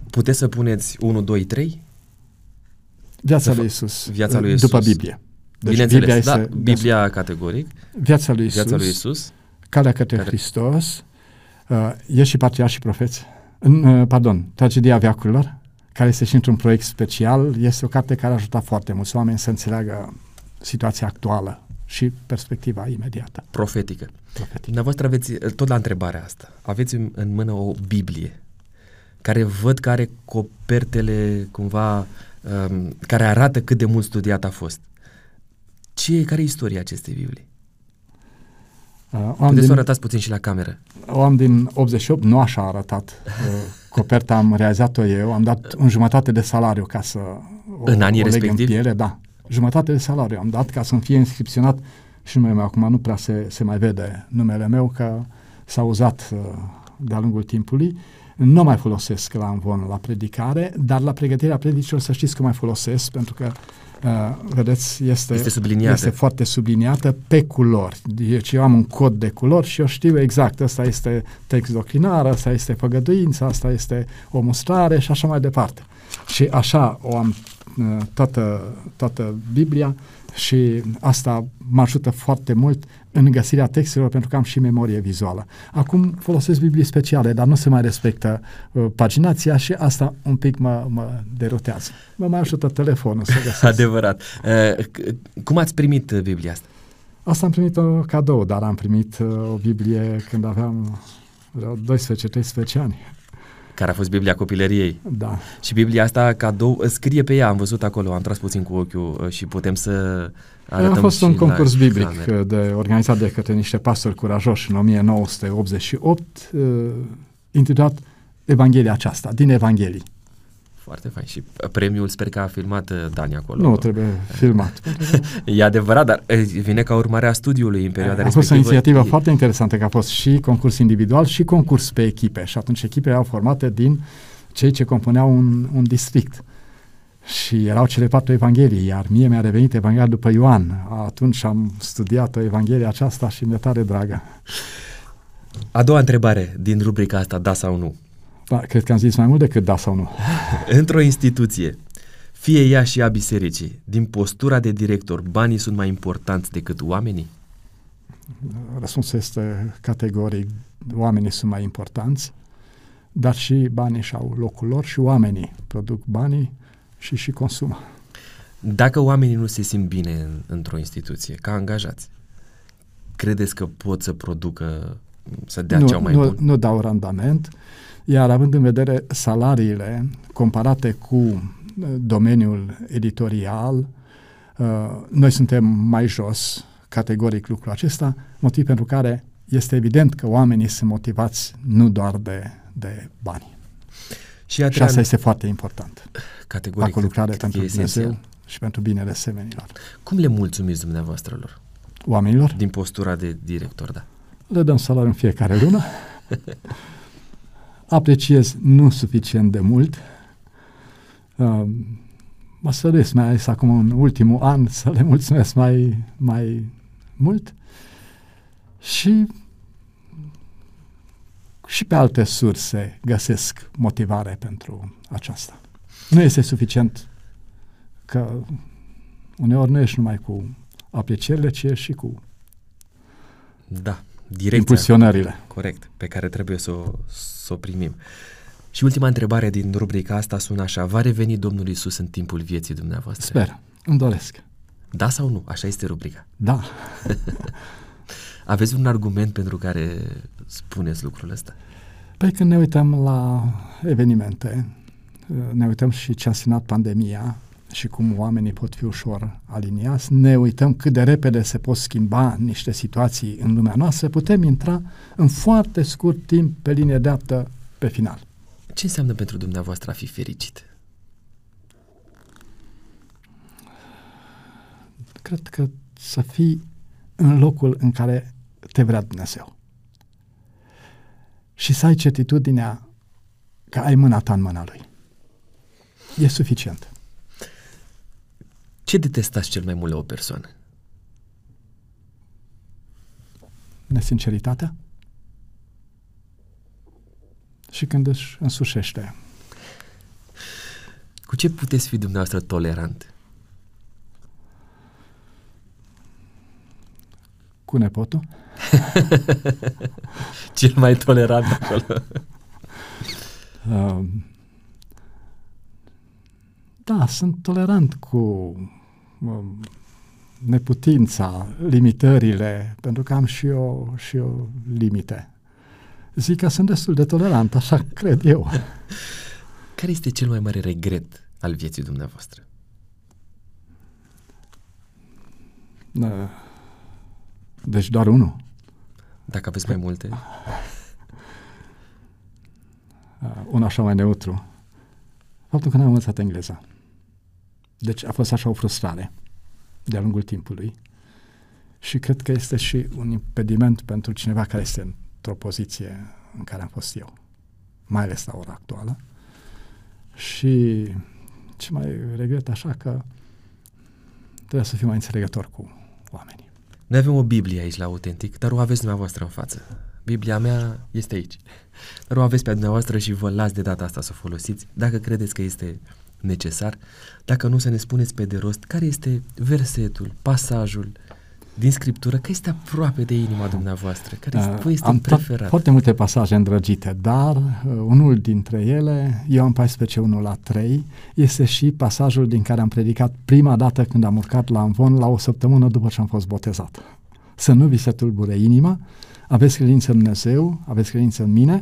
Puteți să puneți 1, 2, 3? Viața lui Isus. Viața lui Isus. După Biblie. Deci Bineînțeles, Biblia, da, este, Biblia categoric. Viața lui Isus. Viața lui Isus. Calea către care... Hristos. Uh, e și patriarhi și profeți. Uh, pardon, Tragedia Veacurilor, care este și într-un proiect special. Este o carte care a ajutat foarte mulți oameni să înțeleagă situația actuală și perspectiva imediată. Profetică. Profetică. Dumneavoastră aveți, tot la întrebarea asta, aveți în mână o Biblie care văd că are copertele cumva um, care arată cât de mult studiat a fost. Ce, care e istoria acestei Biblii? Uh, Puteți din, să o arătați puțin și la cameră. O am din 88, nu așa a arătat. Uh, coperta am realizat-o eu, am dat un jumătate de salariu ca să o, în anii o respectiv? în piele, da jumătate de salariu am dat ca să-mi fie inscripționat și numele meu. Acum nu prea se, se mai vede numele meu, că s-a uzat uh, de-a lungul timpului. Nu mai folosesc la învon la predicare, dar la pregătirea predicilor să știți că mai folosesc, pentru că Uh, vedeți, este, este, subliniată. este foarte subliniată pe culori. Deci eu am un cod de culori și eu știu exact, ăsta este text doctrinar, ăsta este făgăduință, asta este o mustrare și așa mai departe. Și așa o am uh, toată, toată Biblia și asta mă ajută foarte mult în găsirea textelor pentru că am și memorie vizuală. Acum folosesc Biblii speciale, dar nu se mai respectă uh, paginația și asta un pic mă, mă derutează. Mă mai ajută telefonul să găsesc. Adevărat. Uh, cum ați primit uh, Biblia asta? Asta am primit-o cadou, dar am primit uh, o Biblie când aveam 12-13 ani. Care a fost Biblia copilăriei. Da. Și Biblia asta cadou, scrie pe ea, am văzut acolo, am tras puțin cu ochiul uh, și putem să arătăm A fost un concurs la biblic camere. de, organizat de către niște pastori curajoși în 1988, uh, intitulat Evanghelia aceasta, din Evanghelii. Foarte fain. Și premiul sper că a filmat uh, Dani acolo. Nu, trebuie filmat. E adevărat, dar uh, vine ca urmare a studiului în perioada a fost respectivă. o inițiativă E- foarte interesantă, că a fost și concurs individual și concurs pe echipe. Și atunci echipele erau formate din cei ce compuneau un, un district. Și erau cele patru evanghelii, iar mie mi-a revenit Evanghelia după Ioan. Atunci am studiat Evanghelia aceasta și mi-e tare dragă. A doua întrebare din rubrica asta, da sau nu. Da, cred că am zis mai mult decât da sau nu. Într-o instituție, fie ea și a bisericii, din postura de director, banii sunt mai importanți decât oamenii? Răspunsul este categoric, oamenii sunt mai importanți, dar și banii și-au locul lor și oamenii produc banii și și consumă. Dacă oamenii nu se simt bine în, într-o instituție, ca angajați, credeți că pot să producă, să dea nu, cea mai nu, bun? nu dau randament, iar având în vedere salariile comparate cu uh, domeniul editorial, uh, noi suntem mai jos, categoric lucrul acesta, motiv pentru care este evident că oamenii sunt motivați nu doar de, de bani. Și, a Și treia asta este foarte important. categoric, Fac o lucrare cred că pentru e Dumnezeu esențial. și pentru binele semenilor. Cum le mulțumiți dumneavoastră lor? Oamenilor Din postura de director, da. le dăm salariu în fiecare lună. Apreciez nu suficient de mult. Uh, mă sădesc mai ales acum în ultimul an să le mulțumesc mai, mai mult și și pe alte surse găsesc motivare pentru aceasta. Nu este suficient că uneori nu ești numai cu aprecierile, ci ești și cu Da, direcția. impulsionările. Corect, pe care trebuie să o, să o primim. Și ultima întrebare din rubrica asta sună așa. Va reveni Domnul Isus în timpul vieții dumneavoastră? Sper, îmi doresc. Da sau nu? Așa este rubrica. Da. Aveți un argument pentru care spuneți lucrul ăsta? Păi când ne uităm la evenimente, ne uităm și ce a însemnat pandemia și cum oamenii pot fi ușor aliniați, ne uităm cât de repede se pot schimba niște situații în lumea noastră, putem intra în foarte scurt timp pe linie dreaptă pe final. Ce înseamnă pentru dumneavoastră a fi fericit? Cred că să fii în locul în care te vrea Dumnezeu. Și să ai certitudinea că ai mâna ta în mâna Lui. E suficient. Ce detestați cel mai mult la o persoană? Nesinceritatea și când își însușește. Cu ce puteți fi dumneavoastră tolerant? Cu nepotul? Cel mai tolerant acolo. Uh, da, sunt tolerant cu uh, neputința, limitările, pentru că am și eu, și eu limite. Zic că sunt destul de tolerant, așa cred eu. Care este cel mai mare regret al vieții dumneavoastră? Uh, deci doar unul. Dacă aveți mai multe, Uh, un așa mai neutru. Faptul că n-am învățat engleza. Deci a fost așa o frustrare de-a lungul timpului și cred că este și un impediment pentru cineva care este într-o poziție în care am fost eu, mai ales la ora actuală. Și ce mai regret așa că trebuie să fiu mai înțelegător cu oamenii. noi avem o Biblie aici la Autentic, dar o aveți dumneavoastră în față. Biblia mea este aici. Dar o aveți pe a dumneavoastră și vă las de data asta să o folosiți dacă credeți că este necesar, dacă nu să ne spuneți pe de rost care este versetul, pasajul din Scriptură, că este aproape de inima dumneavoastră, care este, uh, este Am preferat. foarte multe pasaje îndrăgite, dar uh, unul dintre ele, Ioan 14, 1 la 3, este și pasajul din care am predicat prima dată când am urcat la Amvon la o săptămână după ce am fost botezat. Să nu vi se tulbure inima, aveți credință în Dumnezeu, aveți credință în mine,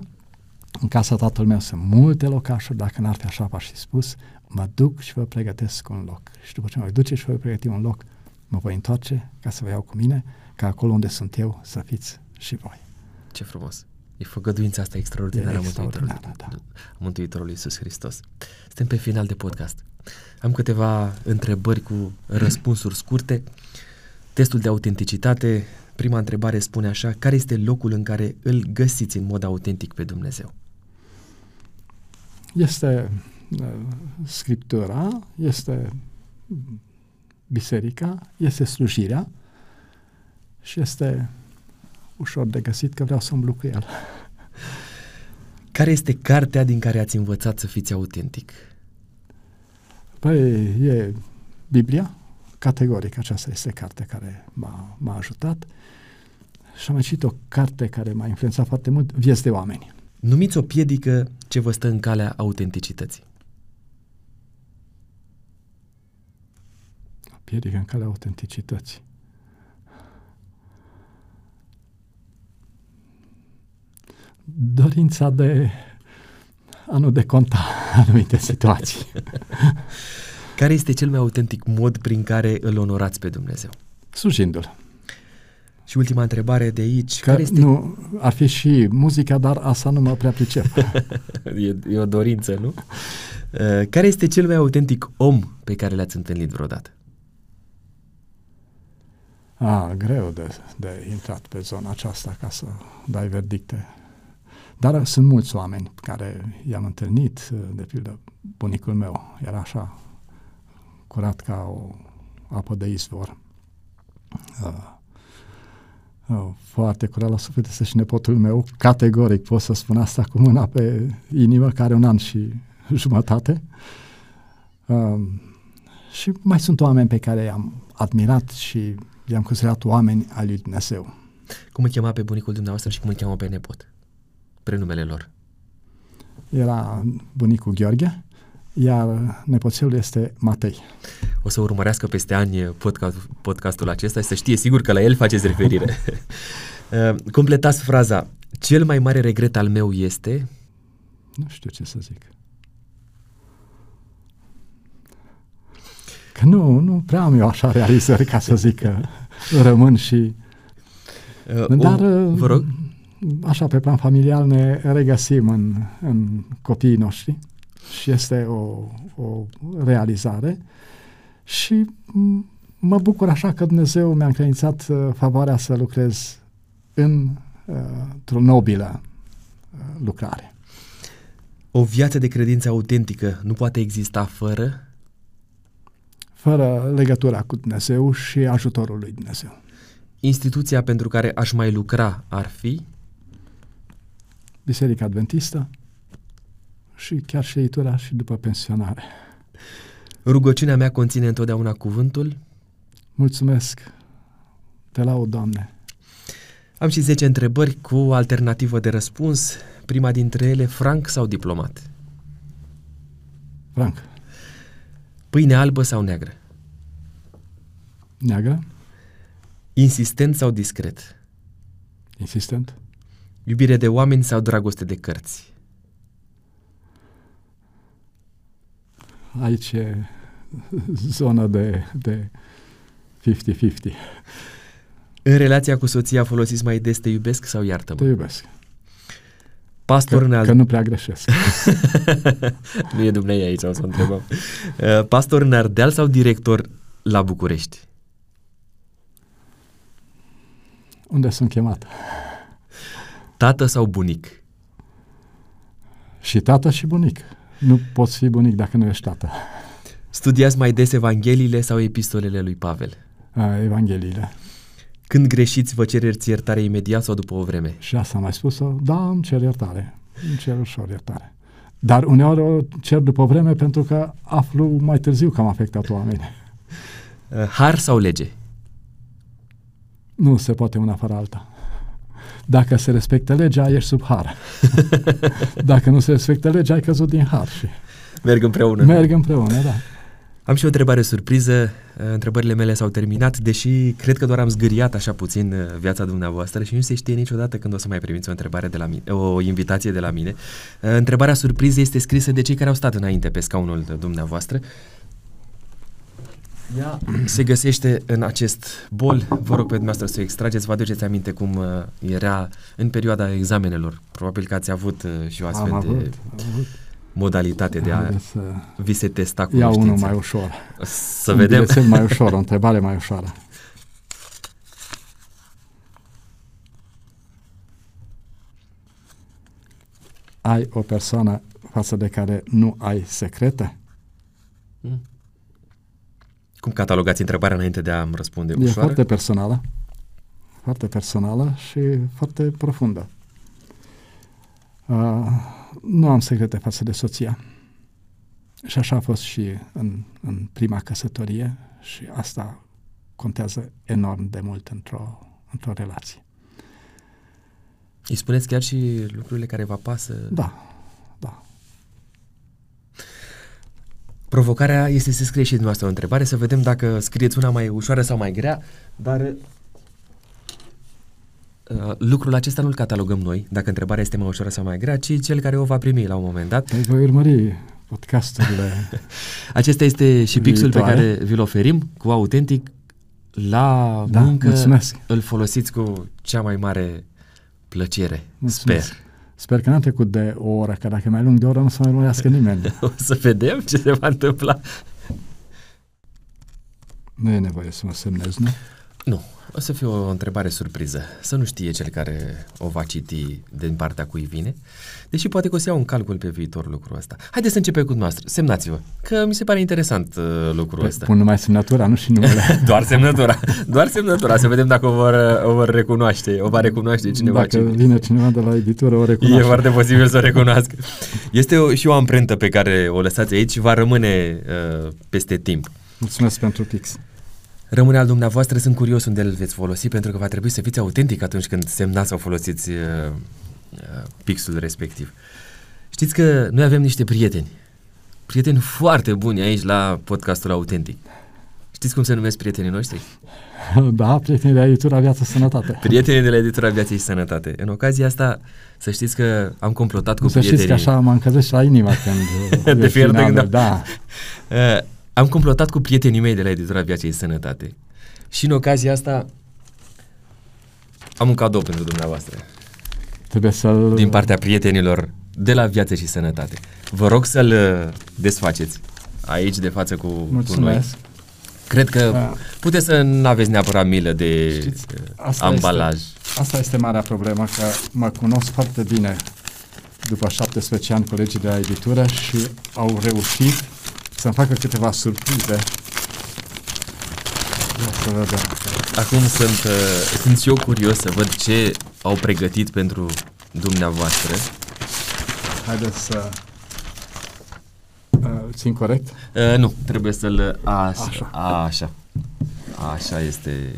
în casa tatăl meu sunt multe locașuri, dacă n-ar fi așa, v-aș fi spus, mă duc și vă pregătesc un loc. Și după ce mă duce și vă pregăti un loc, mă voi întoarce ca să vă iau cu mine, ca acolo unde sunt eu să fiți și voi. Ce frumos! E făgăduința asta extraordinară E a Mântuitorului, extraordinară, da. a Mântuitorului Iisus Hristos. Suntem pe final de podcast. Am câteva întrebări cu răspunsuri scurte. Testul de autenticitate, prima întrebare spune așa, care este locul în care îl găsiți în mod autentic pe Dumnezeu? Este uh, Scriptura, este biserica, este slujirea și este ușor de găsit că vreau să umblu cu el. Care este cartea din care ați învățat să fiți autentic? Păi e Biblia, categoric aceasta este cartea care m-a, m-a ajutat și am mai citit o carte care m-a influențat foarte mult, Vieți de oameni. Numiți o piedică ce vă stă în calea autenticității. Piedică în calea autenticității. Dorința de a nu deconta anumite situații. Care este cel mai autentic mod prin care îl onorați pe Dumnezeu? Slujindu-l. Și ultima întrebare de aici, Că care este... nu, ar fi și muzica, dar asta nu mă prea pricep. e, e o dorință, nu? Uh, care este cel mai autentic om pe care l-ați întâlnit vreodată? A, greu de, de intrat pe zona aceasta ca să dai verdicte. Dar sunt mulți oameni pe care i-am întâlnit, de pildă bunicul meu era așa curat ca o apă de izvor. Uh, uh, foarte curat la suflet este și nepotul meu, categoric pot să spun asta cu mâna pe inimă, care un an și jumătate. Uh, și mai sunt oameni pe care i-am admirat și i-am considerat oameni al lui Dumnezeu. Cum îl chema pe bunicul dumneavoastră și cum îl cheamă pe nepot? Prenumele lor. Era bunicul Gheorghe, iar nepoțelul este Matei. O să urmărească peste ani podcast, podcastul acesta și să știe sigur că la el faceți referire. Uh, Completați fraza. Cel mai mare regret al meu este... Nu știu ce să zic. Că nu, nu prea am eu așa realizări ca să zic că rămân și... Uh, Dar, o, vă rog? așa, pe plan familial ne regăsim în, în copiii noștri și este o, o realizare și m- mă bucur așa că Dumnezeu mi-a încredințat uh, favoarea să lucrez în, uh, într-o nobilă uh, lucrare. O viață de credință autentică nu poate exista fără... Fără legătura cu Dumnezeu și ajutorul lui Dumnezeu. Instituția pentru care aș mai lucra ar fi... Biserica Adventistă și chiar și editura și după pensionare. Rugăciunea mea conține întotdeauna cuvântul. Mulțumesc. Te laud, Doamne. Am și 10 întrebări cu o alternativă de răspuns. Prima dintre ele, franc sau diplomat? Frank. Pâine albă sau neagră? Neagră. Insistent sau discret? Insistent. Iubire de oameni sau dragoste de cărți? Aici e zona de, de 50-50. În relația cu soția folosiți mai des te iubesc sau Te iartă-mă? iubesc. Pastor Că, în că al... nu prea greșesc. nu e dumnei aici, o să o întrebăm. Uh, Pastor în Ardeal sau director la București? Unde sunt chemat? Tată sau bunic? Și tată și bunic. Nu poți fi bunic dacă nu ești tată. Studiați mai des Evangheliile sau epistolele lui Pavel? A, Evangheliile. Când greșiți, vă cereți iertare imediat sau după o vreme? Și asta am mai spus-o. Da, îmi cer iertare. Îmi cer ușor iertare. Dar uneori o cer după vreme pentru că aflu mai târziu că am afectat oameni. Uh, har sau lege? Nu se poate una fără alta. Dacă se respectă legea, ești sub har. Dacă nu se respectă legea, ai căzut din har. Și Merg împreună. merg împreună, da. Am și o întrebare surpriză. Uh, Întrebările mele s-au terminat, deși cred că doar am zgâriat așa puțin uh, viața dumneavoastră și nu se știe niciodată când o să mai primiți o întrebare de la mine, o invitație de la mine. Uh, Întrebarea surpriză este scrisă de cei care au stat înainte pe scaunul de dumneavoastră. Ea se găsește în acest bol. Vă rog pe dumneavoastră să o extrageți. Vă aduceți aminte cum uh, era în perioada examenelor. Probabil că ați avut uh, și o astfel am de avut, am avut. modalitate de a Haideți să vi se testa iau unul cunoștința. mai ușor. Să Un vedem. bilețel mai ușor, o întrebare mai ușoară. Ai o persoană față de care nu ai secrete? Cum catalogați întrebarea înainte de a-mi răspunde E ușoară? foarte personală, foarte personală și foarte profundă. Uh, nu am secrete față de soția. Și așa a fost și în, în prima căsătorie și asta contează enorm de mult într-o, într-o relație. Îi spuneți chiar și lucrurile care vă pasă? Da, da. Provocarea este să scrieți și dumneavoastră o întrebare, să vedem dacă scrieți una mai ușoară sau mai grea, dar uh, lucrul acesta nu-l catalogăm noi, dacă întrebarea este mai ușoară sau mai grea, ci cel care o va primi la un moment dat. Păi voi urmări podcasturile. Acesta este și pixul pe Viitoare. care vi-l oferim cu autentic la Da, muncă. mulțumesc. Îl folosiți cu cea mai mare plăcere, Mulțumesc. sper. Sper că n-am trecut de o oră, că dacă e mai lung de o oră nu să mai urmărească nimeni. O să vedem ce se va întâmpla. Nu e nevoie să mă semnez, nu? Nu, o să fie o întrebare surpriză. Să nu știe cel care o va citi din partea cui vine, deși poate că o să iau în calcul pe viitor lucrul ăsta. Haideți să începem cu noastră. Semnați-vă, că mi se pare interesant uh, lucrul Păi, ăsta. Pun numai semnătura, nu și numele. Doar semnătura. Doar semnătura. Să vedem dacă o vor, o vor recunoaște. O va recunoaște cineva. Dacă ce... vine cineva de la editură, o E recunoaște. foarte posibil să o recunoască. Este o, și o amprentă pe care o lăsați aici și va rămâne uh, peste timp. Mulțumesc pentru pix. Rămâne al dumneavoastră, sunt curios unde îl veți folosi, pentru că va trebui să fiți autentic atunci când semnați sau folosiți uh, uh, pixul respectiv. Știți că noi avem niște prieteni, prieteni foarte buni aici la podcastul Autentic. Știți cum se numesc prietenii noștri? Da, prietenii de editura Viață Sănătate. Prietenii de la editura Viață și Sănătate. În ocazia asta, să știți că am complotat cu să știți că prietenii... așa mă încălzește la inima când De e fiecare finalul, dată când- Da. Uh, am complotat cu prietenii mei de la editura Viața și Sănătate. Și în ocazia asta am un cadou pentru dumneavoastră. Trebuie să-l... din partea prietenilor de la Viață și Sănătate. Vă rog să-l uh, desfaceți aici de față cu, cu noi. Mulțumesc. Cred că Da. puteți să nu aveți neapărat milă de Știți, uh, asta ambalaj. Este, asta este marea problemă, că mă cunosc foarte bine după 17 ani colegii de la editură și au reușit să-mi facă câteva surprize. Ia să vedem. Acum sunt, uh, sunt și eu curios să văd ce au pregătit pentru dumneavoastră. Haideți să... Uh, țin corect? Uh, nu, trebuie să-l... Așa. Așa. Așa. Așa este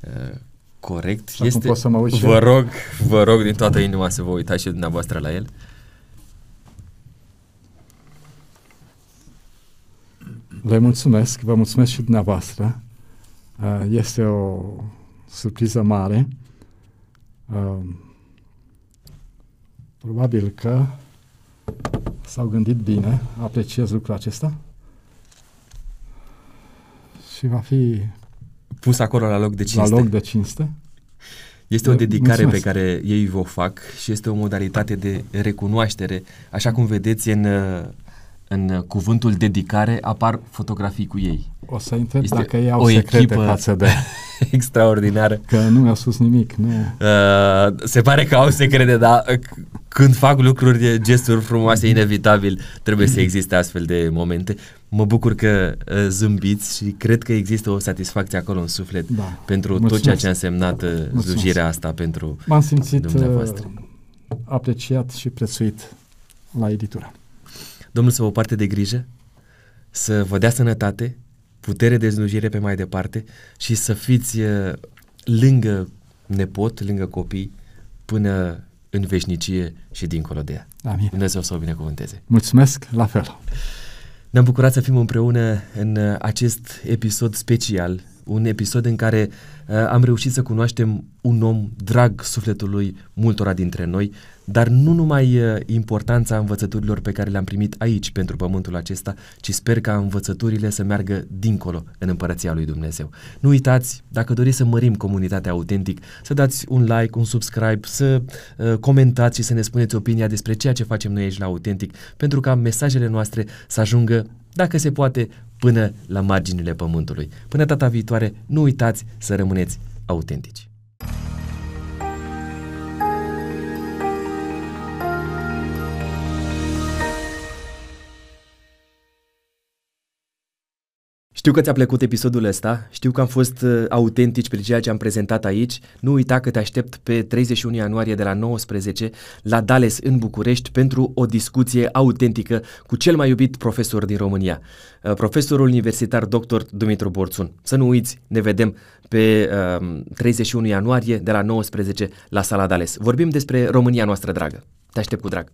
uh, corect. Și acum este, pot să mă uit și vă eu? rog, vă rog din toată inima să vă uitați și dumneavoastră la el. Le mulțumesc, vă mulțumesc și dumneavoastră. Uh, Este o surpriză mare. Uh, Probabil că s-au gândit bine, apreciez lucrul acesta și va fi Pus acolo la loc de cinste. la loc de cinste. Este o De- dedicare mulțumesc. pe care ei vă fac și este o modalitate de recunoaștere. Așa cum vedeți în, uh, în cuvântul dedicare apar fotografii cu ei. O să întreb Este dacă ei au o secrete echipă față de... Extraordinară. Că nu mi-au spus nimic, nu. Uh, se pare că au secrete, dar uh, c- când fac lucruri, gesturi frumoase, inevitabil trebuie să existe astfel de momente. Mă bucur că uh, zâmbiți și cred că există o satisfacție acolo în suflet Da. pentru tot Mulțumesc. ceea ce a însemnat uh, Mulțumesc. slujirea asta pentru M-am simțit dumneavoastră. uh, apreciat și prețuit la editură. Domnul să vă parte de grijă, să vă dea sănătate, putere de slujire pe mai departe și să fiți uh, lângă nepot, lângă copii, până în veșnicie și dincolo de ea. Amin. Dumnezeu să o binecuvânteze. Mulțumesc, la fel. Ne-am bucurat să fim împreună în uh, acest episod special, un episod în care uh, am reușit să cunoaștem un om drag sufletului multora dintre noi, dar nu numai uh, importanța învățăturilor pe care le-am primit aici pentru pământul acesta, ci sper ca învățăturile să meargă dincolo în împărăția lui Dumnezeu. Nu uitați, dacă doriți să mărim comunitatea autentic, să dați un like, un subscribe, să uh, comentați și să ne spuneți opinia despre ceea ce facem noi aici la Autentic, pentru ca mesajele noastre să ajungă, dacă se poate, până la marginile pământului. Până data viitoare, nu uitați să rămâneți autentici. Știu că ți-a plăcut episodul ăsta, știu că am fost uh, autentici prin ceea ce am prezentat aici. Nu uita că te aștept pe 31 ianuarie de la 19 la Dales în București pentru o discuție autentică cu cel mai iubit profesor din România, uh, profesorul universitar dr. Dumitru Borțun. Să nu uiți, ne vedem pe uh, 31 ianuarie de la 19 la sala Dales. Vorbim despre România noastră dragă. Te aștept cu drag.